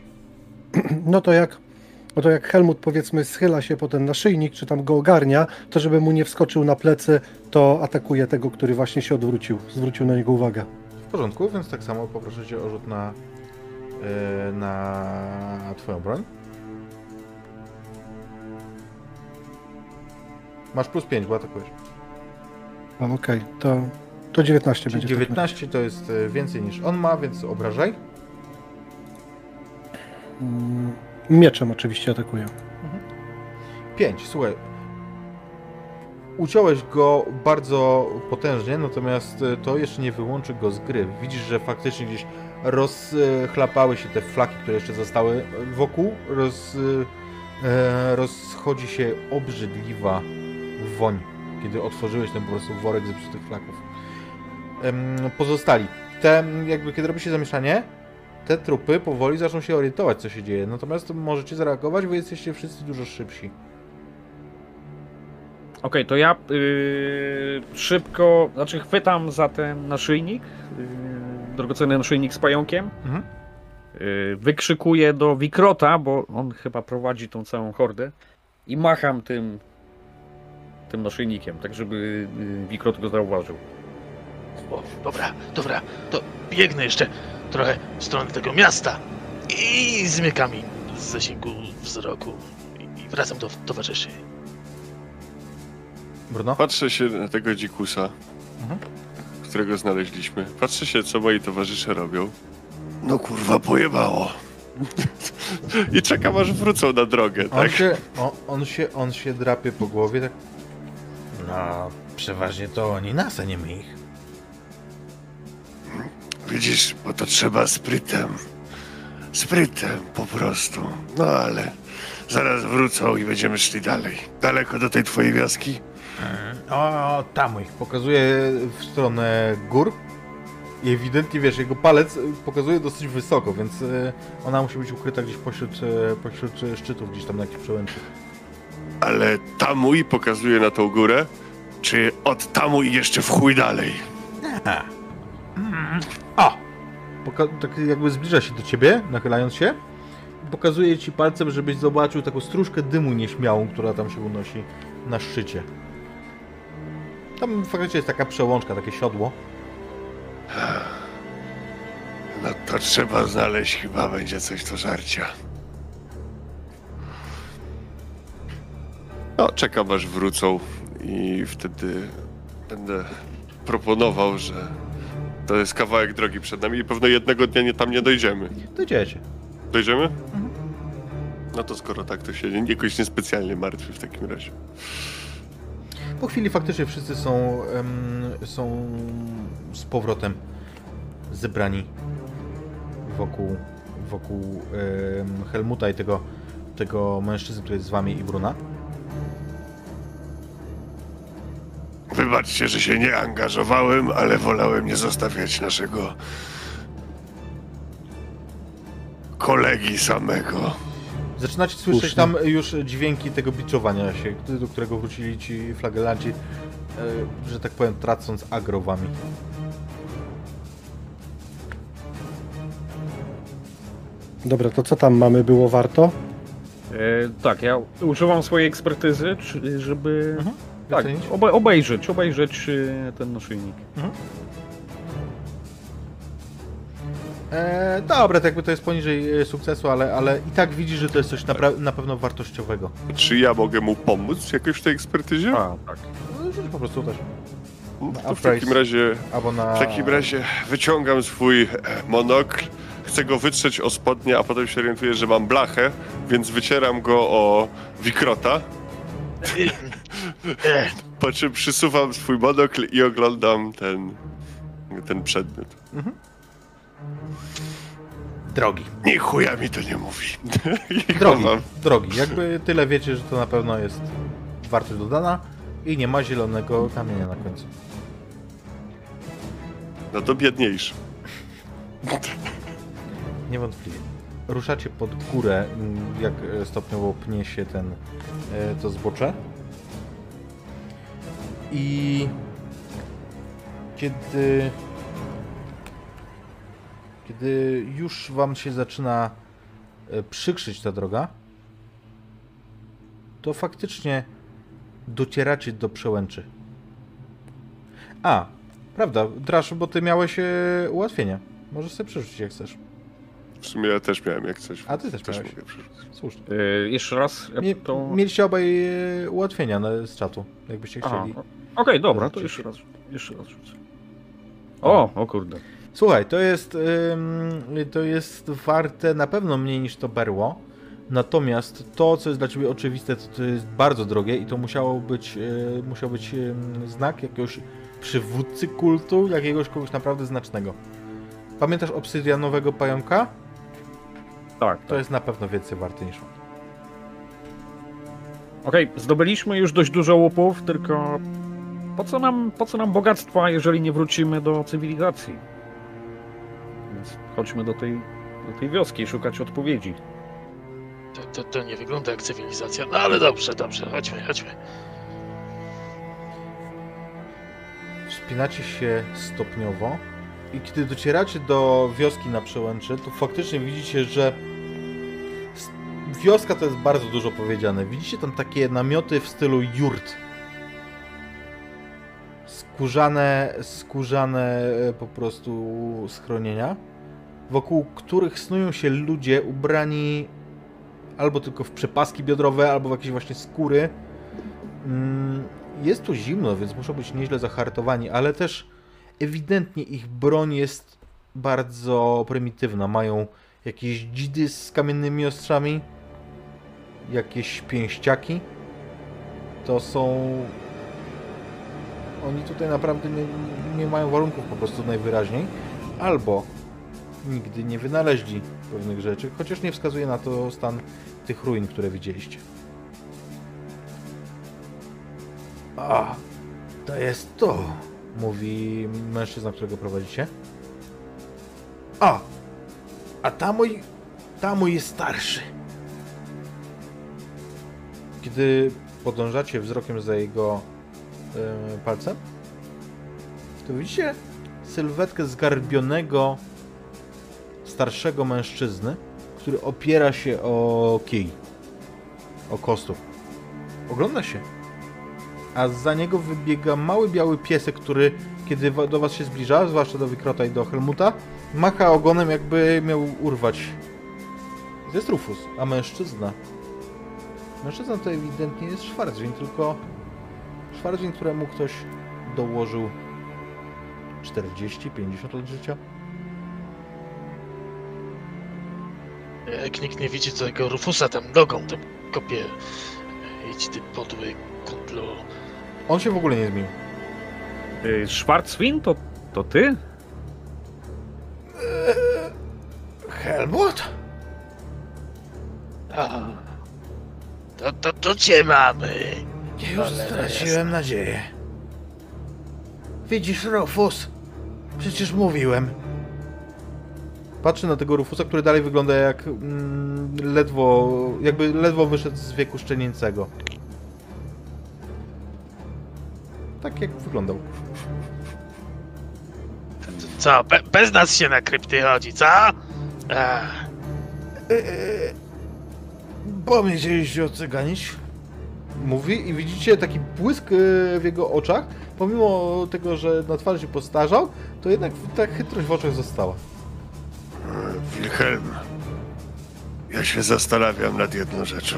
No to jak, no to jak Helmut powiedzmy schyla się po ten naszyjnik, czy tam go ogarnia, to żeby mu nie wskoczył na plecy, to atakuje tego, który właśnie się odwrócił. Zwrócił na niego uwagę. W porządku, więc tak samo poproszę cię o rzut na, yy, na twoją broń. Masz plus 5, bo atakujesz. A, Okej, to, to 19 Czyli będzie. w takim 19 to jest e, więcej niż on ma, więc obrażaj. razie. Mieczem oczywiście atakuje. 5, słuchaj. Uciąłeś go bardzo potężnie, natomiast e, to jeszcze nie wyłączy go z gry. Widzisz, że faktycznie gdzieś rozchlapały się te flaki, które jeszcze zostały wokół, roz, e, rozchodzi się obrzydliwa woń, kiedy otworzyłeś ten po prostu worek zepsutych flaków. Pozostali. Te, jakby kiedy robi się zamieszanie, te trupy powoli zaczną się orientować, co się dzieje. Natomiast możecie zareagować, bo jesteście wszyscy dużo szybsi. Okej, to ja yy, szybko, znaczy chwytam za ten naszyjnik, yy, drogocenny naszyjnik z pająkiem. Mhm. Yy, wykrzykuję do Wikrota, bo on chyba prowadzi tą całą hordę i macham tym tym naszyjnikiem, tak żeby yy, Wikrot go zauważył. O, dobra, dobra, to biegnę jeszcze trochę w stronę tego miasta i zmykam im z zasięgu wzroku i- wracam do towarzyszy. Bruno? Patrzę się na tego dzikusa, Mhm. którego znaleźliśmy. Patrzę się, co moi towarzysze robią. No kurwa, pojebało. I czekam, aż wrócą na drogę, On tak? się, on, on, się, on się drapie po głowie, tak. No, przeważnie to oni nas, a nie my ich. Widzisz, bo to trzeba sprytem. Sprytem po prostu. No ale zaraz wrócą i będziemy szli dalej. Daleko do tej twojej wioski? O, tam ich. Pokazuje w stronę gór. I ewidentnie, wiesz, jego palec pokazuje dosyć wysoko, więc y, ona musi być ukryta gdzieś pośród, y, pośród szczytów, gdzieś tam na jakichś przełęczach. Ale tamuj pokazuje na tą górę, czy od tamuj jeszcze w chuj dalej? O! Tak jakby zbliża się do ciebie, nachylając się. Pokazuje ci palcem, żebyś zobaczył taką stróżkę dymu nieśmiałą, która tam się unosi na szczycie. Tam faktycznie jest taka przełączka, takie siodło. No to trzeba znaleźć, chyba będzie coś do żarcia. No, czekam aż wrócą i wtedy będę proponował, że to jest kawałek drogi przed nami i pewno jednego dnia nie, tam nie dojdziemy. Dojdziecie. Dojdziemy? No to skoro tak, to się jakoś niespecjalnie martwi w takim razie. Po chwili faktycznie wszyscy są, em, są z powrotem zebrani wokół, wokół em, Helmuta i tego, tego mężczyzny, który jest z wami i Bruna. Wybaczcie, że się nie angażowałem, ale wolałem nie zostawiać naszego kolegi samego. Zaczynacie słyszeć tam już dźwięki tego biczowania się, do którego wrócili ci flagelanci, e, że tak powiem, tracąc agro wami. Dobra, to co tam mamy? Było warto? E, tak, ja używam swojej ekspertyzy, żeby Mhm. Tak, obe, obejrzeć, obejrzeć e, ten naszyjnik. E, dobra, tak jakby to jest poniżej e, sukcesu, ale, ale i tak widzisz, że to jest coś napra- na pewno wartościowego. Czy ja mogę mu pomóc jakoś w tej ekspertyzie? A, tak. No, po prostu też. No, to w takim razie Albo na... W takim razie wyciągam swój e, monokl, chcę go wytrzeć o spodnie, a potem się orientuję, że mam blachę, więc wycieram go o wikrota, po czym przysuwam swój monokl i oglądam ten, ten przedmiot. Drogi. Nie chuja mi to nie mówi. Drogi, chowam. drogi. Jakby tyle wiecie, że to na pewno jest wartość dodana i nie ma zielonego kamienia na końcu. No to biedniejszy. Niewątpliwie. Ruszacie pod górę, m, jak e, stopniowo pnie się ten, e, to zbocze. I kiedy kiedy już wam się zaczyna e, przykrzyć ta droga, to faktycznie docieracie do przełęczy. A, prawda, Drasz, bo ty miałeś e, ułatwienia. Możesz sobie przerzucić jak chcesz. W sumie ja też miałem jak coś. A ty też też miałeś. Słusznie. E, jeszcze raz. ja Mie- to... Mieliście obaj e, ułatwienia na, z czatu, jakbyście chcieli. Okej, dobra, to jeszcze raz. Jeszcze raz rzucę. O, o kurde. Słuchaj, to jest, ym, to jest warte na pewno mniej niż to berło. Natomiast to, co jest dla ciebie oczywiste, to, to jest bardzo drogie i to musiało być, e, musiał być ym, znak jakiegoś przywódcy kultu, jakiegoś kogoś naprawdę znacznego. Pamiętasz obsydianowego pająka? Tak, To jest na pewno więcej warte niż on. Okej, zdobyliśmy już dość dużo łupów, tylko po co nam, po co nam bogactwa, jeżeli nie wrócimy do cywilizacji? Więc chodźmy do tej, do tej wioski i szukać odpowiedzi. To, to, to nie wygląda jak cywilizacja. No ale dobrze, dobrze, chodźmy, chodźmy. Wspinacie się stopniowo i kiedy docieracie do wioski na przełęczy, to faktycznie widzicie, że wioska to jest bardzo dużo powiedziane. Widzicie tam takie namioty w stylu jurt. Skórzane, skórzane e, po prostu schronienia, wokół których snują się ludzie ubrani albo tylko w przepaski biodrowe, albo w jakieś właśnie skóry. Mm, Jest tu zimno, więc muszą być nieźle zahartowani, ale też ewidentnie ich broń jest bardzo prymitywna. Mają jakieś dzidy z kamiennymi ostrzami, jakieś pięściaki. To są. Oni tutaj naprawdę nie, nie mają warunków po prostu najwyraźniej. Albo nigdy nie wynaleźli pewnych rzeczy, chociaż nie wskazuje na to stan tych ruin, które widzieliście. A, to jest to, mówi mężczyzna, którego prowadzicie. A, a tam mój, tam mój jest starszy. Kiedy podążacie wzrokiem za jego e, palcem, to widzicie sylwetkę zgarbionego, starszego mężczyzny, który opiera się o kij, o kostur. Ogląda się a za niego wybiega mały biały piesek, który kiedy do was się zbliża, zwłaszcza do Wikrota i do Helmuta, macha ogonem jakby miał urwać. To jest Rufus, a mężczyzna. Mężczyzna to ewidentnie jest Schwarzwind, tylko Schwarzwind, któremu ktoś dołożył 40-50 lat życia. Jak nikt nie widzi tego Rufusa tam nogą, tam kopie. Idź ty podły kundlu. On się w ogóle nie zmienił. Y, Schwarzwind, to, to ty? Helmut? A, to, to, to cię mamy. Ja już Cholera straciłem nadzieję. Widzisz, Rufus? Przecież mówiłem. Patrzę na tego Rufusa, który dalej wygląda jak mm, ledwo, jakby ledwo wyszedł z wieku szczenięcego. Tak jak wyglądał. Co, be, bez nas się na krypty chodzi, co? A, Bo mnie chcieliście odcyganić? Mówi i widzicie taki błysk e, w jego oczach. Pomimo tego, że na twarzy się postarzał, to jednak ta chytrość w oczach została. Wilhelm, ja się zastanawiam nad jedną rzeczą.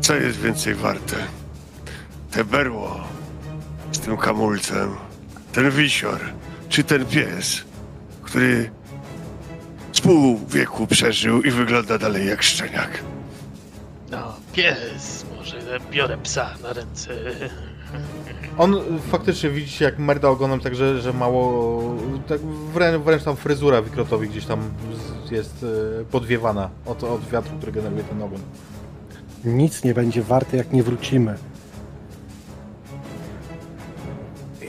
Co jest więcej warte? Te berło z tym kamulcem, ten wisior, czy ten pies, który z pół wieku przeżył i wygląda dalej jak szczeniak? no, pies, może biorę psa na ręce. On faktycznie widzicie jak merda ogonem, także że mało. Tak wręcz, wręcz tam fryzura Wikrotowi gdzieś tam jest y, podwiewana od, od wiatru, który generuje ten ogon. Nic nie będzie warte, jak nie wrócimy.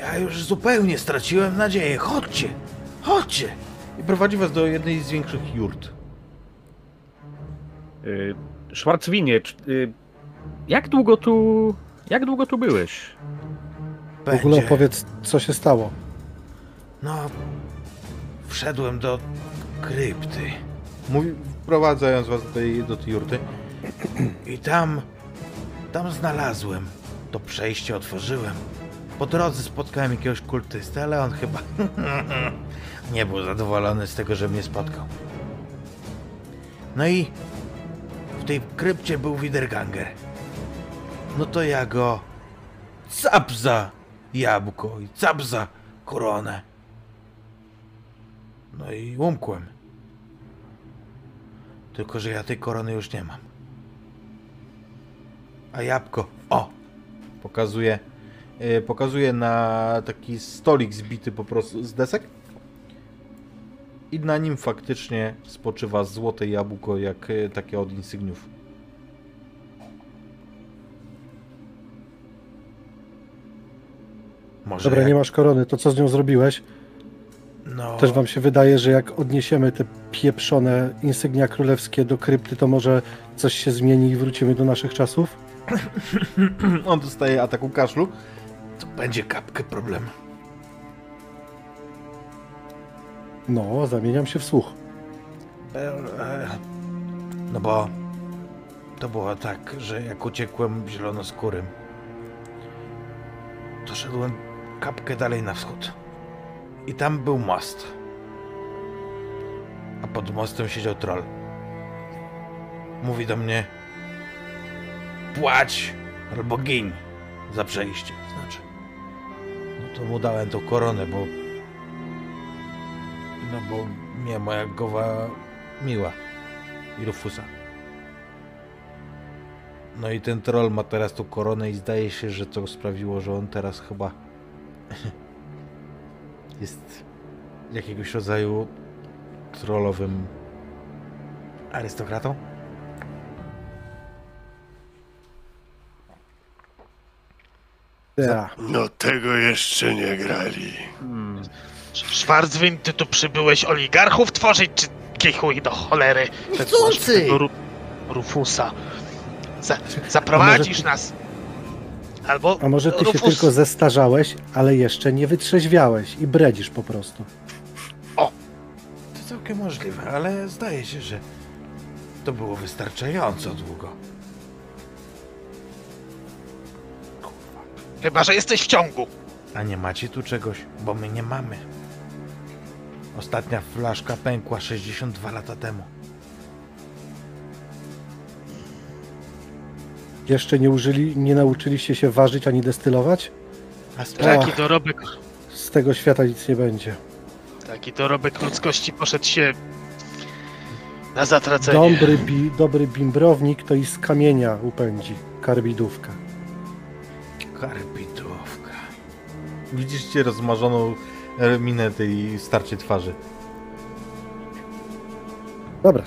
Ja już zupełnie straciłem nadzieję. Chodźcie! Chodźcie! I prowadzi was do jednej z większych jurt. Y, Schwarzwinie, czy- y, jak długo tu, jak długo tu byłeś? W ogóle opowiedz, co się stało. No, wszedłem do krypty. Mówi, wprowadzając was do tej, do tej jurty. I tam, tam znalazłem. To przejście otworzyłem. Po drodze spotkałem jakiegoś kultystę, ale on chyba nie był zadowolony z tego, że mnie spotkał. No i w tej krypcie był Widerganger. No to ja go cap za jabłko i cap za koronę. No i umkłem. Tylko, że ja tej korony już nie mam. A jabłko, o! Pokazuje, Y, pokazuje na taki stolik zbity po prostu z desek. I na nim faktycznie spoczywa złote jabłko, jak y, takie od insygniów. Może... Dobra, nie masz korony, to co z nią zrobiłeś? No. Też wam się wydaje, że jak odniesiemy te pieprzone insygnia królewskie do krypty, to może coś się zmieni i wrócimy do naszych czasów? On dostaje ataku kaszlu. To będzie kapkę problem. No, zamieniam się w słuch. E, No bo to było tak, że jak uciekłem zielonoskórym, to szedłem kapkę dalej na wschód. I tam był most. A pod mostem siedział troll. Mówi do mnie: Płać albo gin za przejście. To mu dałem tą koronę, bo. No bo mnie moja głowa miła i Rufusa. No i ten troll ma teraz tą koronę i zdaje się, że to sprawiło, że on teraz chyba jest jakiegoś rodzaju trollowym arystokratą. Ja. No tego jeszcze nie grali. Schwarzwind, ty tu przybyłeś oligarchów tworzyć, czy kichuj do cholery? Tego Ru Rufusa. Za zaprowadzisz nas. Albo A może ty się Rufus... tylko zestarzałeś, ale jeszcze nie wytrzeźwiałeś i bredzisz po prostu. To całkiem możliwe, ale zdaje się, że to było wystarczająco długo. Chyba, że jesteś w ciągu. A nie macie tu czegoś? Bo my nie mamy. Ostatnia flaszka pękła 62 lata temu. Jeszcze nie, użyli, nie nauczyliście się ważyć ani destylować? A Taki dorobek, Z tego świata nic nie będzie. taki dorobek ludzkości poszedł się na zatracenie. Dobry, bi, dobry bimbrownik to i z kamienia upędzi karbidówkę. Widzicie rozmarzoną minę tej starczej twarzy. Dobra,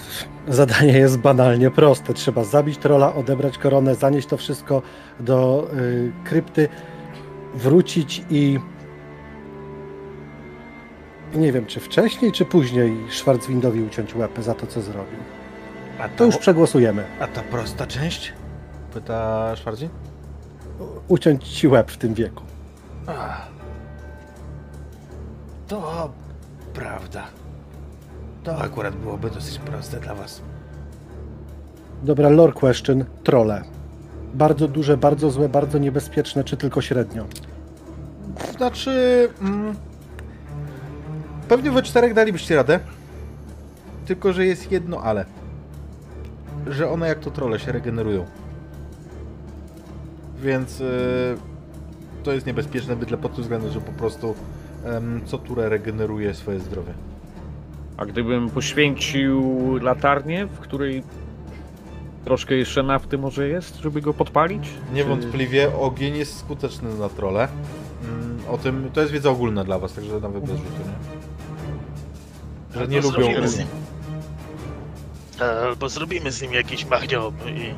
zadanie jest banalnie proste. Trzeba zabić trola, odebrać koronę, zanieść to wszystko do y, krypty, wrócić i nie wiem, czy wcześniej, czy później Schwarzwindowi uciąć łeb za to, co zrobił. A To już przegłosujemy. A ta prosta część? Pyta Szwardzi. Uciąć ci łeb w tym wieku. Ach. To prawda. To akurat byłoby dosyć proste dla was. Dobra, lore question, trole. Bardzo duże, bardzo złe, bardzo niebezpieczne, czy tylko średnio? Znaczy... Mm, pewnie we czterech dalibyście radę. Tylko, że jest jedno ale. Że one jak to trole się regenerują. Więc y, to jest niebezpieczne bydle pod tym względem, że po prostu co turę regeneruje swoje zdrowie. A gdybym poświęcił latarnię, w której troszkę jeszcze nafty może jest, żeby go podpalić? Niewątpliwie ogień jest skuteczny na trole. Mm, O tym, to jest wiedza ogólna dla was, także nawet bez rzutu, nie? Że Albo nie lubią zrobimy z ognia. nim- Albo zrobimy z nim jakiś machniob i...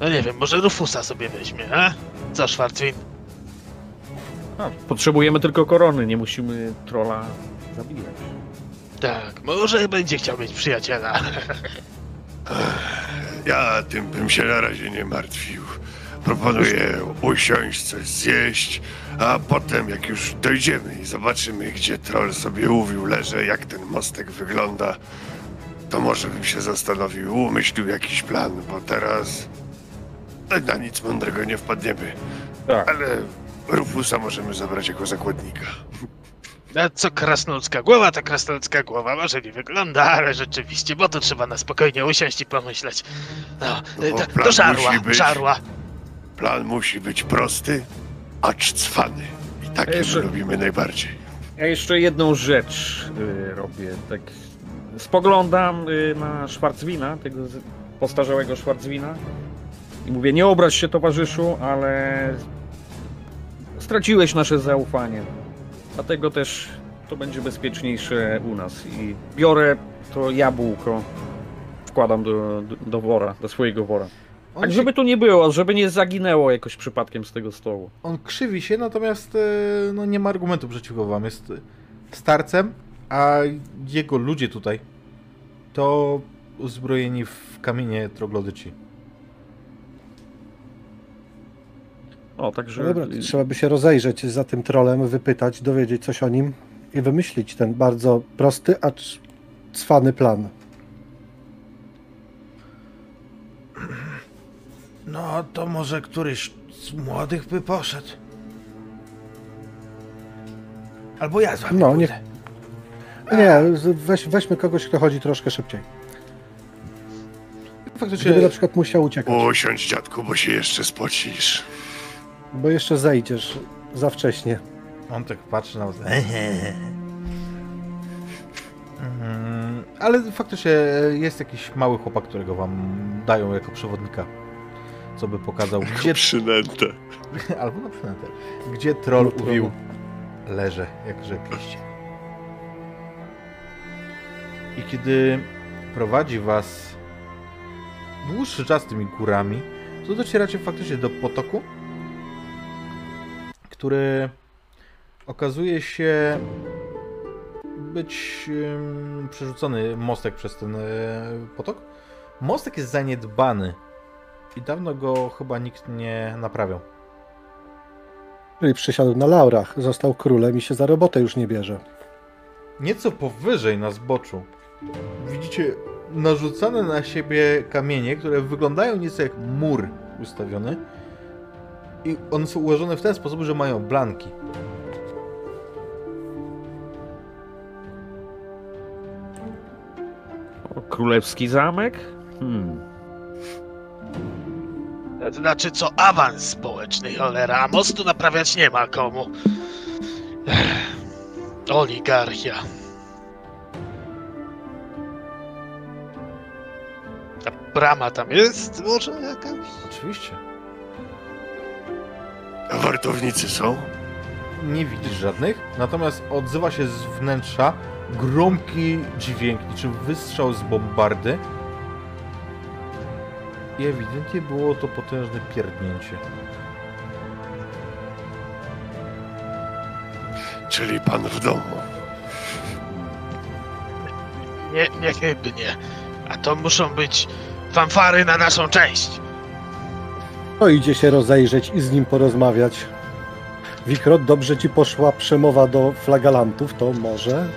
No nie wiem, może Rufusa sobie weźmie, a? Co, Schwarzwind? A, potrzebujemy tylko korony, nie musimy trola zabijać. Tak, może będzie chciał mieć przyjaciela. Ja tym bym się na razie nie martwił. Proponuję usiąść, coś zjeść, a potem jak już dojdziemy i zobaczymy, gdzie troll sobie uwił leże, jak ten mostek wygląda, to może bym się zastanowił, umyślił jakiś plan, bo teraz na nic mądrego nie wpadniemy. Tak. Ale Rufusa możemy zabrać jako zakładnika. A co krasnoludzka głowa, to krasnoludzka głowa może nie wygląda, ale rzeczywiście, bo to trzeba na spokojnie usiąść i pomyśleć. No, No, do, żarła, być. żarła. Plan musi być prosty, acz cwany. I takie Jeszcze- my lubimy najbardziej. Ja jeszcze jedną rzecz y, robię. Tak spoglądam y, na Schwarzwina, tego z- postarzałego Schwarzwina i mówię, nie obraź się towarzyszu, ale straciłeś nasze zaufanie. Dlatego też to będzie bezpieczniejsze u nas. I biorę to jabłko, wkładam do, do, do wora, do swojego wora. On, Tak, się, żeby tu nie było, żeby nie zaginęło jakoś przypadkiem z tego stołu. on krzywi się, natomiast e, no, nie ma argumentu przeciwko wam. Jest starcem, a jego ludzie tutaj to uzbrojeni w kamienie troglodyci. O, także... No dobra, trzeba by się rozejrzeć za tym trolem, wypytać, dowiedzieć coś o nim i wymyślić ten bardzo prosty, acz cwany plan. No, to może któryś z młodych by poszedł. Albo ja z wami No, pójdę. nie- Nie, weź, weźmy kogoś, kto chodzi troszkę szybciej. Faktycznie, Gdyby na przykład musiał uciekać, Usiądź, dziadku, bo się jeszcze spocisz. Bo jeszcze zejdziesz za wcześnie. on tak patrzy na was. Mhm, Ale faktycznie jest jakiś mały chłopak, którego wam dają jako przewodnika. Co by pokazał, gdzie Przynętę. Albo na przynętę. Gdzie troll Lub uwił leże, jak rzekliście. I kiedy prowadzi was dłuższy czas tymi górami, to docieracie faktycznie do potoku, który okazuje się być przerzucony mostek przez ten e, potok. Mostek jest zaniedbany i dawno go chyba nikt nie naprawiał. Czyli przysiadł na laurach, został królem i się za robotę już nie bierze. Nieco powyżej na zboczu widzicie narzucane na siebie kamienie, które wyglądają nieco jak mur ustawiony. I one są ułożone w ten sposób, że mają blanki. O, królewski zamek? Hmm. To znaczy co awans społeczny, cholera, a mostu naprawiać nie ma komu. Ech, Oligarchia. A brama tam jest może jakaś? Oczywiście. A wartownicy są? Nie widzisz żadnych, natomiast odzywa się z wnętrza gromki dźwięk, niczym wystrzał z bombardy. I ewidentnie było to potężne pierdnięcie. Czyli pan w domu. Nie, niechybnie. A to muszą być fanfary na naszą część. To idzie się rozejrzeć i z nim porozmawiać. Wikrot, dobrze ci poszła przemowa do flagalantów, to może?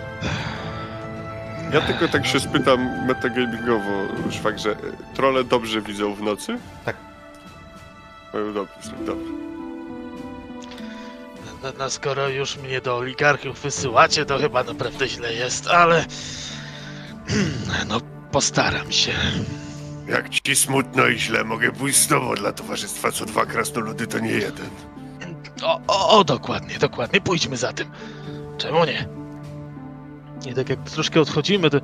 Ja tylko tak się spytam metagamingowo, szwagrze, trole dobrze widzą w nocy? Tak. No, dobrze, dobrze. No, no skoro już mnie do oligarchów wysyłacie, to chyba naprawdę źle jest, ale... No, postaram się. Jak ci smutno i źle, mogę pójść z tobą dla towarzystwa, co dwa krasnoludy to nie jeden. O, o, o, dokładnie, dokładnie. Pójdźmy za tym. Czemu nie? Nie tak jak troszkę odchodzimy, to,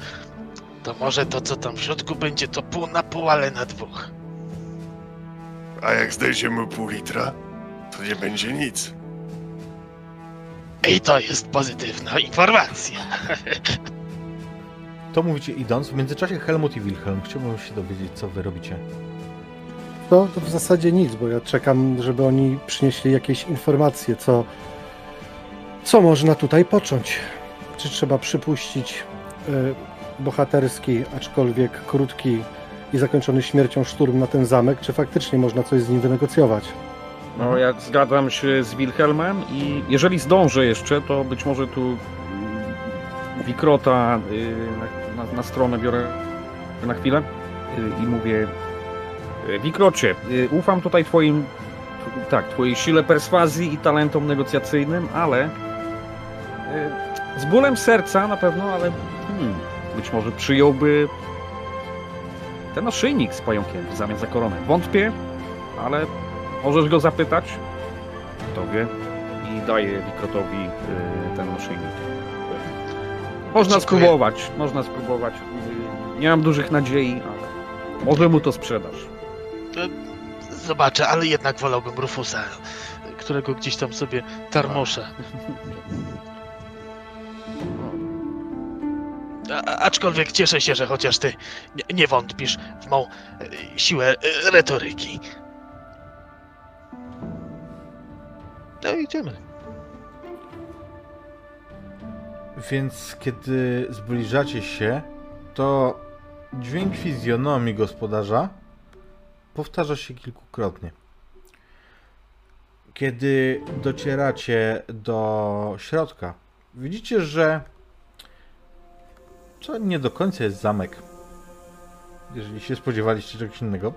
to może to, co tam w środku będzie, to pół na pół, ale na dwóch. A jak znajdziemy pół litra, to nie będzie nic. I to jest pozytywna informacja. To mówicie idąc. W międzyczasie Helmut i Wilhelm. Chciałbym się dowiedzieć, co wy robicie. To, to w zasadzie nic, bo ja czekam, żeby oni przynieśli jakieś informacje, co, co można tutaj począć. Czy trzeba przypuścić y, bohaterski, aczkolwiek krótki i zakończony śmiercią szturm na ten zamek, czy faktycznie można coś z nim wynegocjować? No, ja zgadzam się z Wilhelmem i jeżeli zdążę jeszcze, to być może tu mm, Wikrota y, na, na, stronę biorę na chwilę y, i mówię y, Wikrocie, y, ufam tutaj twoim tak, twojej sile perswazji i talentom negocjacyjnym, ale z bólem serca na pewno, ale hmm, być może przyjąłby ten naszyjnik z pająkiem w zamian za koronę. Wątpię, ale Możesz go zapytać? Kto? I daje Wikrotowi ten naszyjnik. Można Dziękuję. spróbować, można spróbować. Nie mam dużych nadziei, ale może mu to sprzedasz. Zobaczę, ale jednak wolałbym Rufusa, którego gdzieś tam sobie tarmoszę. A, aczkolwiek cieszę się, że chociaż ty nie, nie wątpisz w mą e, siłę e, retoryki. No idziemy. Więc kiedy zbliżacie się, to dźwięk fizjonomii gospodarza powtarza się kilkukrotnie. Kiedy docieracie do środka, widzicie, że to nie do końca jest zamek. Jeżeli się spodziewaliście czegoś innego.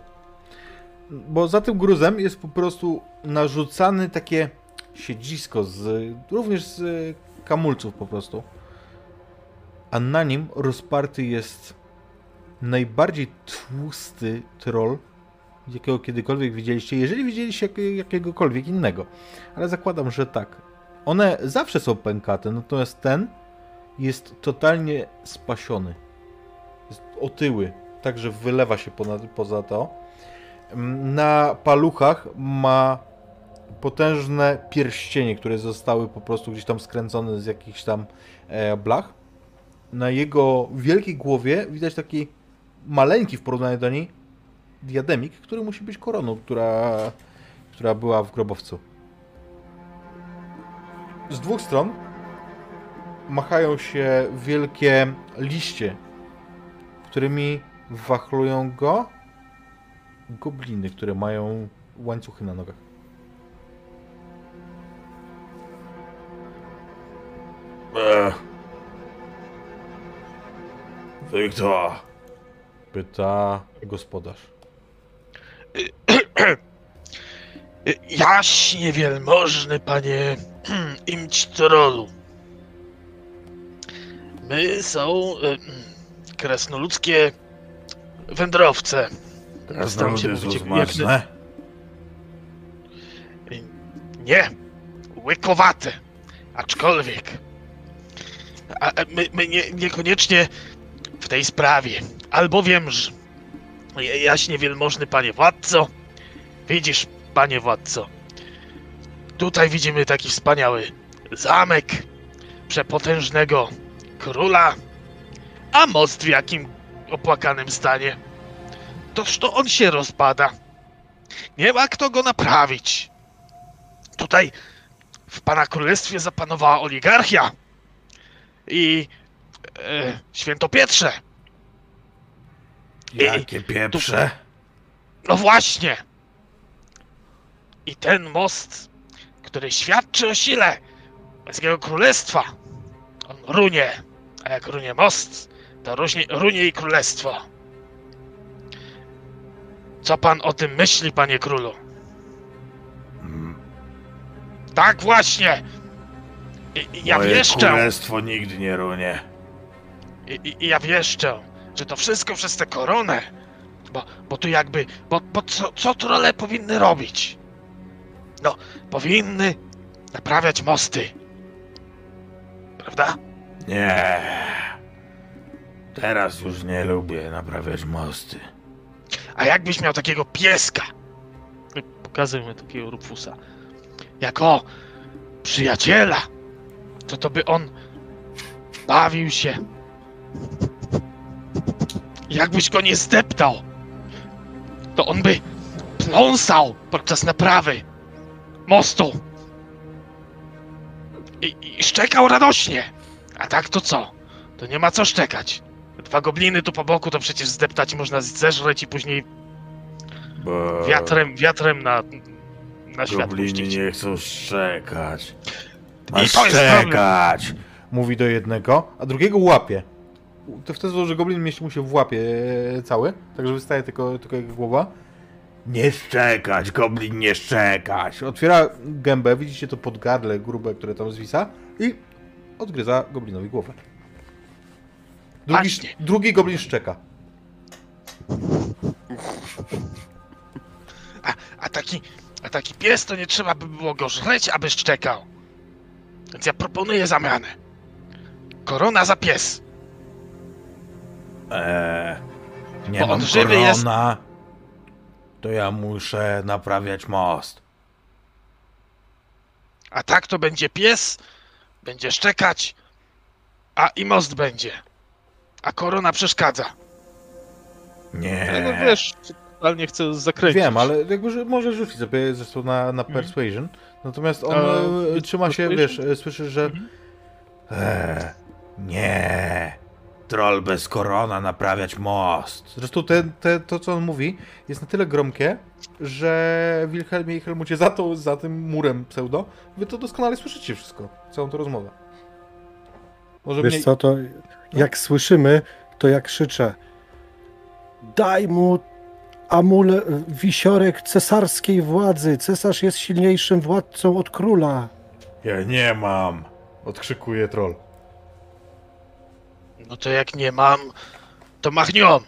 Bo za tym gruzem jest po prostu narzucane takie siedzisko z, również z kamulców po prostu. A na nim rozparty jest najbardziej tłusty troll, jakiego kiedykolwiek widzieliście, jeżeli widzieliście jak, jakiegokolwiek innego. Ale zakładam, że tak. One zawsze są pękate, natomiast ten jest totalnie spasiony. Jest otyły, także wylewa się ponad, poza to. Na paluchach ma potężne pierścienie, które zostały po prostu gdzieś tam skręcone z jakichś tam e, blach. Na jego wielkiej głowie widać taki maleńki w porównaniu do niej diademik, który musi być koroną, która, która była w grobowcu. Z dwóch stron machają się wielkie liście, którymi wachlują go gobliny, które mają łańcuchy na nogach. Wiktor, Pyta gospodarz. Jaśnie wielmożny panie Imć-Trolu. My są y, krasnoludzkie wędrowce. Staram się krasnoludy są smaczne. Nie, łykowate. Aczkolwiek. A, a my, my nie, niekoniecznie w tej sprawie. Albowiem, że jaśnie wielmożny panie władco, widzisz, panie władco, tutaj widzimy taki wspaniały zamek przepotężnego króla, a most w jakim opłakanym stanie. Toż to on się rozpada. Nie ma kto go naprawić. Tutaj w pana królestwie zapanowała oligarchia i e, świętopietrze. Jakie pieprze. No właśnie. I ten most, który świadczy o sile pańskiego królestwa, on runie. A jak runie most, to runie, runie i królestwo. Co pan o tym myśli, panie królu? Mm, Tak właśnie. I, i ja Moje wieszczę, królestwo nigdy nie runie. I, i, i ja wieszczę, że to wszystko przez tę koronę. Bo, bo tu jakby, bo, bo co, co trole powinny robić? No, powinny naprawiać mosty. Prawda? Nie. Teraz już nie lubię naprawiać mosty. A jakbyś miał takiego pieska? Pokazujmy takiego Rufusa. Jako przyjaciela, to to by on bawił się. Jakbyś go nie zdeptał, to on by pląsał podczas naprawy mostu. I, I szczekał radośnie. A tak to co? To nie ma co szczekać. Dwa gobliny tu po boku to przecież zdeptać można zeżreć i później wiatrem, wiatrem na, na świat gobliny puścić. nie chcą szczekać. I Masz to jest problem. szczekać. Mówi do jednego, a drugiego łapie. To w ten sposób, że goblin mieści mu się w łapie e, cały, także wystaje tylko, tylko jego głowa. Nie szczekać, goblin nie szczekać. Otwiera gębę, widzicie to podgardle grube, które tam zwisa i odgryza goblinowi głowę. Drugi, drugi goblin szczeka. A taki, a taki pies to nie trzeba by było go żreć, aby szczekał. Więc ja proponuję zamianę. Korona za pies. Eee, nie Bo mam on żywy jest. korona. To ja muszę naprawiać most. A tak to będzie pies, będzie szczekać, a i most będzie. a korona przeszkadza. Nie. No wiesz, totalnie chcę zakręcić. Wiem, ale jakby, że może rzucić sobie zresztą na, na persuasion. Natomiast on A, e, trzyma się, wiesz, persuasion? e, słyszy, że Eee, nie. Troll bez korona naprawiać most. Zresztą te, te, to, co on mówi, jest na tyle gromkie, że Wilhelmie i Helmucie za, to, za tym murem pseudo, wy to doskonale słyszycie wszystko, całą tą rozmowę. Może Wiesz mniej... co, to jak słyszymy, to jak krzyczę daj mu amule, wisiorek cesarskiej władzy. Cesarz jest silniejszym władcą od króla. Ja nie mam. Odkrzykuje troll. No to jak nie mam, to machnią.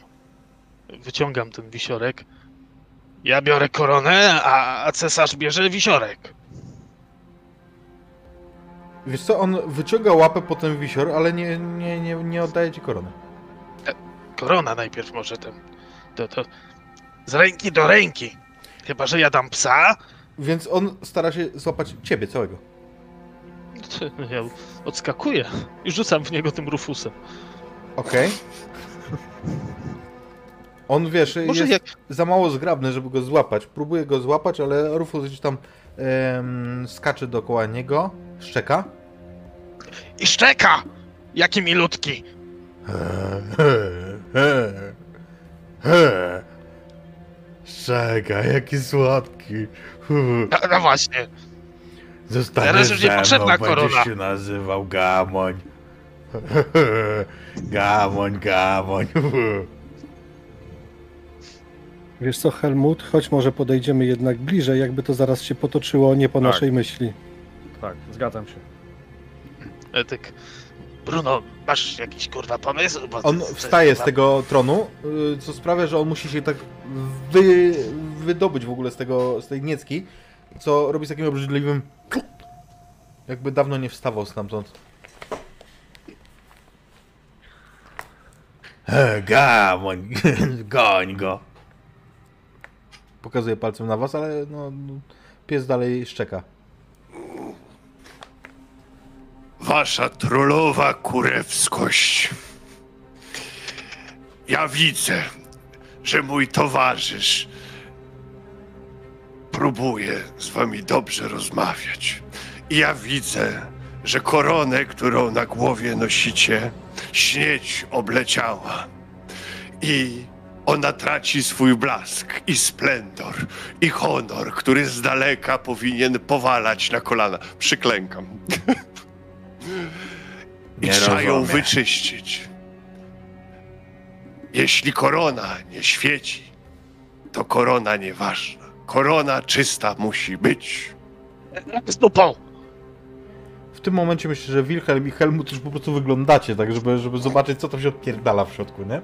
Wyciągam ten wisiorek. Ja biorę koronę, a, a cesarz bierze wisiorek. Wiesz co, on wyciąga łapę po ten wisior, ale nie, nie, nie, nie oddaje ci korony. Korona najpierw może ten. To, to z ręki do ręki. Chyba, że ja dam psa. Więc on stara się złapać ciebie całego. Ja odskakuję i rzucam w niego tym rufusem. Okej. On, wiesz, Może jest jak za mało zgrabny, żeby go złapać. Próbuje go złapać, ale Rufus gdzieś tam em, skacze dookoła niego, szczeka. I szczeka! Jaki milutki. Czekaj, jaki słodki. No, no właśnie. Zostaniesz Teraz już nie ze mną, potrzebna będziesz korona. się nazywał Gamoń. Gamoń, Gamoń. Wiesz co, Helmut, choć może podejdziemy jednak bliżej, jakby to zaraz się potoczyło nie po Tak. naszej myśli. Tak, zgadzam się. etyk. Bruno, masz jakiś kurwa pomysł? Bo On wstaje z tego tronu, y, co sprawia, że on musi się tak wy, wydobyć w ogóle z tego, z tej niecki, co robi z takim obrzydliwym jakby dawno nie wstawał stamtąd. Gamoń, goń go. Pokazuje palcem na was, ale no, no, pies dalej szczeka. Wasza trollowa kurewskość. Ja widzę, że mój towarzysz próbuje z wami dobrze rozmawiać. I ja widzę, że koronę, którą na głowie nosicie, śnieć obleciała. I ona traci swój blask i splendor i honor, który z daleka powinien powalać na kolana. Przyklękam. I Nie trzeba ją rozumiem. wyczyścić. Jeśli korona nie świeci, to korona nieważna. Korona czysta musi być. Z dupą. W tym momencie myślę, że Wilhelm i Helmut już po prostu wyglądacie, tak żeby, żeby zobaczyć, co tam się odpierdala w środku, nie?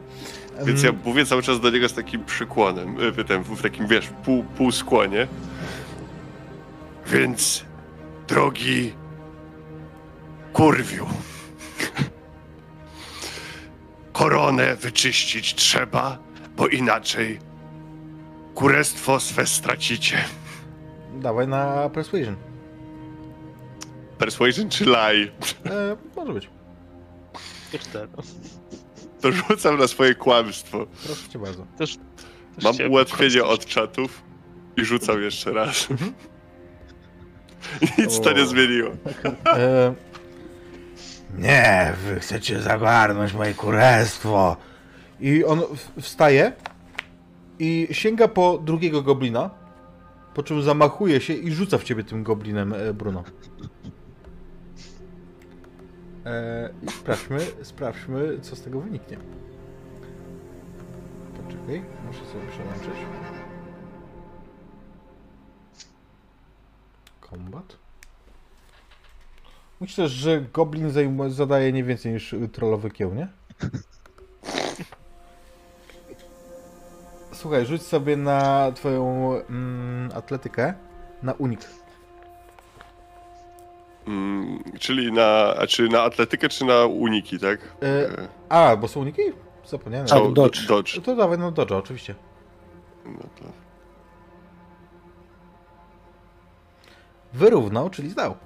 Więc ja mówię cały czas do niego z takim przykłonem, y, w, takim, wiesz, pół, półskłonie. Więc, drogi kurwiu, koronę wyczyścić trzeba, bo inaczej kurestwo swe stracicie. Dawaj na persuasion. Persuasion czy lie? E, może być. To rzucam na swoje kłamstwo. Proszę cię bardzo. Też, też Mam ułatwienie od czatów i rzucam jeszcze raz. Nic to O. nie zmieniło. E, Nie, wy chcecie zagarnąć moje królestwo. I on wstaje i sięga po drugiego goblina, po czym zamachuje się i rzuca w ciebie tym goblinem, e, Bruno. E, I sprawdźmy, sprawdźmy, co z tego wyniknie. Poczekaj, muszę sobie przełączyć. Kombat. Myślę, że goblin zadaje nie więcej niż y, trollowy kieł, nie? Słuchaj, rzuć sobie na twoją mm, atletykę na unik. Mm, czyli na, a czy na atletykę, czy na uniki, tak? E, A, bo są uniki? Zapomniałem. Tak, dodge. dodge. To dawaj na dodge, oczywiście. No to... Wyrównał, czyli zdał.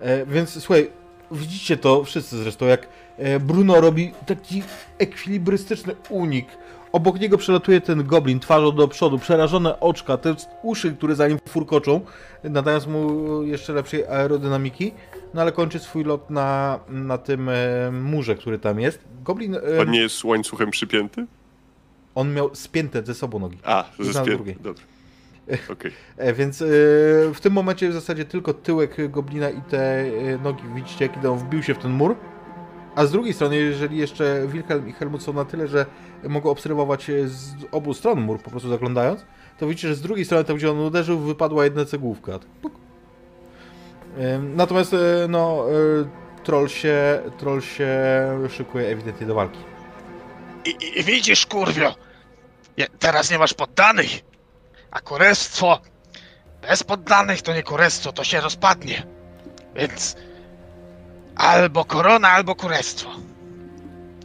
E, więc słuchaj, widzicie to wszyscy zresztą, jak E, Bruno robi taki ekwilibrystyczny unik. Obok niego przelatuje ten goblin twarzą do przodu, przerażone oczka, te uszy, które za nim furkoczą, nadając mu jeszcze lepszej aerodynamiki. No ale kończy swój lot na, na tym e, murze, który tam jest. Goblin, e, On nie jest łańcuchem przypięty? on miał spięte ze sobą nogi. A, ze na spię... drugiej. Dobra. Okej. E, Więc e, w tym momencie w zasadzie tylko tyłek goblina i te e, nogi widzicie, kiedy on wbił się w ten mur. A z drugiej strony, jeżeli jeszcze Wilhelm i Helmut są na tyle, że mogą obserwować e, z obu stron mur, po prostu zaglądając, to widzicie, że z drugiej strony, tam gdzie on uderzył, wypadła jedna cegłówka. Puk. Natomiast e, no, e, troll się, troll się szykuje ewidentnie do walki. I, i, widzisz, kurwio, teraz nie masz poddanych, a kurestwo bez poddanych to nie kurestwo, to się rozpadnie. Więc albo korona, albo kurestwo.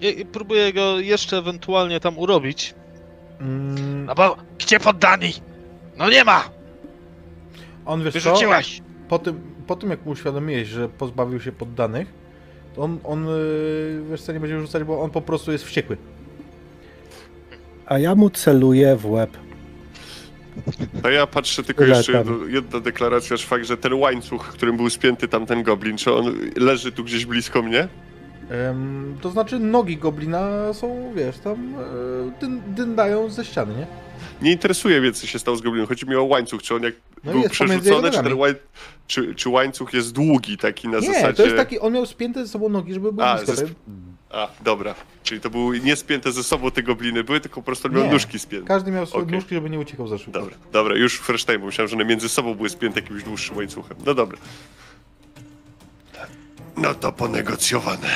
I, i próbuję go jeszcze ewentualnie tam urobić. Mm, No bo gdzie poddani? No nie ma, on wiesz co? po tym, po tym jak mu uświadomiłeś, że pozbawił się poddanych, to on, on yy, wiesz co, nie będzie rzucać, bo on po prostu jest wściekły. A ja mu celuję w łeb. To ja patrzę tylko jeszcze jedno, jedna deklaracja, że fakt, że ten łańcuch, którym był spięty tamten goblin, czy on leży tu gdzieś blisko mnie? Em, to znaczy nogi goblina są, wiesz, tam yy, dyn, dyndają ze ściany, nie? Nie interesuje mnie, co się stało z goblinem. Chodzi mi o łańcuch, czy on jak No był przerzucony, czy, ten łań... czy, czy łańcuch jest długi taki na Nie, zasadzie... to jest taki, on miał spięte ze sobą nogi, żeby był A, blisko. A, dobra. Czyli to były nie spięte ze sobą te gobliny były, tylko po prostu miał nóżki spięte. Każdy miał swoje Okej. nóżki, żeby nie uciekał za szybko. Dobra, dobra, już fresh time, bo myślałem, że one między sobą były spięte jakimś dłuższym łańcuchem. No dobra. No to ponegocjowane.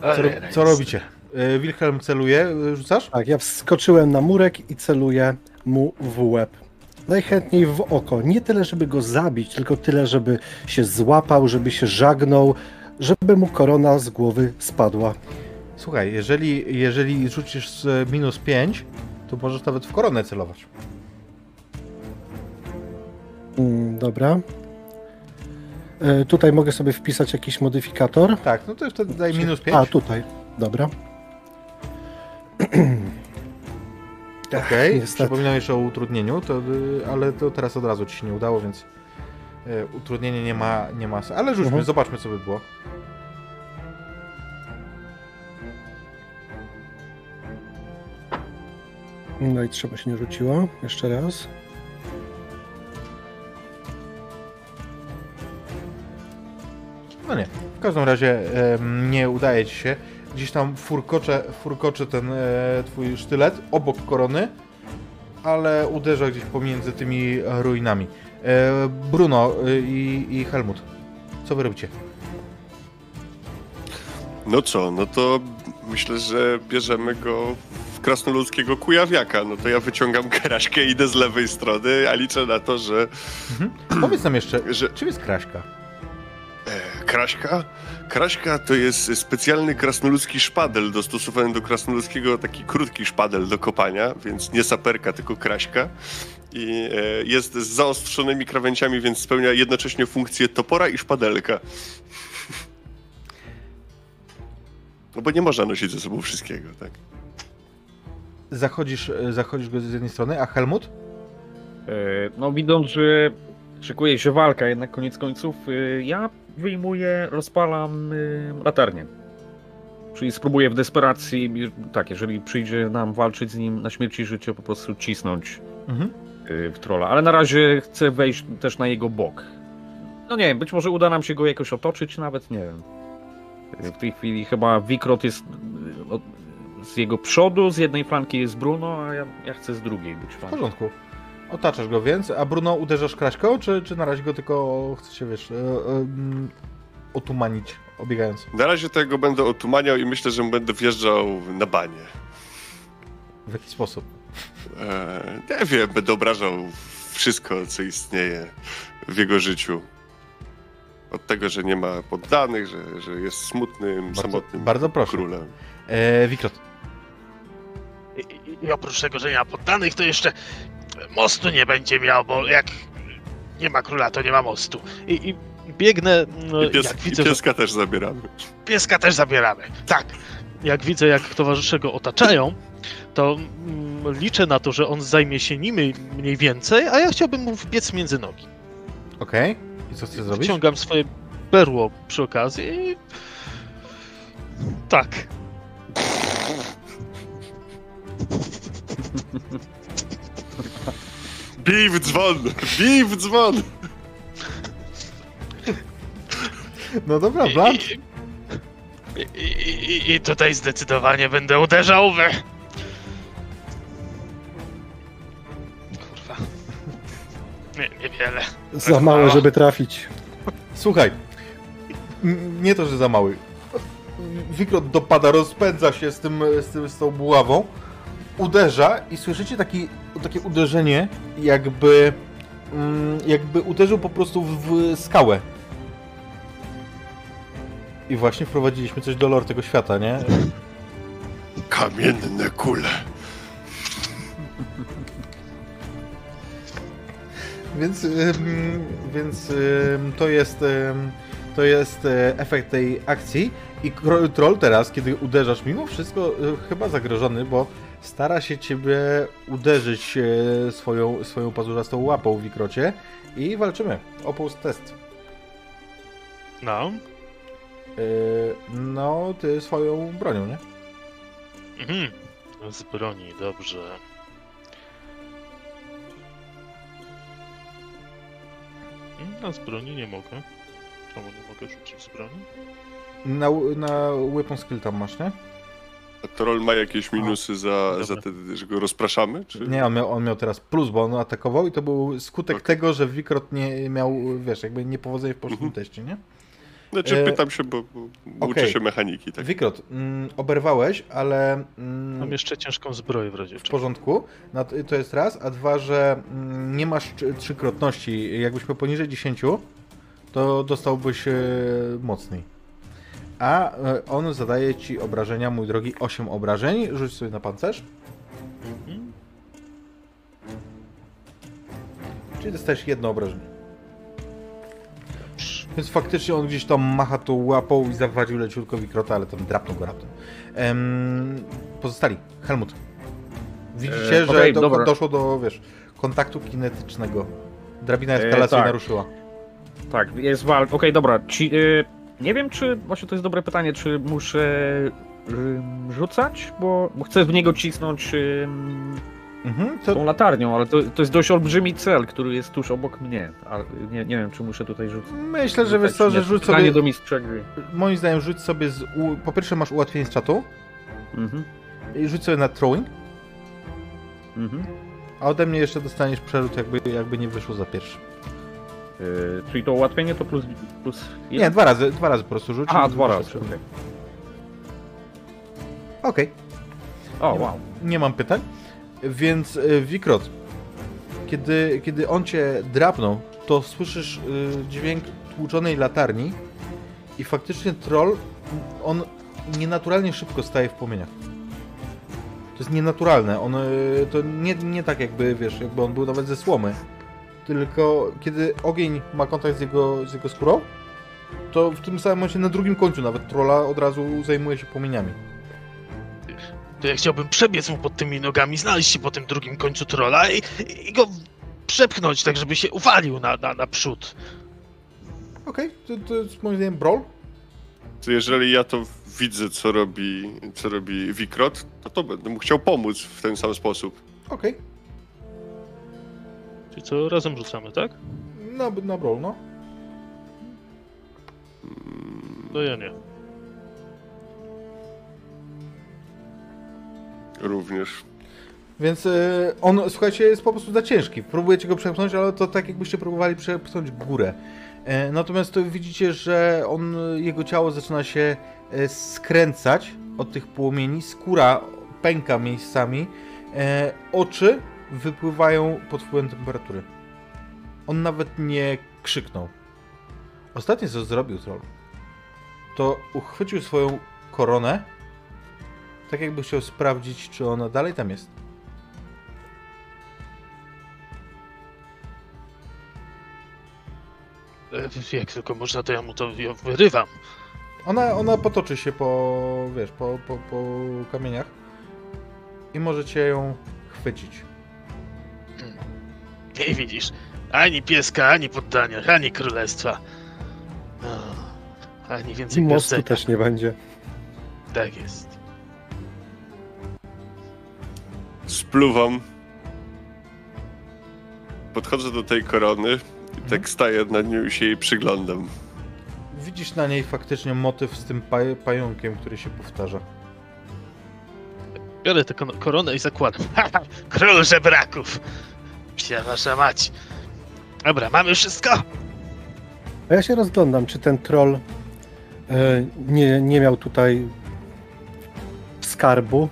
Co, ro- co robicie? Yy, Wilhelm celuje, yy, rzucasz? Tak, ja wskoczyłem na murek i celuję mu w łeb. Najchętniej w oko. Nie tyle, żeby go zabić, tylko tyle, żeby się złapał, żeby się żagnął, żeby mu korona z głowy spadła. Słuchaj, jeżeli, jeżeli rzucisz minus 5, to możesz nawet w koronę celować. Mm, dobra. E, tutaj mogę sobie wpisać jakiś modyfikator. Tak, no to wtedy daj minus 5. A, tutaj. Dobra. Okej, niestety. przypominam jeszcze o utrudnieniu, to, ale to teraz od razu ci się nie udało, więc utrudnienie nie ma, nie ma. Ale rzućmy, Mhm. zobaczmy co by było. No i trzeba się nie rzuciło. Jeszcze raz. No nie, w każdym razie em, nie udaje ci się. Gdzieś tam furkocze, furkocze ten e, twój sztylet obok korony, ale uderza gdzieś pomiędzy tymi ruinami. E, Bruno y, i, i Helmut, co wy robicie? No co, no to myślę, że bierzemy go w krasnoludzkiego kujawiaka. No to ja wyciągam karaśkę, idę z lewej strony, a liczę na to, że... Powiedz nam jeszcze, że czym jest Kraśka? E, Kraśka? Kraśka to jest specjalny krasnoludzki szpadel dostosowany do krasnoludzkiego, taki krótki szpadel do kopania, więc nie saperka, tylko kraśka. I e, jest z zaostrzonymi krawędziami, więc spełnia jednocześnie funkcję topora i szpadelka. No bo nie można nosić ze sobą wszystkiego, tak? Zachodzisz, e, zachodzisz go z jednej strony, a Helmut? No widząc, że szykuje się walka, jednak koniec końców, ja wyjmuję, rozpalam latarnię. Czyli spróbuję w desperacji, tak, jeżeli przyjdzie nam walczyć z nim na śmierć i życie, po prostu cisnąć Mhm. e, w trolla. Ale na razie chcę wejść też na jego bok. No nie wiem, być może uda nam się go jakoś otoczyć, nawet nie wiem. E, W tej chwili chyba Wikrot jest od- z jego przodu, z jednej flanki jest Bruno, a ja, ja chcę z drugiej być W porządku. Otaczasz go więc, a Bruno uderzasz Kraśką, czy, czy na razie go tylko chcecie, wiesz, e, mm, otumanić, obiegając? Na razie tego będę otumaniał i myślę, że będę wjeżdżał na banie. W jaki sposób? E, nie wiem, będę obrażał wszystko, co istnieje w jego życiu. Od tego, że nie ma poddanych, że, że jest smutnym, Bardzo- samotnym bardzo proszę. królem. Wikrot. I, I oprócz tego, że nie ma poddanych, to jeszcze mostu nie będzie miał, bo jak nie ma króla, to nie ma mostu. I, i biegnę, no, I, pies, jak i widzę, że pieska też zabieramy. pieska też zabieramy. Tak. Jak widzę, jak towarzysze go otaczają, to mm, liczę na to, że on zajmie się nimi mniej więcej, a ja chciałbym mu wbiec między nogi. Okej. I co chcesz zrobić? Wciągam swoje berło przy okazji i... Tak. Bij w dzwon! Bij w dzwon! No dobra, Blunt. I, i, i, I tutaj zdecydowanie będę uderzał w... Kurwa. Nie, niewiele. Za małe, żeby trafić. Słuchaj. Nie to, że za mały. Wikrot dopada, rozpędza się z, tym, z, tym, z tą buławą, uderza i słyszycie taki, takie uderzenie, jakby, mm, jakby uderzył po prostu w, skałę. I właśnie wprowadziliśmy coś do lore tego świata, nie? Kamienne kule. Więc, więc to jest, to jest e, efekt tej akcji. I troll teraz, kiedy uderzasz, mimo wszystko y, chyba zagrożony, bo stara się ciebie uderzyć e, swoją, swoją pazurzastą łapą w wikrocie i walczymy. Opus test. No. Y, no, ty swoją bronią, nie? Mhm. Z broni, dobrze. Na z broni nie mogę. Czemu nie mogę rzucić z broni? Na, na weapon skill tam masz, nie? A troll ma jakieś minusy za, dobra. za te, że go rozpraszamy? Czy... Nie, on miał, on miał teraz plus, bo on atakował i to był skutek Okej. tego, że Wikrot nie miał, wiesz, jakby niepowodzenie w poprzednim Mhm. teście, nie? Znaczy E, pytam się, bo, bo uczę okej. się mechaniki. Tak? Wikrot, mm, oberwałeś, ale mm, Mam jeszcze ciężką zbroję w razie w porządku. No, to jest raz, a dwa, że mm, nie masz trzy- trzykrotności. Jakbyś miał poniżej 10, to dostałbyś e, mocniej. A e, on zadaje ci obrażenia, mój drogi, 8 obrażeń. Rzuć sobie na pancerz. Mhm. Czyli dostajesz jedno obrażenie. Więc faktycznie on gdzieś tam macha tą łapą i zawadził leciutko Wikrota, ale tam drapnął go raptem. Em, pozostali. Helmut. Widzicie, E, że do, doszło do, wiesz, kontaktu kinetycznego. Drabina E, eskalacji tak. naruszyła. Tak, jest walk. Okej, dobra. Ci, y, nie wiem, czy. Właśnie to jest dobre pytanie, czy muszę rzucać, bo, bo chcę w niego cisnąć Mhm, to tą latarnią, ale to, to jest dość olbrzymi cel, który jest tuż obok mnie. A nie, nie wiem, czy muszę tutaj rzucać. myślę, że wiesz co, że rzuć sobie, do mistrza gry. moim zdaniem rzuć sobie z, u, po pierwsze masz ułatwienie z czatu Mhm. i rzuć sobie na throwing, Mhm. a ode mnie jeszcze dostaniesz przerzut jakby, jakby nie wyszło za pierwszy. Y, czyli to ułatwienie to plus, plus Nie, dwa razy, dwa razy po prostu rzuć. I dwa razy. okej. Okej. O, Nie, wow. nie mam pytań. Więc y, Wikrot, kiedy, kiedy on cię drapnął, to słyszysz y, dźwięk tłuczonej latarni i faktycznie troll, on nienaturalnie szybko staje w płomieniach. To jest nienaturalne. On, y, to nie, nie tak jakby, wiesz, jakby on był nawet ze słomy. Tylko kiedy ogień ma kontakt z jego, z jego skórą, to w tym samym momencie na drugim końcu nawet trolla od razu zajmuje się płomieniami. To ja chciałbym przebiec mu pod tymi nogami, znaleźć się po tym drugim końcu trolla i, i go przepchnąć, tak żeby się uwalił na, na, na przód. Okej, to, to jest moim zdaniem brawl. To jeżeli ja to widzę, co robi, co robi Wikrot, to to będę mu chciał pomóc w ten sam sposób. Okej, Czyli co, razem rzucamy, tak? na, na brawl, no. No ja nie. Również. Więc y, on, słuchajcie, jest po prostu za ciężki. Próbujecie go przepchnąć, ale to tak jakbyście próbowali przepchnąć górę. E, natomiast to widzicie, że on, jego ciało zaczyna się e, skręcać od tych płomieni, skóra pęka miejscami, e, oczy wypływają pod wpływem temperatury. On nawet nie krzyknął. Ostatnie co zrobił troll, to uchwycił swoją koronę, tak jakby chciał sprawdzić, czy ona dalej tam jest. Jak tylko można, to ja mu to ją wyrywam. Ona, ona potoczy się po, wiesz, po, po, po kamieniach i możecie ją chwycić. I widzisz, ani pieska, ani poddania, ani królestwa. O, ani I więcej mostu pierdzenia. też nie będzie. Tak jest. Spluwam. Podchodzę do tej korony i tak staję nad nią i się jej przyglądam. Widzisz na niej faktycznie motyw z tym paj, pająkiem, który się powtarza. Biorę tę koronę i zakładam. Król żebraków! Psia wasza mać. Dobra, mamy wszystko? A ja się rozglądam, czy ten troll e, nie, nie miał tutaj skarbu.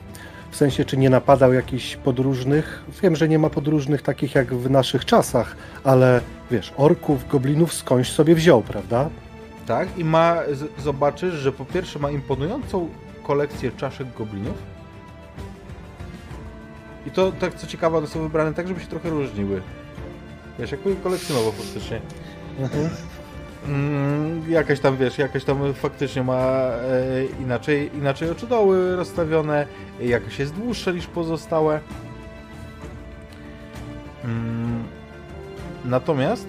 W sensie, czy nie napadał jakichś podróżnych. Wiem, że nie ma podróżnych takich jak w naszych czasach, ale wiesz, orków, goblinów skądś sobie wziął, prawda? Tak? I ma, z, zobaczysz, że po pierwsze ma imponującą kolekcję czaszek goblinów. I to, tak co ciekawe, one są wybrane tak, żeby się trochę różniły. Wiesz, jakby kolekcjonowo faktycznie. Mm, jakaś tam, wiesz, jakaś tam faktycznie ma e, inaczej, inaczej oczodoły rozstawione, jakaś jest dłuższa niż pozostałe. Mm, natomiast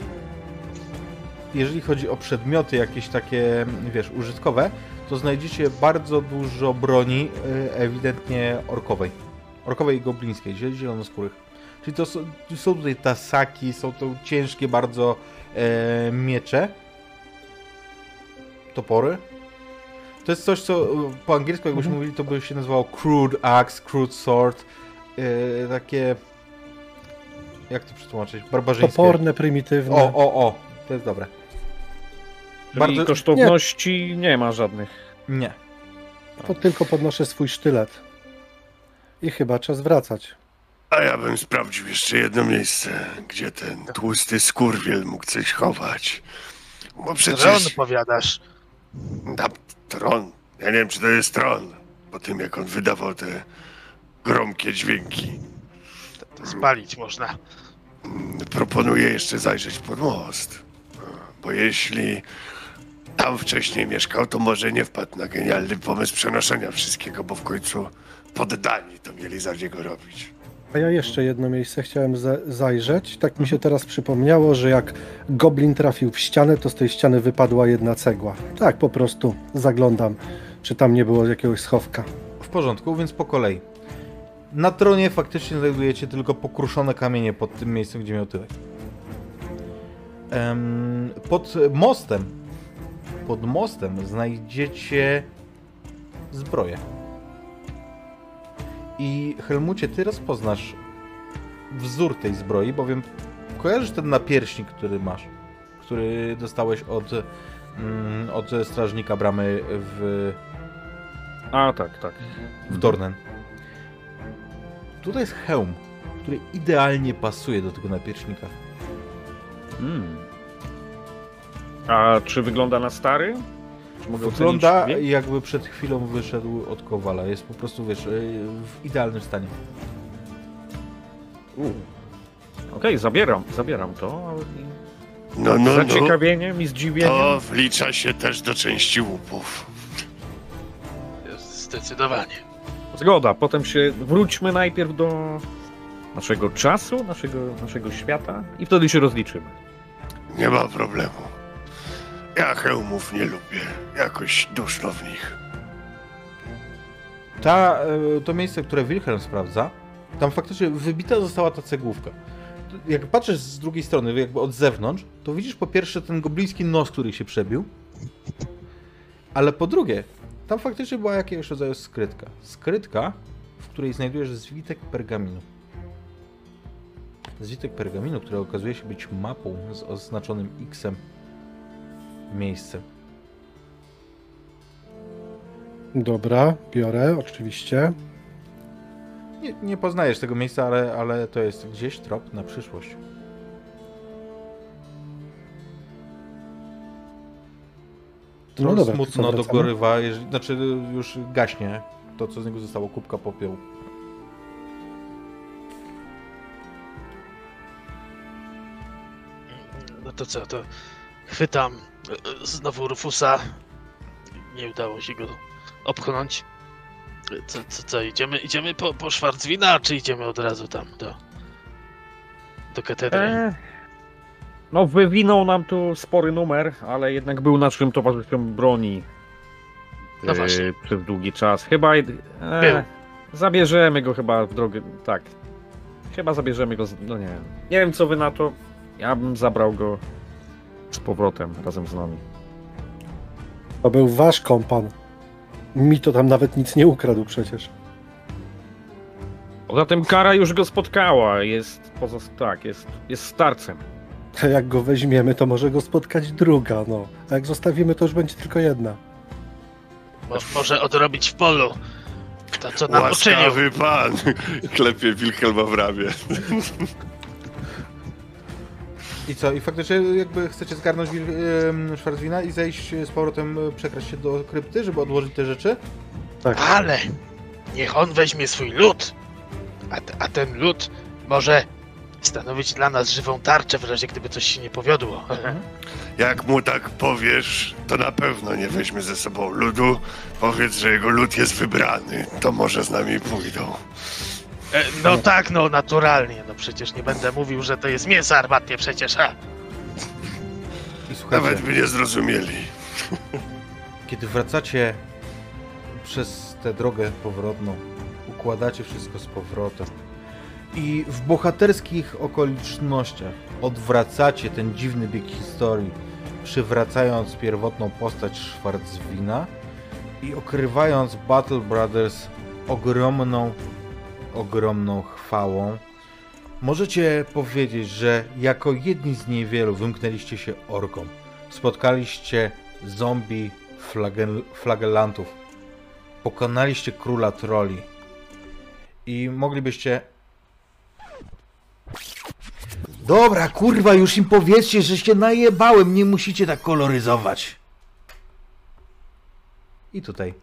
jeżeli chodzi o przedmioty jakieś takie, wiesz, użytkowe, to znajdziecie bardzo dużo broni e, ewidentnie orkowej. Orkowej i goblińskiej, ziel- zielonoskórych. Czyli to są, są tutaj tasaki, są to ciężkie bardzo e, miecze. Topory. To jest coś, co e, po angielsku jakbyśmy mówili, to by się nazywało crude axe, crude sword. E, takie... Jak to przetłumaczyć? Barbarzyńskie. Toporne, prymitywne. O, o, o. To jest dobre. Czyli Bardzo- kosztowności nie. ma żadnych. Nie. To tylko podnoszę swój sztylet. I chyba czas wracać. A ja bym sprawdził jeszcze jedno miejsce, gdzie ten tłusty skurwiel mógł coś chować. Bo Tron przecież... powiadasz. Na tron. Ja nie wiem, czy to jest tron. Po tym, jak on wydawał te gromkie dźwięki. To spalić można. Proponuję jeszcze zajrzeć pod most. Bo jeśli tam wcześniej mieszkał, to może nie wpadł na genialny pomysł przenoszenia wszystkiego, bo w końcu poddani to mieli za niego robić. A ja jeszcze jedno miejsce chciałem za- zajrzeć. Tak mi się teraz przypomniało, że jak goblin trafił w ścianę, to z tej ściany wypadła jedna cegła. Tak, po prostu zaglądam, czy tam nie było jakiegoś schowka. W porządku, więc po kolei. Na tronie faktycznie znajdujecie tylko pokruszone kamienie pod tym miejscem, gdzie miał tyłek. Em, pod mostem, pod mostem znajdziecie zbroję. I Helmucie, ty rozpoznasz wzór tej zbroi, bowiem kojarzysz ten napierśnik, który masz, który dostałeś od, mm, od strażnika bramy w, A tak, tak. w Dornen. Tutaj jest hełm, który idealnie pasuje do tego napierśnika. Mm. A czy wygląda na stary? Czy mogę Wygląda ocenić jakby przed chwilą wyszedł od Kowala. Jest po prostu, wiesz, yy, w idealnym stanie. Okej, zabieram, zabieram to. No, Z no, no. zaciekawieniem i zdziwieniem. To wlicza się też do części łupów. Zdecydowanie. Zgoda, potem się wróćmy najpierw do naszego czasu, naszego, naszego świata i wtedy się rozliczymy. Nie ma problemu. Ja hełmów nie lubię. Jakoś duszno w nich. Ta, yy, to miejsce, które Wilhelm sprawdza, tam faktycznie wybita została ta cegłówka. Jak patrzysz z drugiej strony, jakby od zewnątrz, to widzisz po pierwsze ten gobliński nos, który się przebił, ale po drugie, tam faktycznie była jakiegoś rodzaju skrytka. Skrytka, w której znajdujesz zwitek pergaminu. Zwitek pergaminu, który okazuje się być mapą z oznaczonym X-em miejscem. Dobra, biorę, oczywiście. Nie, nie poznajesz tego miejsca, ale, ale to jest gdzieś trop na przyszłość. No Troll dobra, to smutno dogorywa, jeżeli, znaczy już gaśnie to, co z niego zostało, kubka popiołu. No to co, to chwytam znowu Rufusa. Nie udało się go opchnąć. E, Co, co, co idziemy, idziemy po, po Szwarcwina, czy idziemy od razu tam do, do katedry? E, no, wywinął nam tu spory numer, ale jednak był naszym towarzyszem broni. No e, właśnie. Przez długi czas. Chyba. E, Był. zabierzemy go chyba w drogę. Tak. Chyba zabierzemy go. Z, no nie wiem. Nie wiem, co wy na to. Ja bym zabrał go z powrotem razem z nami. To był wasz kompan. Mi to tam nawet nic nie ukradł przecież. Poza tym kara już go spotkała. Jest. Poza, tak, jest, jest starcem. A jak go weźmiemy, to może go spotkać druga, no. A jak zostawimy, to już będzie tylko jedna. Mo, może odrobić w polu to, co nam uczynił. Pan! Klepie Wilhelma w ramię. I co? I faktycznie jakby chcecie zgarnąć em, Schwarzwina i zejść z powrotem, e, przekraść się do krypty, żeby odłożyć te rzeczy? Tak. Ale niech on weźmie swój lód, a, a ten lód może stanowić dla nas żywą tarczę w razie gdyby coś się nie powiodło. Jak mu tak powiesz, to na pewno nie weźmie ze sobą ludu. Powiedz, że jego lud jest wybrany, to może z nami pójdą. E, No tak, no naturalnie, no przecież nie będę mówił, że to jest mięso armatnie przecież, ha! Słuchajcie, Nawet by nie zrozumieli. kiedy wracacie przez tę drogę powrotną, układacie wszystko z powrotem i w bohaterskich okolicznościach odwracacie ten dziwny bieg historii, przywracając pierwotną postać Schwarzwina i okrywając Battle Brothers ogromną, ogromną chwałą, możecie powiedzieć, że jako jedni z niewielu wymknęliście się orkom. Spotkaliście zombie flagel, flagellantów. Pokonaliście króla troli. I moglibyście. Dobra, kurwa, już im powiedzcie, że się najebałem, nie musicie tak koloryzować. I tutaj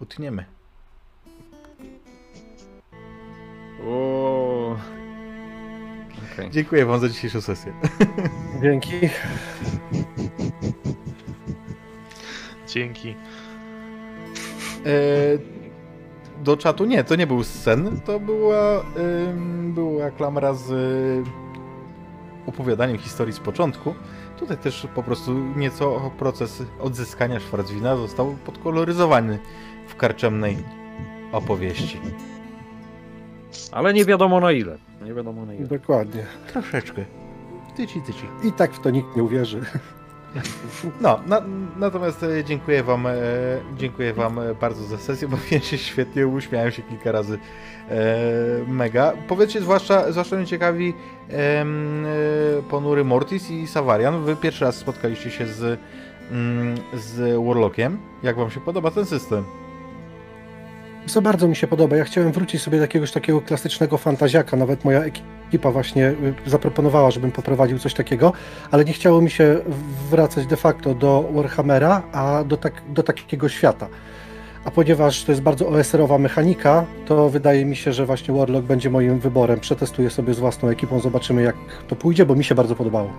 utniemy. O. Okej. Dziękuję wam za dzisiejszą sesję. Dzięki. Dzięki. E, do czatu nie, to nie był sen, to była, ym, była klamra z y, opowiadaniem historii z początku. Tutaj też po prostu nieco proces odzyskania Schwarzwina został podkoloryzowany w karczemnej opowieści. Ale nie wiadomo na ile. Nie wiadomo na ile. Dokładnie. Troszeczkę. Tyci, tyci. I tak w to nikt nie uwierzy. No, na, natomiast e, dziękuję wam, e, dziękuję wam e, bardzo za sesję, bawiłem się świetnie, uśmiałem się kilka razy e, mega. Powiedzcie, zwłaszcza, zwłaszcza mnie ciekawi e, ponury Mortis i Savarian. Wy pierwszy raz spotkaliście się z, mm, z Warlockiem. Jak wam się podoba ten system? Co bardzo mi się podoba. Ja chciałem wrócić sobie do jakiegoś takiego klasycznego fantaziaka. Nawet moja ekipa właśnie y, zaproponowała, żebym poprowadził coś takiego, ale nie chciało mi się wracać de facto do Warhammera, a do, tak, do takiego świata. A ponieważ to jest bardzo OSR-owa mechanika, to wydaje mi się, że właśnie Warlock będzie moim wyborem. Przetestuję sobie z własną ekipą, zobaczymy jak to pójdzie, bo mi się bardzo podobało.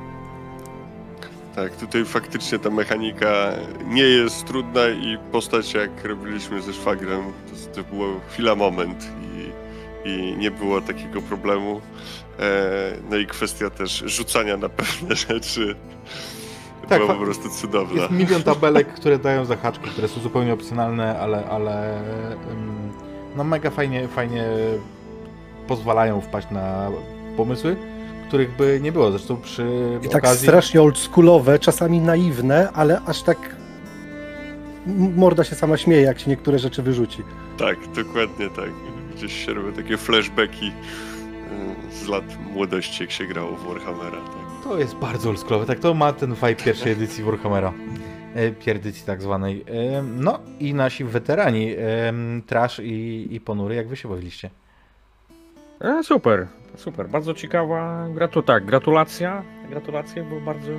Tak, tutaj faktycznie ta mechanika nie jest trudna i postać jak robiliśmy ze szwagrem, to, to było chwila, moment i, i nie było takiego problemu. E, no i kwestia też rzucania na pewne rzeczy Tak, była po prostu cudowna. Jest milion tabelek, które dają zahaczki, które są zupełnie opcjonalne, ale, ale no mega fajnie, fajnie pozwalają wpaść na pomysły, których by nie było. Zresztą przy I tak okazji... strasznie oldschoolowe, czasami naiwne, ale aż tak morda się sama śmieje, jak się niektóre rzeczy wyrzuci. Tak, dokładnie tak. Gdzieś się robią takie flashbacki e, z lat młodości, jak się grało w Warhammera. Tak. To jest bardzo oldschoolowe, tak to ma ten vibe pierwszej edycji Warhammera. E, Pierdycji tak zwanej. E, No i nasi weterani, Trash i, i Ponury, jak wy się bawiliście? E, super, super. Bardzo ciekawa. Gratu tak, gratulacja. Gratulacje, bo bardzo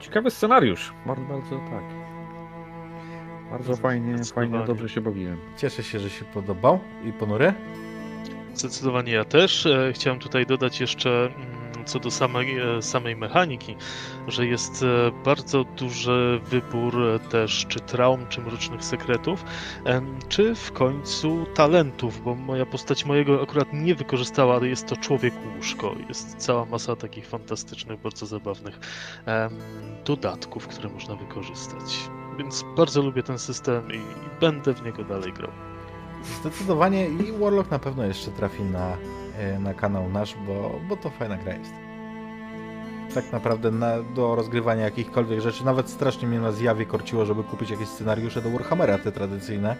ciekawy scenariusz. Bardzo, bardzo tak. Bardzo fajnie, fajnie, dobrze się bawiłem. Cieszę się, że się podobał. I Ponury? Zdecydowanie ja też. E, Chciałem tutaj dodać jeszcze mm, co do samej, e, samej mechaniki, że jest e, bardzo duży wybór e, też czy traum, czy mrocznych sekretów, czy w końcu talentów, bo moja postać mojego akurat nie wykorzystała, ale jest to człowiek łóżko. Jest cała masa takich fantastycznych, bardzo zabawnych dodatków, które można wykorzystać. Więc bardzo lubię ten system i, będę w niego dalej grał. Zdecydowanie i Warlock na pewno jeszcze trafi na, na kanał nasz, bo, bo to fajna gra jest. Tak naprawdę na, do rozgrywania jakichkolwiek rzeczy, nawet strasznie mnie na zjawie korciło, żeby kupić jakieś scenariusze do Warhammera, te tradycyjne,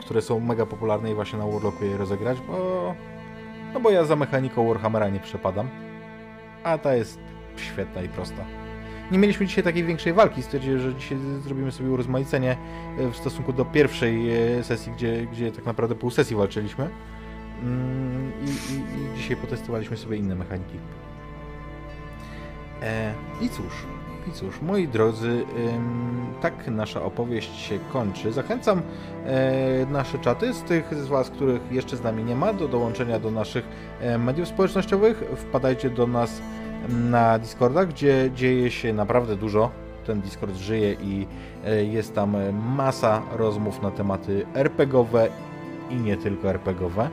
które są mega popularne i właśnie na Warlocku je rozegrać, bo, no bo ja za mechaniką Warhammera nie przepadam, a ta jest świetna i prosta. Nie mieliśmy dzisiaj takiej większej walki, stwierdziłem, że dzisiaj zrobimy sobie urozmaicenie e, w stosunku do pierwszej e, sesji, gdzie, gdzie tak naprawdę pół sesji walczyliśmy. Mm, I, i, I dzisiaj potestowaliśmy sobie inne mechaniki. E, I cóż, i cóż, moi drodzy, tak nasza opowieść się kończy. Zachęcam e, nasze czaty, z tych z Was, których jeszcze z nami nie ma, do dołączenia do naszych e, mediów społecznościowych. Wpadajcie do nas na Discorda, gdzie dzieje się naprawdę dużo. Ten Discord żyje i e, jest tam masa rozmów na tematy RPGowe i nie tylko RPGowe.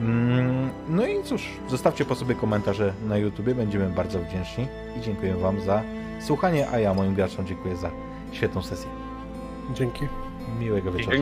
Mm, No i cóż, zostawcie po sobie komentarze na YouTubie, będziemy bardzo wdzięczni i dziękuję Wam za słuchanie, a ja moim graczom dziękuję za świetną sesję. Dzięki. Miłego wieczoru.